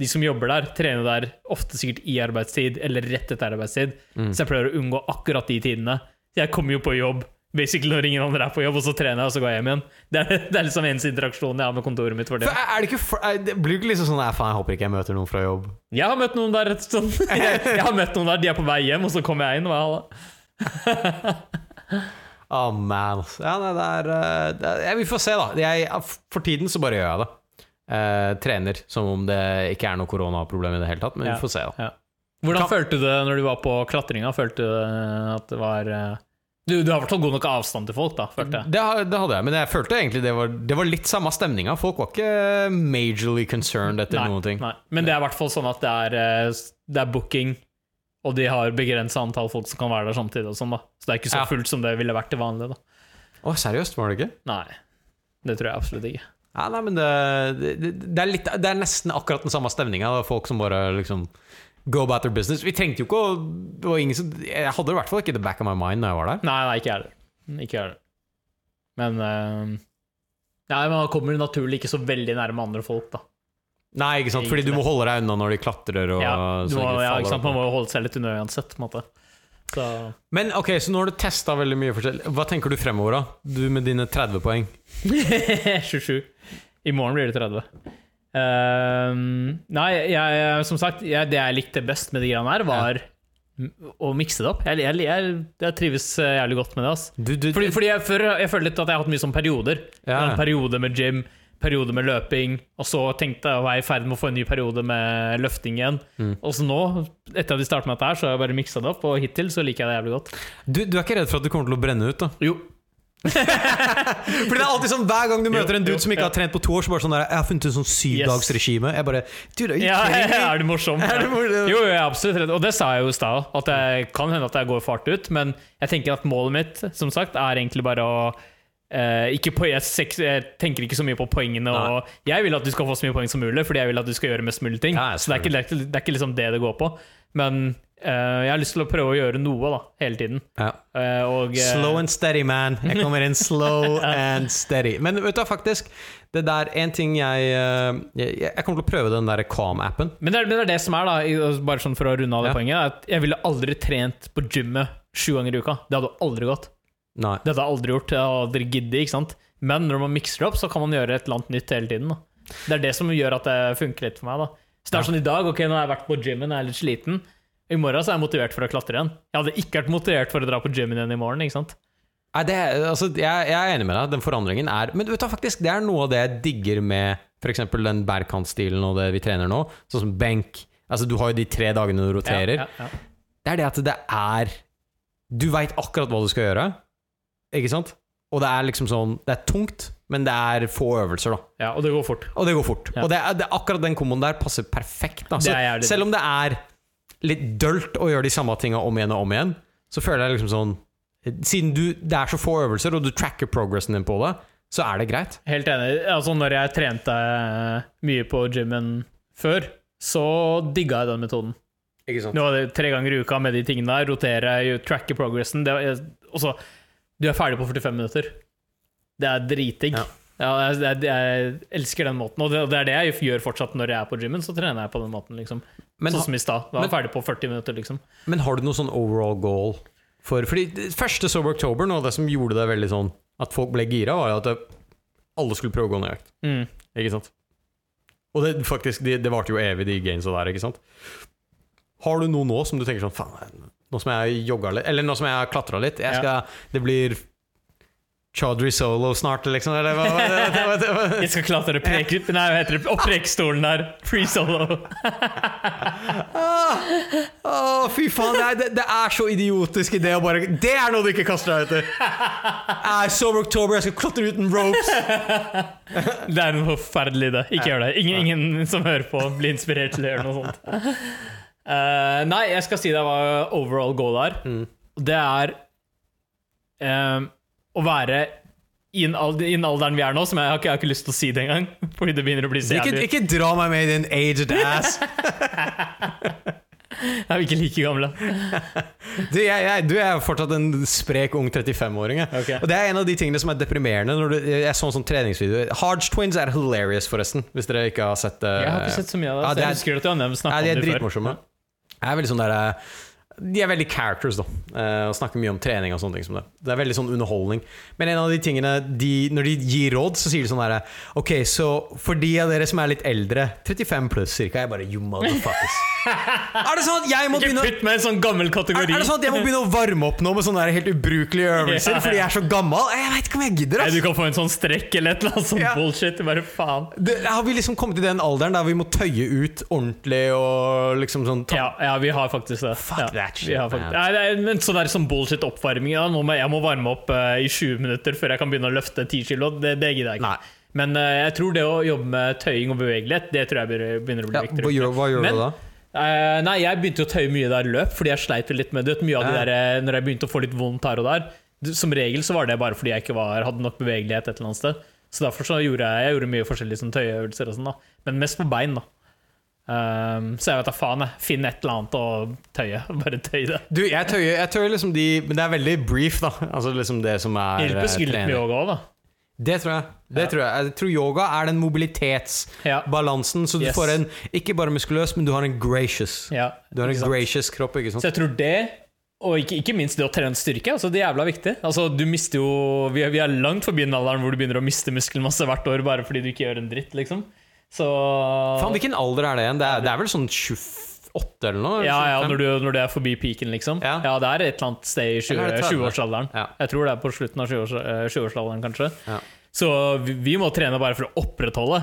De som jobber der, trener der ofte sikkert i arbeidstid eller rett etter arbeidstid. Mm. Så jeg prøver å unngå akkurat de tidene. Jeg kommer jo på jobb basically når ingen andre er på jobb, og så trener jeg, og så går jeg hjem igjen. Det er, det er liksom eneste interaksjonen jeg har med kontoret mitt. for det. For er det ikke er, det blir ikke liksom sånn Nei, faen, jeg håper ikke jeg møter noen fra jobb. Jeg har møtt noen der sånn, jeg, jeg har møtt noen der, de er på vei hjem, og så kommer jeg inn. Og halla. Oh man, altså. Ja, nei, det er, eh, det er Jeg Vi får se, da. Jeg, for tiden så bare gjør jeg det. Eh, trener som om det ikke er noe koronaproblem i det hele tatt, men Ja. vi får se, da. Hvordan Kan- følte du det når du var på klatringa? Følte du at det var eh, Du, du har i hvert fall god nok avstand til folk, da, følte jeg. Det, det hadde jeg, men jeg følte egentlig det var, det var litt samme stemninga. Folk var ikke majorly concerned etter Nei, noen ting. Nei. Men det er i hvert fall sånn at det er, eh, det er booking, og de har begrensa antall folk som kan være der samtidig. Og sånn da Så det er ikke så Ja. fullt som det ville vært til vanlig. da Å, seriøst, var det ikke? Nei, det tror jeg absolutt ikke. Ja, nei, men det, det, det, er litt, det er nesten akkurat den samme stemninga. Folk som bare liksom go about their business. Vi trengte jo ikke å det var ingen som, Jeg hadde i hvert fall ikke the back of my mind når jeg var der. Nei, nei, ikke jeg heller. Ikke jeg heller. Men uh, ja, man kommer naturlig ikke så veldig nærme andre folk, da. Nei, ikke sant? Fordi du må holde deg unna når de klatrer. Og, Ja, må, ja, ikke sant? Man må jo holde seg litt unna uansett. på en måte Så Men ok, så nå har du testa veldig mye forskjellig. Hva tenker du fremover, da? Du med dine 30 poeng. 27. I morgen blir det 30. Uh, nei, jeg, som sagt, jeg, det jeg likte best med de greiene her, var ja. å mikse det opp. Jeg, jeg, jeg, trives jævlig godt med det. Altså. Du, du, Fordi, fordi jeg, før, jeg føler litt at jeg har hatt mye sånn perioder. Ja. En periode med gym, periode med løping, og så tenkte jeg å være i ferd med å få en ny periode med løfting igjen. Mm. Og så nå, etter at vi startet med dette her, så har jeg bare miksa det opp, og hittil så liker jeg det jævlig godt. du, du er ikke redd for at du kommer til å brenne ut, da? Jo. Fordi det er alltid sånn hver gang du møter en Jo, dude som ikke har trent på to år, så bare sånn der Jeg har funnet en sånn syvdagsregime. Jeg bare Dude, Ja, er du morsom? Er du morsom? Jo, jeg er absolutt redd. Og det sa jeg jo i stad, at det kan hende at jeg går fart ut, men jeg tenker at målet mitt, som sagt, er egentlig bare å ikke på, jeg, jeg tenker ikke så mye på poengene. Og jeg vil at du skal få så mye poeng som mulig, fordi jeg vil at du skal gjøre mest mulig ting. Ja, så det er, ikke, det, er det er ikke liksom det det går på. Men uh, jeg har lyst til å prøve å gjøre noe da, hele tiden. Ja. Uh, og, Slow and steady, man. Jeg kommer inn slow and steady. Men vet du faktisk Det der en ting jeg Jeg, jeg kommer til å prøve den der Calm-appen. Men men det er det som er, da, bare sånn for å runde av det Ja. poenget, jeg ville aldri trent på gymmet sju ganger i uka. Det hadde aldri gått. Nei. Dette har jeg aldri gjort. Jeg har aldri giddet, ikke sant? Men når man mikser det opp, så kan man gjøre et eller annet nytt hele tiden. Da. Det er det som gjør at det funker litt for meg. da Så det er sånn i dag, ok, nå har jeg vært på gymmen, jeg er litt sliten. I morgen så er jeg motivert for å klatre igjen. Jeg hadde ikke vært motivert for å dra på gymmen igjen i morgen. ikke sant? Nei, det, altså, jeg, jeg er enig med deg. Den forandringen er Men vet du faktisk, det er noe av det jeg digger med f.eks. den bergkantstilen og det vi trener nå. Sånn som benk. Altså, du har jo de tre dagene du roterer. Ja, ja, ja. Det er det at det er Du veit akkurat hva du skal gjøre, ikke sant? Og det er liksom sånn Det er tungt, men det er få øvelser, da. ja, Og det går fort. Og det går fort. Ja. Og det er, det akkurat den komboen der passer perfekt. Da. Så selv om det er litt dølt å gjøre de samme tinga om igjen og om igjen, så føler jeg liksom sånn Siden du, det er så få øvelser, og du tracker progressen din på det, så er det greit. Helt enig. Altså, når jeg trente mye på gymmen før, så digga jeg den metoden. Ikke sant? Nå er det tre ganger i uka med de tingene der. Rotere, tracke progressen. Det, er- også, du er ferdig på 45 minutter. Det er dritdigg. Ja. Ja. jeg, jeg, elsker den måten, og det, det er det jeg gjør fortsatt når jeg er på gymmen. Så trener jeg på den måten, liksom. Men, sånn som i stad. Da jeg ferdig på 40 minutter, liksom. men har du noe sånn overall goal for Fordi første Sober October, noe av det som gjorde det veldig sånn at folk ble gira, var at det, alle skulle prøve å gå ned i vekt. Mm. Ikke sant? Og det, faktisk, det, det varte jo evig, de gamesa der, ikke sant? Har du noe nå som du tenker sånn Faen, nå som jeg jogga litt Eller nå som jeg har klatra litt jeg skal, Det blir Chaudhry Solo snart, liksom? Eller hva? Jeg skal klatre prek... Nei, hva heter det? Opp prekestolen der. Free solo. Å, fy faen, det er, det, det er så idiotisk idé å bare Det er noe du ikke kaster deg ut Jeg er Sober October, jeg skal klatre uten ropes! Det er en forferdelig idé. Ikke gjør det. Ingen, ingen som hører på, blir inspirert til å gjøre noe sånt. Eh, nei, jeg skal si deg hva overall goal er. Det er eh, å være i den alderen vi er nå, som jeg har ikke, jeg har ikke lyst til å si det engang. Fordi det begynner å bli så Ikke, jævlig. ikke dra meg med i din aged ass! Jeg er ikke like gamle. Du, jeg, jeg, du er fortsatt en sprek ung 35-åring. Okay. Og det er en av de tingene som er deprimerende. Når du, jeg så en sånn treningsvideo Harge Twins er hilarious, forresten. Hvis dere ikke har sett det. Jeg har ikke sett så mye av det. Ja, det jeg er- husker at du har nevnt de er om det før. dritmorsomme. Det er veldig sånn der, eh, De er veldig characters, da. eh, Og snakker mye om trening og sånne ting som det. Det er veldig sånn underholdning. Men en av de tingene de, Når de gir råd, så sier de sånn herre Ok, så for de av dere som er litt eldre, 35 pluss cirka, jeg bare You motherfuckers. er det sånn at jeg må Ikke begynne putt med en sånn gammel er, kategori. er det sånn at jeg må begynne å varme opp nå med sånne helt ubrukelige øvelser Ja, ja. fordi jeg er så gammel? Jeg veit ikke om jeg gidder. Ass du kan få en sånn strekk eller et eller annet sånn Ja. bullshit. Bare faen. Det, har vi liksom kommet til den alderen der vi må tøye ut ordentlig og liksom sånn Ja, ja, vi har faktisk det. Fuck ja, faktisk, man. Nei, det er en sånn der som bullshit oppvarming. Ja, nå må, jeg må varme opp uh, i 20 minutter før jeg kan begynne å løfte 10 kilo. Det, det gidder jeg ikke. Nei. Men uh, jeg tror det å jobbe med tøying og bevegelighet, det tror jeg begynner- å bli ja, viktigere. hva, gjør, hva gjør Men- du da? Uh, nei, jeg begynte å tøye mye der løp, fordi jeg sleit litt med det. Mye av de der, Når jeg begynte å få litt vondt her og der Som regel så var det bare fordi jeg ikke var, hadde nok bevegelighet et eller annet sted. Så derfor så gjorde jeg, jeg gjorde mye forskjellige sånn tøyeøvelser og sånn, da. Men mest på bein, da. Ehm, så jeg vet da faen, jeg. Finn et eller annet å tøye. Bare tøy det. Du, jeg tøyer, jeg tøyer liksom de Men det er veldig brief, da. Altså liksom det som er Hjelper eh, sikkert litt med yoga òg, da. Det tror jeg. Det Ja. tror jeg. jeg tror yoga er den mobilitetsbalansen, så du Yes. får en ikke bare muskuløs, men du har en gracious. ja Du har en gracious kropp, ikke sant? Så jeg tror det, og ikke, ikke minst det å trene styrke, altså det er jævla viktig. Altså du mister jo Vi er, vi er langt forbi den alderen hvor du begynner å miste muskelmasse hvert år bare fordi du ikke gjør en dritt, liksom. Så Faen, hvilken alder er det igjen? Det er, det er vel sånn 28 eller noe? Ja, ja når, du, når du er forbi peaken, liksom. Ja. Ja, det er et eller annet sted i 20 Eller er det 30? 20-årsalderen. Ja. Jeg tror det er på slutten av 20-års- eh, 20-årsalderen, kanskje. Ja. Så vi, vi må trene bare for å opprettholde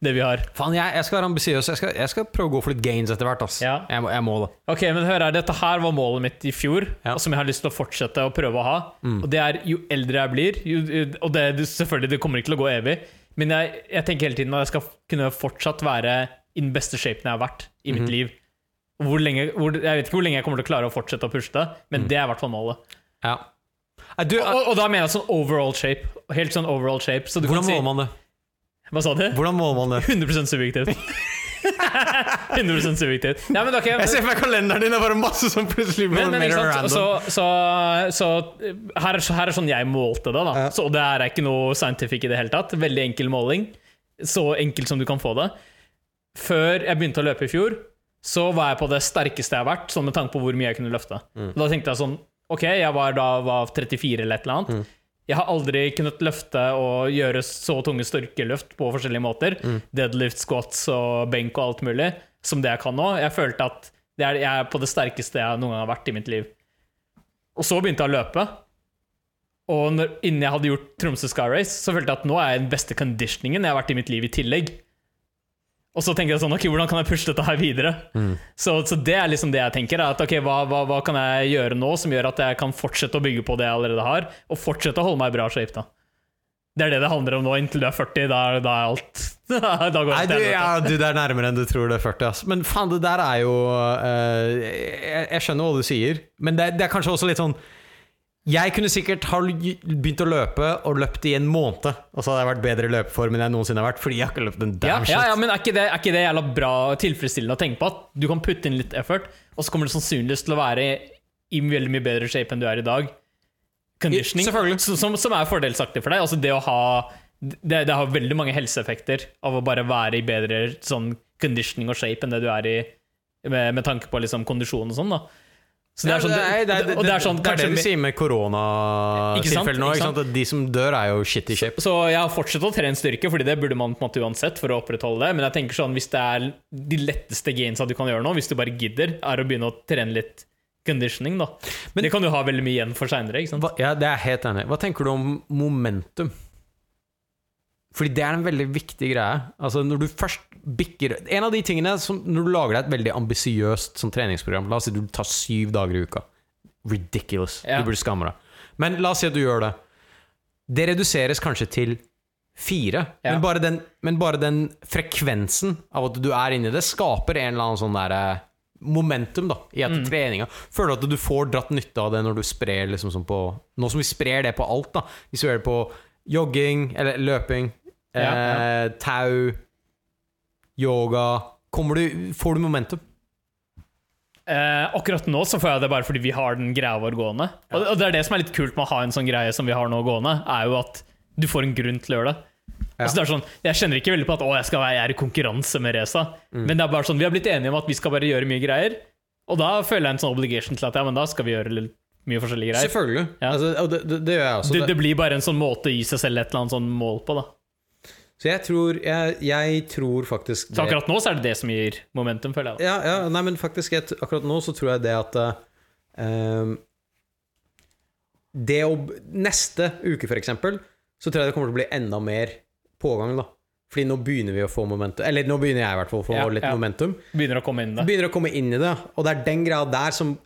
det vi har. Faen, jeg, jeg skal være ambisiøs. Jeg skal, jeg skal prøve å gå for litt gains etter hvert. Ass. Ja. Jeg, jeg må det. Ok, men hør her, Dette her var målet mitt i fjor, og som jeg har lyst til å fortsette å prøve å ha. Og det er Jo eldre jeg blir jo, Og det, det, selvfølgelig, det kommer ikke til å gå evig, men jeg, jeg tenker hele tiden at jeg skal kunne fortsatt være i den beste shapen jeg har vært i mitt liv. Hvor lenge, hvor, jeg vet ikke hvor lenge jeg kommer til å klare å fortsette å pushe det, men det er i hvert fall målet. Ja. Du, Og, og da mener jeg sånn overall shape. Helt sånn overall shape. Så du hvordan kan si, måler man det? Hva sa du? Hvordan måler man det? 100 subjektivt. 100 subjektivt. Ja, men ok Jeg ser for meg kalenderen din, det er bare masse som plutselig blir mer random. Så, så, så her, er, her er sånn jeg målte det. da Så det er ikke noe scientific i det hele tatt. Veldig enkel måling. Så enkel som du kan få det. Før jeg begynte å løpe i fjor, så var jeg på det sterkeste jeg har vært, sånn med tanke på hvor mye jeg kunne løfte. Da tenkte jeg sånn Ok, jeg var da var 34 eller et eller annet. Jeg har aldri kunnet løfte og gjøre så tunge styrkeløft på forskjellige måter. Deadlift, squats og benk og alt mulig, som det jeg kan nå. Jeg følte at er, jeg er på det sterkeste jeg noen gang har vært i mitt liv. Og så begynte jeg å løpe. Og når, innen jeg hadde gjort Tromsø Sky Race, så følte jeg at nå er jeg i den beste conditioningen jeg har vært i mitt liv i tillegg. Og så tenker jeg sånn, ok, hvordan kan jeg pushe dette her videre? Så, så det er liksom det jeg tenker. er At ok, hva, hva, hva kan jeg gjøre nå som gjør at jeg kan fortsette å bygge på det jeg allerede har, og fortsette å holde meg i bra shape, da. Det er det det handler om nå, inntil du er 40. Da, da er alt Da går Nei, du, ja, du, det er nærmere enn du tror det er 40. Ass. Men faen, det der er jo uh, jeg, jeg skjønner hva du sier, men det, det er kanskje også litt sånn Jeg kunne sikkert ha begynt å løpe og løpt i en måned, og så hadde jeg vært bedre i løpeform enn jeg noensinne har vært, fordi jeg har ikke løpt en damn shit. ja, ja, men er ikke, det, er ikke det jævla bra tilfredsstillende å tenke på? At du kan putte inn litt effort, og så kommer du sannsynligvis til å være i veldig mye bedre shape enn du er i dag. Conditioning, som, som, som er fordelsaktig for deg. Altså det å ha det, det har veldig mange helseeffekter av å bare være i bedre sånn conditioning og shape enn det du er i med, med tanke på liksom kondisjon og sånn. da Så det er sånn, Nei, det, det, og det er sånn det er det kanskje de sier med koronatilfellene òg. de som dør, er jo shit i shape. Så jeg har fortsatt å trene styrke, Fordi det burde man på en måte uansett for å opprettholde det. Men jeg tenker sånn, hvis det er de letteste gainsa du kan gjøre nå, hvis du bare gidder, er å begynne å trene litt conditioning, da. Men- det kan du ha veldig mye igjen for seinere. Ja, det er jeg helt enig. Hva tenker du om momentum? Fordi det er en veldig viktig greie. Altså når du først bikker En av de tingene som Når du lager deg et veldig ambisiøst sånn treningsprogram La oss si du tar syv dager i uka. Ridiculous. Ja. Du burde skamme deg. Men la oss si at du gjør det. Det reduseres kanskje til fire. Ja. Men, bare den, men bare den frekvensen av at du er inni det, skaper en eller annen sånn derre momentum da, i Mm. treninga Føler du at du får dratt nytte av det når du sprer liksom sånn på Nå som vi sprer det på alt, da. Hvis vi gjør det på jogging eller løping, ja. eh, tau, yoga du, Får du momentum? Eh, akkurat nå så får jeg det bare fordi vi har den greia vår gående. Og, og det er det som er litt kult med å ha en sånn greie som vi har nå gående, er jo at du får en grunn til å gjøre det. Ja. Altså det er sånn, jeg kjenner ikke veldig på at å, jeg, skal være, jeg er i konkurranse med Reza, Mm. men det er bare sånn, vi har blitt enige om at vi skal bare gjøre mye greier. Og da føler jeg en sånn obligation til at ja, men da skal vi gjøre litt mye forskjellige greier. Selvfølgelig. Ja. Altså, det, det, det gjør jeg også. Det, det blir bare en sånn måte å gi seg selv et eller annet sånn mål på. da Så jeg tror, jeg, jeg tror faktisk Så akkurat nå så er det det som gir momentum, føler jeg. Ja, ja, nei, men faktisk jeg, Akkurat nå så tror jeg det at ehm, Det å Neste uke, for eksempel, så tror jeg det kommer til å bli enda mer pågang, da. Fordi nå begynner vi å få momentum. Eller nå begynner jeg i hvert fall å få Ja, litt ja. momentum. Begynner å komme inn i det. Begynner å komme inn i det, og det er den greia der som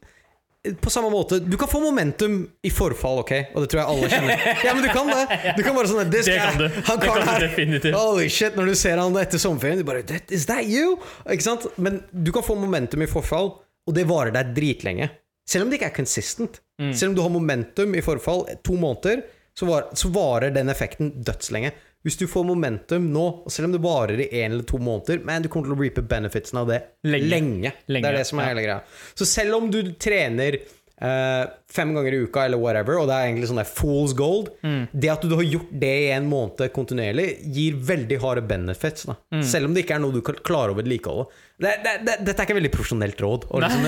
på samme måte, Du kan få momentum i forfall, ok? Og det tror jeg alle kjenner. Ja, men du kan det! Du kan bare sånn Det kan du. Han Det kan du definitivt. Holy shit, når du ser han etter sommerferien, du bare "That- Is that you? Ikke sant? Men du kan få momentum i forfall, og det varer deg dritlenge. Selv om det ikke er consistent. Mm. Selv om du har momentum i forfall to måneder, så, var, så varer den effekten dødslenge. Hvis du får momentum nå, selv om det varer i én eller to måneder, men du kommer til å reape benefitsen av det Lenge. lenge. Det er det som er hele greia. Så selv om du trener eh, fem ganger i uka eller whatever, og det er egentlig sånn der fool's gold Mm. Det at du har gjort det i en måned kontinuerlig, gir veldig harde benefits. Mm. Selv om det ikke er noe du kan klare å vedlikeholde. Det, det, det, dette er ikke veldig profesjonelt råd, å liksom,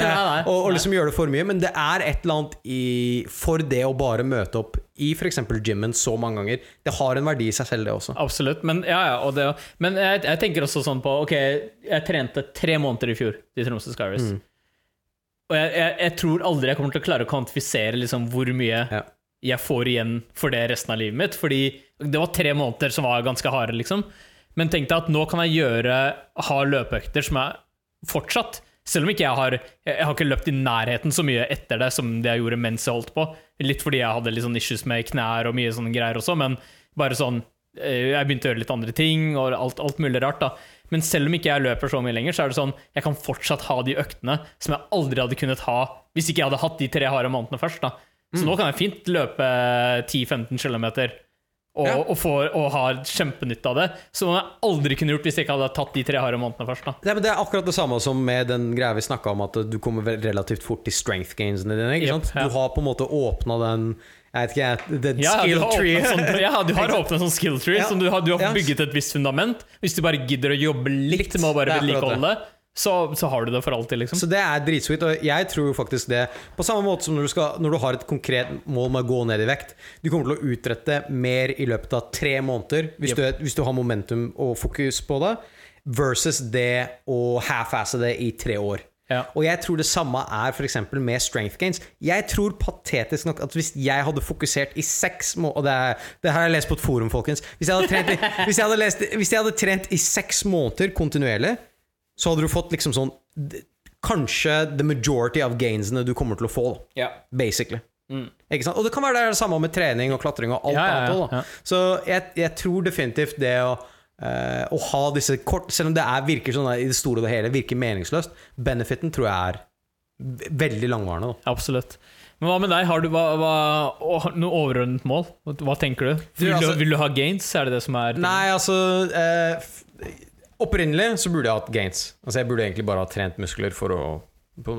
liksom gjøre det for mye, men det er et eller annet i, for det å bare møte opp i f.eks. gymmen så mange ganger. Det har en verdi i seg selv, det også. Absolutt. Men, ja, ja, og det, men jeg, jeg tenker også sånn på Ok, jeg trente tre måneder i fjor i Tromsø Skyris. Mm. Og jeg, jeg, jeg tror aldri jeg kommer til å klare å kvantifisere liksom hvor mye Ja. jeg får igjen for det resten av livet mitt. Fordi det var tre måneder som var ganske harde, liksom. Men tenk deg at nå kan jeg gjøre ha løpeøkter som er fortsatt Selv om ikke jeg har Jeg har ikke løpt i nærheten så mye etter det som det jeg gjorde mens jeg holdt på. Litt fordi jeg hadde litt sånn issues med knær og mye sånne greier også, men bare sånn eh, Jeg begynte å gjøre litt andre ting og alt, alt mulig rart, da. Men selv om ikke jeg løper så mye lenger, så er det sånn jeg kan fortsatt ha de øktene som jeg aldri hadde kunnet ha hvis ikke jeg hadde hatt de tre harde månedene først. da Så nå kan jeg fint løpe 10-15 km og, Ja. og, få, og ha kjempenytte av det. Som jeg aldri kunne gjort hvis jeg ikke hadde tatt de tre harde månedene først. Nei, men det er akkurat det samme som med den greia vi snakka om, at du kommer relativt fort til strength gainsene dine. Sant? ja. Du har på en måte åpna den Jeg vet ikke, jeg, Ja, skill tree. sånn, ja, du har åpnet sånn skill tree Ja. som du har, du har bygget et visst fundament. Hvis du bare gidder å jobbe litt med å bare vedlikeholde det, så, så har du det for alltid, liksom. Så det er dritsweet, og jeg tror faktisk det På samme måte som når du, skal, når du har et konkret mål med å gå ned i vekt Du kommer til å utrette mer i løpet av tre måneder hvis, Yep. du, hvis du har momentum og fokus på det, versus det å half-asse det i tre år. Ja. Og jeg tror det samme er eksempel med strength gains. Jeg tror patetisk nok at hvis jeg hadde fokusert i seks måneder Og det, er, det her har jeg lest på et forum, folkens. Hvis jeg hadde trent i, hvis jeg hadde lest, hvis jeg hadde trent i seks måneder kontinuerlig, så hadde du fått liksom sånn Kanskje the majority of gainsene du kommer til å få. Ja. basically. Ikke sant? Og det kan være det samme med trening og klatring og alt Ja, annet. Så jeg, jeg tror definitivt det å eh, å ha disse kort Selv om det er, virker sånn i det store og det hele virker meningsløst, benefiten tror jeg er veldig langvarende. Da. Absolutt. Men hva med deg? Har du hva, hva, noe overordnet mål? Hva tenker du? Vil, altså- du? vil du ha gains? Er det det som er Nei, altså uh, Opprinnelig så burde jeg hatt gains. Altså Jeg burde egentlig bare ha trent muskler for å.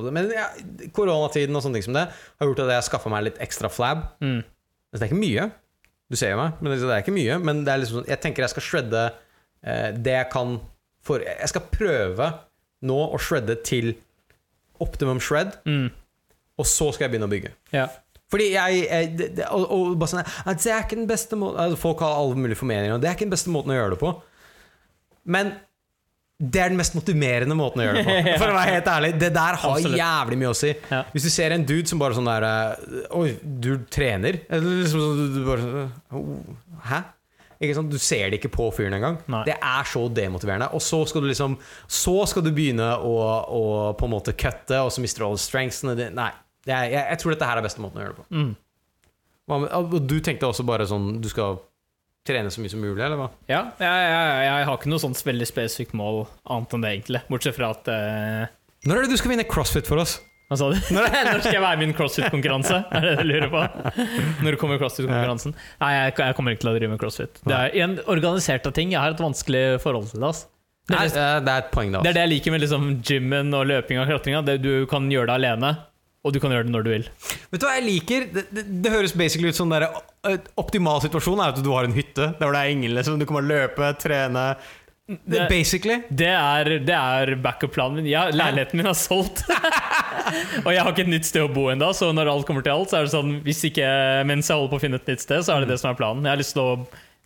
Men ja, koronatiden og sånne ting som det har gjort at jeg har skaffa meg litt ekstra flab. Mm. Altså, det er ikke mye. Du ser jo meg, men det er ikke mye. Men det er liksom sånn Jeg tenker jeg skal shredde det jeg kan for Jeg skal prøve nå å shredde til optimum shred. Mm. og så skal jeg begynne å bygge. Ja. Fordi jeg, jeg det, det, og, og bare sånn at Det er ikke den beste måten Folk har alle mulige formeninger, og det er ikke den beste måten å gjøre det på. Men det er den mest motiverende måten å gjøre det på. For å være helt ærlig Det der har Absolutt. jævlig mye å si. Ja. Hvis du ser en dude som bare sånn der eh, Oi, du trener? Eller liksom sånn, du, du bare sånn? Du ser det ikke på fyren engang. Det er så demotiverende. Og så skal du liksom Så skal du begynne å, å på en måte kutte, og så mister du alle strengthsene. Nei. Det er, jeg, jeg tror dette her er beste måten å gjøre det på. Mm. Og du tenkte også bare sånn Du skal trene så mye som mulig, eller hva? Ja, jeg, jeg, jeg har ikke noe sånt veldig spesifikt mål annet enn det, egentlig. Bortsett fra at uh... Når er det du skal vinne CrossFit for oss? Hva sa du? Når, når skal jeg være med i en crossfit-konkurranse? Er det det du lurer på? Når kommer crossfit-konkurransen? Nei, jeg, jeg kommer ikke til å drive med crossfit. Det er en organisert av ting. Jeg har et vanskelig forhold til det. ass. Det er, det er- det er et poeng, da. det er det jeg liker med liksom gymmen og løpinga og klatringa. Du kan gjøre det alene, og du kan gjøre det når du vil. Vet du hva jeg liker? Det, det, det høres basically ut som en optimal situasjon er at du har en hytte der det er ingen. Liksom. Du kan bare løpe, trene det, Basically. Det er, det er backup-planen min. Ja, leiligheten min er solgt. og jeg har ikke et nytt sted å bo ennå, så når alt kommer til alt, så er det sånn hvis ikke, mens jeg holder på å finne et nytt sted, så er det det som er planen. Jeg har lyst til å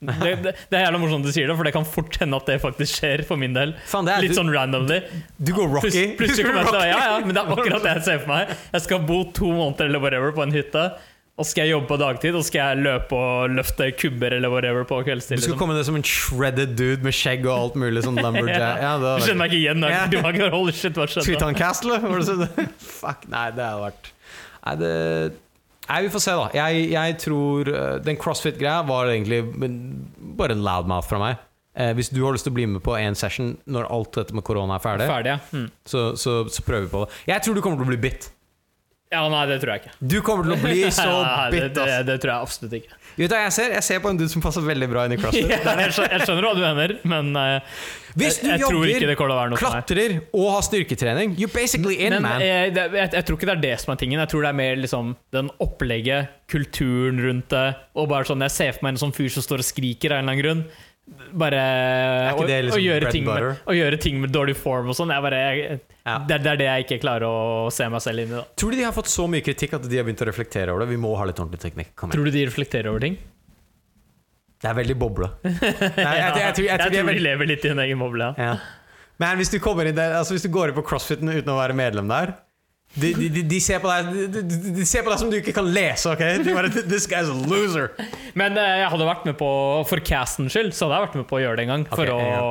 det, det, det er jævla morsomt du sier det, for det kan fort hende at det faktisk skjer for min del. Fan, er, Litt du, sånn randomly. du går Rocky. Plus, plutselig kommer jeg til Ja, ja, men det er akkurat det jeg ser for meg. Jeg skal bo to måneder eller whatever på en hytte. Og skal jeg jobbe på dagtid, og skal jeg løpe og løfte kubber eller whatever på kveldstid. Du skal Liksom. komme ned som en shredded dude med skjegg og alt mulig. Sånn lumberjack. Ja, Du skjønner meg ikke igjen. Ja. Du har ikke Holy shit, hva skjedde? Sweet Castle? Sånn? Fuck, nei, det hadde vært Nei, det Nei, vi får se, da. Jeg, jeg tror eh, Den CrossFit-greia var egentlig bare en loudmouth fra meg. Eh, hvis du har lyst til å bli med på én session når alt dette med korona er ferdig, Ferdig, ja. Mm. så, så, så prøver vi på det. Jeg tror du kommer til å bli bitt. Ja, nei, det tror jeg ikke. Du kommer til å bli så Ja, det, bitt, det, det tror jeg absolutt ikke. Vet du hva jeg ser? Jeg ser på en dude som passer veldig bra inn i Ja, CrossFit. jeg, skjønner, hva du mener, men uh, Hvis du jeg, jeg meg. klatrer og har styrketrening, you're basically in, Men man. eh, jeg, jeg tror ikke det er det som er tingen. Jeg tror det er mer liksom den opplegget, kulturen rundt det. Og bare sånn, Jeg ser for meg en sånn fyr som står og skriker av en eller annen grunn. Bare å, liksom å, gjøre ting med, å gjøre ting med dårlig form og sånn. Ja. det, det er det jeg ikke klarer å se meg selv inn i. da Tror du de har fått så mye kritikk at de har begynt å reflektere over det? Vi må ha litt ordentlig teknikk. Tror du de reflekterer over ting? Det er veldig boble. Nei, jeg, jeg, jeg, jeg, tror- de er lever litt i en egen boble. Ja. Men hvis du der Altså hvis du går inn på CrossFiten uten å være medlem der de, de, de, ser på deg, de, ser på deg som du ikke kan lese. ok? Bare, This guy's a loser. Men eh, jeg hadde vært med på for castens skyld, så hadde jeg vært med på å gjøre det en gang. For Ok, å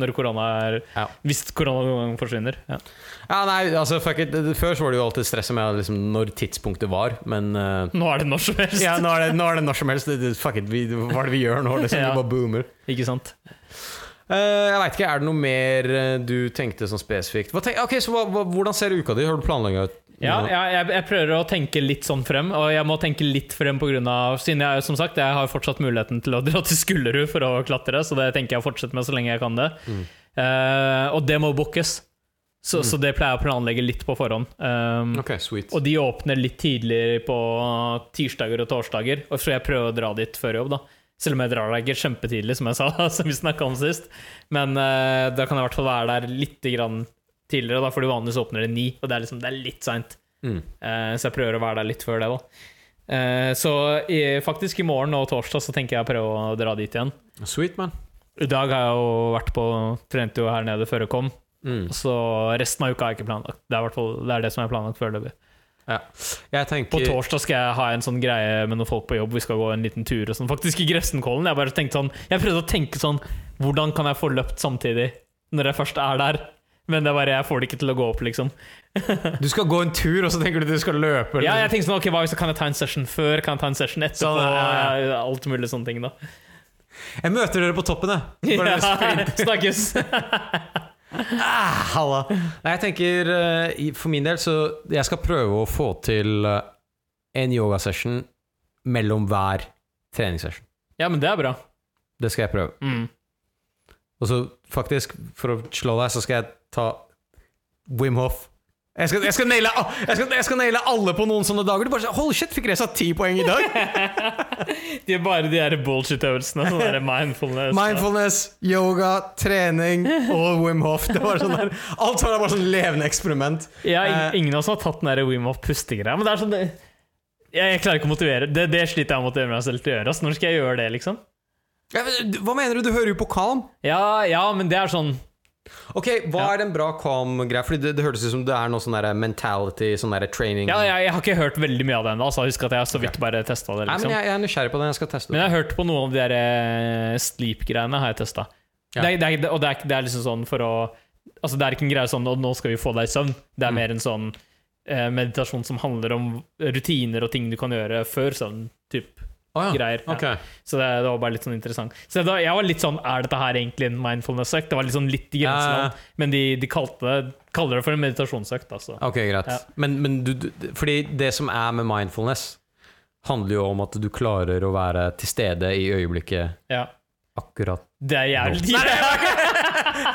Når korona er Ja. Hvis korona noen gang forsvinner. Ja. Ja, nei, altså fuck it. Før så var det jo alltid stresset med liksom, når tidspunktet var, men uh, Nå er det når som helst. ja, nå, er det, nå er det når som helst. Det, det, fuck it, vi, hva er det vi gjør nå? Liksom, Ja. Vi bare boomer. Ikke sant? Eh, jeg vet ikke, Er det noe mer eh, du tenkte sånn spesifikt? Tenk, ok, så hva, hva, Hvordan ser uka di? Har du planlagt Ja, jeg, jeg, jeg prøver å tenke litt sånn frem, og jeg må tenke litt frem av Siden jeg som sagt, jeg har fortsatt muligheten til å dra til Skullerud for å klatre, så det tenker jeg å fortsette med så lenge jeg kan det. Eh, og det må bookes, så, så det pleier jeg å planlegge litt på forhånd. Um, Ok, sweet. Og de åpner litt tidligere på tirsdager og torsdager, og så jeg prøver å dra dit før jobb. da Selv om jeg drar deg ikke kjempetidlig, som jeg sa, som vi snakket om sist. Men uh, da kan jeg i hvert fall være der litt grann tidligere, da, fordi vanligvis åpner det ni, og det er, liksom, det er litt seint. Mm. Uh, så jeg prøver å være der litt før det. da Uh, Så i, faktisk i morgen og torsdag så tenker jeg å prøve å dra dit igjen. Sweet, man. I dag har jeg jo vært på Trente jo her nede før jeg kom, Mm. så resten av uka har jeg ikke planlagt. Det er, det, er det som er planlagt foreløpig. Ja. Tenker På torsdag skal jeg ha en sånn greie med noen folk på jobb. Vi skal gå en liten tur og sånn. Faktisk i Grefsenkollen. Jeg bare tenkte sånn Jeg prøvde å tenke sånn Hvordan kan jeg få løpt samtidig, når jeg først er der? Men det er bare, jeg får det ikke til å gå opp, liksom. Du skal gå en tur, og så tenker du at du skal løpe? Ja, jeg tenkte sånn, ok, hva hvis jeg kan jeg ta en session før? Kan jeg ta en session etterpå? Sånn, ja, Ja, Alt mulig sånne ting, da. Jeg møter dere på toppen, jeg. Bare Ja, snakkes! Ah, halla. Nei, jeg tenker eh, For min del så Jeg skal prøve å få til eh, en yogasession mellom hver treningssession. Ja, men det er bra. Det skal jeg prøve. Mm. Og så faktisk, for å slå deg, så skal jeg ta Wim Hof Jeg skal, jeg, skal naile, jeg, skal, jeg skal naile alle på noen sånne dager. Du bare Hold shit, fikk Reza ti poeng i dag? det er bare de der bullshit-øvelsene. Sånn mindfulness. Mindfulness, yoga, trening og Wim Hof. Det var sånn der, alt var bare sånn levende eksperiment. Ja, Eh, ingen av oss har tatt den der Wim Hof pustegreia. Men det er sånn jeg, jeg klarer ikke å motivere Det, det sliter jeg med å motivere meg selv til å gjøre. Altså, Når skal jeg gjøre det, liksom? ja, Hva mener du? Du hører jo på Calm. Ja, ja, men det er sånn Ok, Hva er en bra Calm-greie? Fordi det, det hørtes ut som det er noe sånn mentality, sånn der training Ja, jeg, jeg har ikke hørt veldig mye av det ennå. Altså, husk at jeg så vidt bare testa det. Nei, men liksom jeg, jeg er nysgjerrig på det. Jeg skal teste det. Men jeg har hørt på noen av de der eh, sleep-greiene. har jeg testet Ja. det, det, Og det er, det er liksom sånn for å Altså Det er ikke en greie sånn «Å, 'nå skal vi få deg i søvn'. Det er Mm. mer en sånn eh, meditasjon som handler om rutiner og ting du kan gjøre før søvn. Typ Å, ja. greier. Ja. Så det, det var bare litt sånn interessant. Så da, jeg var litt sånn Er dette her egentlig en mindfulness-økt? Det var litt sånn litt i grenseland. Ja. Men de, de kalte det, kaller det for en meditasjonsøkt. Altså. Ok, greit. Ja. Men, men du, fordi det som er med mindfulness, handler jo om at du klarer å være til stede i øyeblikket Ja. akkurat Det er jævlig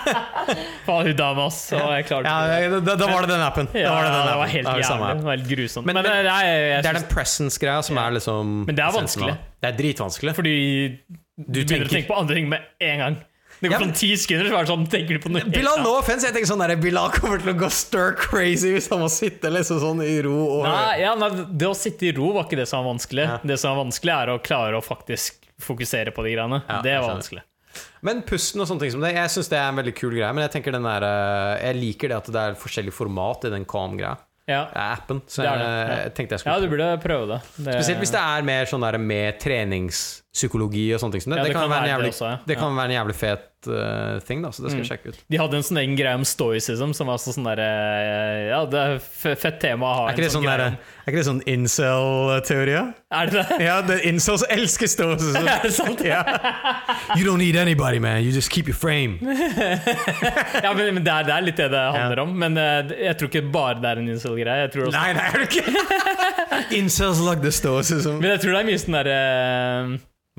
Faen, hun dama, ass. Jeg klarte Ja, det. da, da var det den appen. Ja, da var det, den det var helt det jævlig. Det var helt grusomt. Men- Men, men- det, er, jeg, Det er den presence-greia som er liksom Men det er vanskelig. Det er dritvanskelig. Fordi du, begynner å tenke på andre ting med en gang. Det går Ja, men- sånn ti sekunder, så er det sånn, tenker du på noe Bilal, no offense, jeg tenker sånn der, Bilal kommer til å gå stir crazy hvis han må sitte liksom sånn i ro og Nei, ja, nei, det å sitte i ro var ikke det som var vanskelig. Ja. Det som var vanskelig, er å klare å faktisk fokusere på de greiene. Ja, det var vanskelig. Men pusten og sånne ting som det, jeg syns det er en veldig kul greie. Men jeg tenker den der, eh, jeg liker det at det er forskjellig format i den Calm-greia. Ja, Appen. Så Det jeg, det, ja. jeg tenkte jeg ja du burde prøve det. det Spesielt hvis det er mer sånn der med treningspsykologi og sånne ting som det. Ja, det, det kan kan være en være jævlig, også, ja. det kan være en jævlig fet eh, ting, da, så det skal jeg sjekke ut. De hadde en sånn egen greie om stoicism, som var så sånn derre Ja, det er fett tema å ha Er en ikke det sånn sånn, er ikke det sånn incel-teori? ja? Er det det? Ja, det incels elsker stoicism. Er det sant? Ja. You don't need anybody, man. You just keep your frame. Ja, men, men det, er, det er litt det det handler om. Men uh, jeg tror ikke bare det er en incel-greie. Også Nei, det er det ikke. incels like the stoicism. Men jeg tror det er mye sånn derre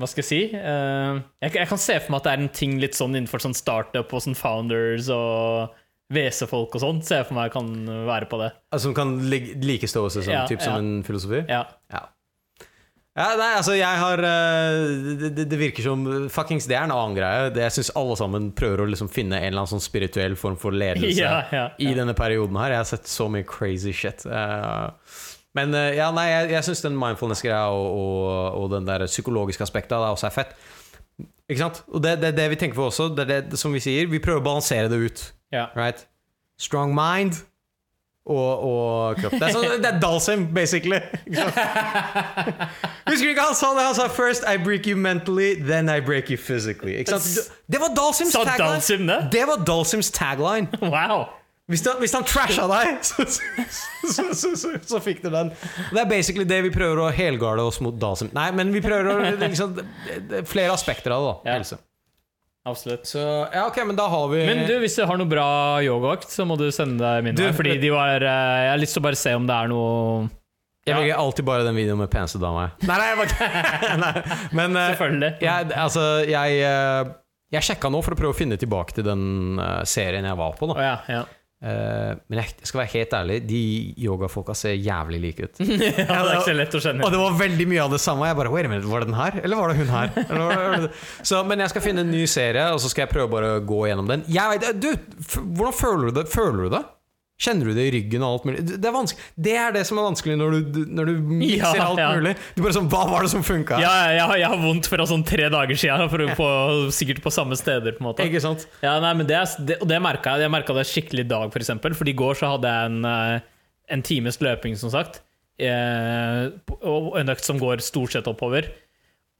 Hva skal jeg si? Uh, jeg, jeg kan se for meg at det er en ting litt sånn innenfor sånn startup og sånn founders og WC-folk og sånn. Ser jeg for meg kan være på det. Altså, som kan stå seg stoicism, Ja, typ ja. som en filosofi? Ja. Ja. Ja, nei, altså jeg har eh, det, det- virker som Fuckings, det er en annen greie. Det, jeg syns alle sammen prøver å liksom finne en eller annen sånn spirituell form for ledelse Ja, ja, i denne perioden her. Jeg har sett så mye crazy shit. Eh, men eh, ja, nei, jeg, jeg syns den mindfulness-greia og, og, og den der psykologiske aspektet av det også er fett. Ikke sant? Og det er det, det vi tenker på også. Det er det som vi sier. Vi prøver å balansere det ut. ja. Right? Strong mind og, og kropp. Det er, sånn, det er Dalsim, basically. Husker du ikke han sa det? Han sa 'First I break you mentally, then I break you physically'. Det var Dalsims tagline! Dalsim det? Det var Dalsims tagline. Wow! Hvis han, hvis han trasha deg, så, så, så, så, fikk du den. Det er basically det vi prøver å helgarde oss mot Dalsim. Nei, men vi prøver å liksom, er Flere aspekter av det, da. Ja. Helse. Absolutt. Så ja, ok, men da har vi Men du, hvis du har noe bra yogaøkt, så må du sende deg min. Du, Fordi de var eh, Jeg har lyst til å bare se om det er noe Jeg legger velger alltid bare den videoen med peneste dama. Nei, nei, jeg bare Nei, Men eh, Selvfølgelig. jeg, altså, jeg, eh, jeg sjekka nå for å prøve å finne tilbake til den serien jeg var på. Da. Oh, ja, ja. Eh, men jeg, skal være helt ærlig, de yogafolka ser jævlig like ut. ja. Det er ikke så lett å skjønne. Og det var veldig mye av det samme. Jeg bare, Wait a minute, Var det den her, eller var det hun her? Eller var det, var det? Så, men jeg skal finne en ny serie, og så skal jeg prøve bare å gå gjennom den. Jeg du, f Hvordan føler du det? Føler du det? Kjenner du det i ryggen og alt mulig? Det er, det er det som er vanskelig når du, når du mikser Ja, alt ja. mulig. Du bare sånn, Hva var det som funka? Ja, jeg, har- jeg har vondt fra sånn tre dager siden, for, på, sikkert på samme steder. på en måte Ikke sant? Ja, nei, men det, det, Og det merka jeg. Jeg merka det skikkelig i dag, for eksempel. For i går så hadde jeg en, eh, en times løping, som sagt. Eh, og en økt som går stort sett oppover.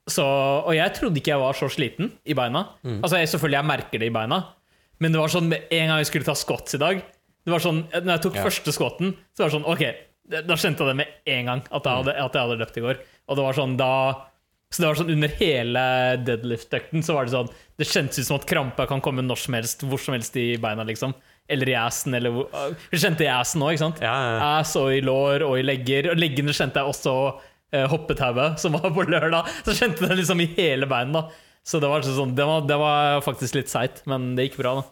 Så, og jeg trodde ikke jeg var så sliten i beina. Altså jeg, Selvfølgelig jeg merker det i beina, men det var sånn med en gang jeg skulle ta squats i dag Det var sånn, Når jeg tok Ja. første skåten, så var det sånn Ok, da skjønte jeg det med en gang at jeg hadde, at jeg hadde løpt i går. Og det var sånn da så det var sånn Under hele deadlift-økten så var det sånn Det kjentes ut som at krampa kan komme når som helst, hvor som helst i beina. liksom Eller i assen. Eller hvor, du kjente i assen òg, ikke sant? Ja, ja. Ass og i lår og i legger. Og leggene kjente jeg også eh, hoppetauet, som var på lørdag. Så kjente jeg det liksom i hele beinet. da Så det var, sånn, det var, det var faktisk litt seigt, men det gikk bra. da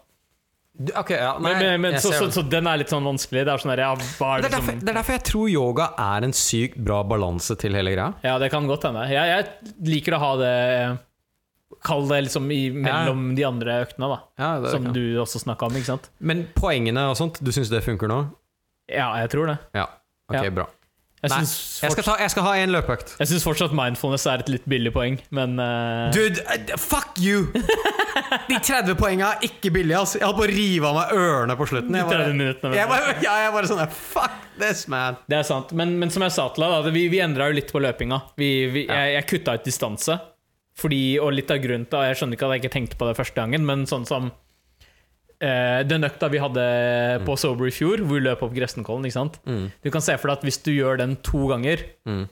Du- Ok, ja, nei, Men, men, men, så, så, så den er litt sånn vanskelig. Det er sånn der, ja, er det, det er derfor, det er derfor jeg tror yoga er en sykt bra balanse til hele greia. Ja, det kan godt hende. Jeg, jeg liker å ha det Kall det liksom i, mellom de andre øktene, da. Ja, Som du også snakka om, ikke sant? Men poengene og sånt, du syns det funker nå? Ja, jeg tror det. Ja. Ok, Ja. bra. Jeg Nei, Jeg skal, ta, jeg skal ha en løpeøkt. jeg syns fortsatt mindfulness er et litt billig poeng, men uh... Dude, uh, fuck you! De 30 poenga er ikke billige. Altså. Jeg holdt på å rive av meg ørene på slutten. Jeg De 30 bare, minuttene, jeg bare, ja, jeg bare sånn Fuck this, man. Det er sant, men, men som jeg sa til deg, da, vi, vi endra jo litt på løpinga. Vi, vi, Ja. jeg, jeg kutta ut distanse. Fordi, og litt av grunnen til Jeg skjønner ikke at jeg ikke tenkte på det første gangen, men sånn som eh, Den økta vi hadde på Sober i fjor, hvor vi løp opp Gressenkollen. ikke sant. Mm. Du kan se for deg at hvis du gjør den to ganger Mm.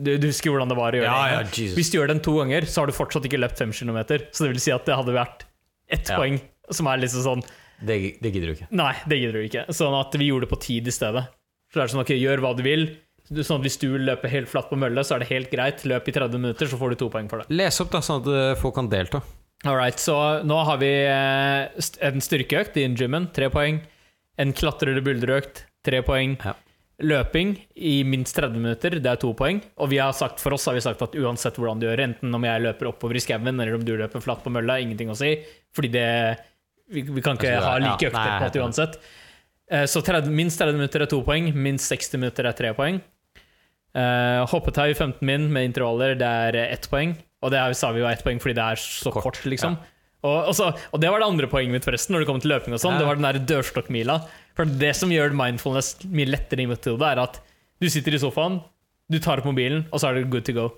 du, du husker hvordan det var å gjøre Ja, det? ja. Hvis du gjør den to ganger, så har du fortsatt ikke løpt fem kilometer. Så det vil si at det hadde vært ett Ja. poeng, som er liksom sånn Det, det gidder du ikke. Nei, det gidder du ikke. Sånn at vi gjorde det på tid i stedet. Så det er sånn, ok, gjør hva du vil. Sånn at Hvis du løper helt flatt på mølle, så er det helt greit. Løp i 30 minutter, så får du to poeng for det. Les opp, da, sånn at eh, folk kan delta. Alright, så nå har vi eh, en styrkeøkt i gymmen, tre poeng. En klatrer- og buldreøkt, tre poeng. Ja. Løping i minst 30 minutter, det er to poeng. Og vi har sagt, for oss har vi sagt at uansett hvordan du gjør, enten om jeg løper oppover i skauen eller om du løper flatt på mølla, ingenting å si. Fordi det Vi, vi kan ikke Altså, det ha like økter på enig. uansett. Eh, Så 30, minst 30 minutter er to poeng, minst 60 minutter er tre poeng. Uh, hoppetau i 15 min med intervaller, det er eh, ett poeng. Og det er, sa vi jo ett poeng fordi det er så kort, Kort, liksom. Og, og, så, og det var det andre poenget mitt, forresten, når det kom til løping og sånn. Ja. Det var den der dørstokkmila. For det som gjør mindfulness mye lettere i mitt hode, er at du sitter i sofaen, du tar opp mobilen, og så er det good to go.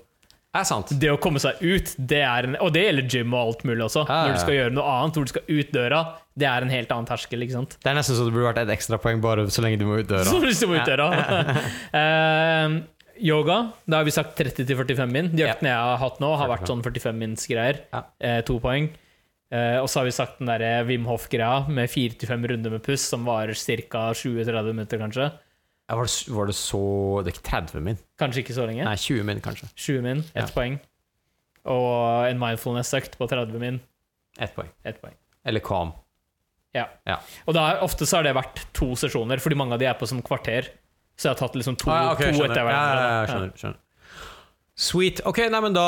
Er sant. Det å komme seg ut, det er en, og det gjelder gym og alt mulig også. Ja, ja, Når du skal gjøre noe annet, hvor du skal ut døra, det er en helt annen terskel. ikke sant? Det er nesten så det burde vært et ekstrapoeng bare så lenge du må ut døra. Så hvis du må ut døra. Yoga, da har vi sagt 30-45 min. De Ja. øktene jeg har hatt nå, har vært sånn 45 mins greier. Ja. Eh, to poeng. Eh, og så har vi sagt den derre Wim Hof-greia med 4-5 runder med puss, som varer ca. 20-30 minutter, kanskje. Ja, var, det, var det så Det er ikke 30 min. Kanskje ikke så lenge. Nei, 20 min, kanskje. 20 min, ett Ja. poeng. Og en mindfulness-økt på 30 min, Ett poeng. Et poeng. Eller calm. Og da ofte så har det vært to sesjoner, fordi mange av de er på som kvarter. Så jeg har tatt liksom to, Ah, ja, ok, to etter Ja, hverandre. ja, ja, skjønner, skjønner. Sweet. Ok, nei, men da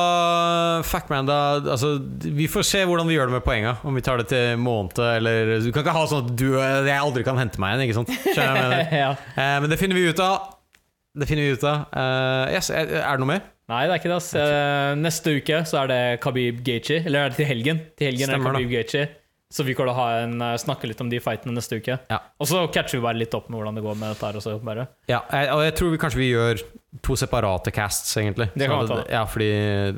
Factman, da altså, Vi får se hvordan vi gjør det med poenga. Om vi tar det til måned eller Du kan ikke ha sånn at du jeg aldri kan hente meg igjen, ikke sant? Ja. Eh, men det finner vi ut av. Det finner vi ut av. Uh, yes, er er det noe mer? Nei, det er ikke det. ass. Eh, Neste uke så er det Khabib Gaethje. Eller er det til helgen? Til helgen Stemmer er det Khabib Gaethje. Så vi å ha en, eh, snakke litt om de fightene neste uke. Ja. Og så catcher vi bare litt opp med hvordan det går med dette her også, bare. Ja, jeg, og jeg tror vi kanskje vi gjør to separate casts, egentlig. Det kan vi at- Ja, fordi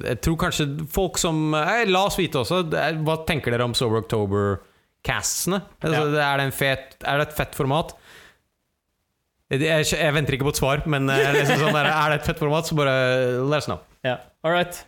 jeg tror kanskje folk som eh, La oss vite også. er- Hva tenker dere om Sober October-castene? Altså, er, det fet, er det et fett format? Jeg, jeg, jeg venter ikke på et svar, men eh, liksom sånn er det et fett format, så bare let us know. Ja, all right.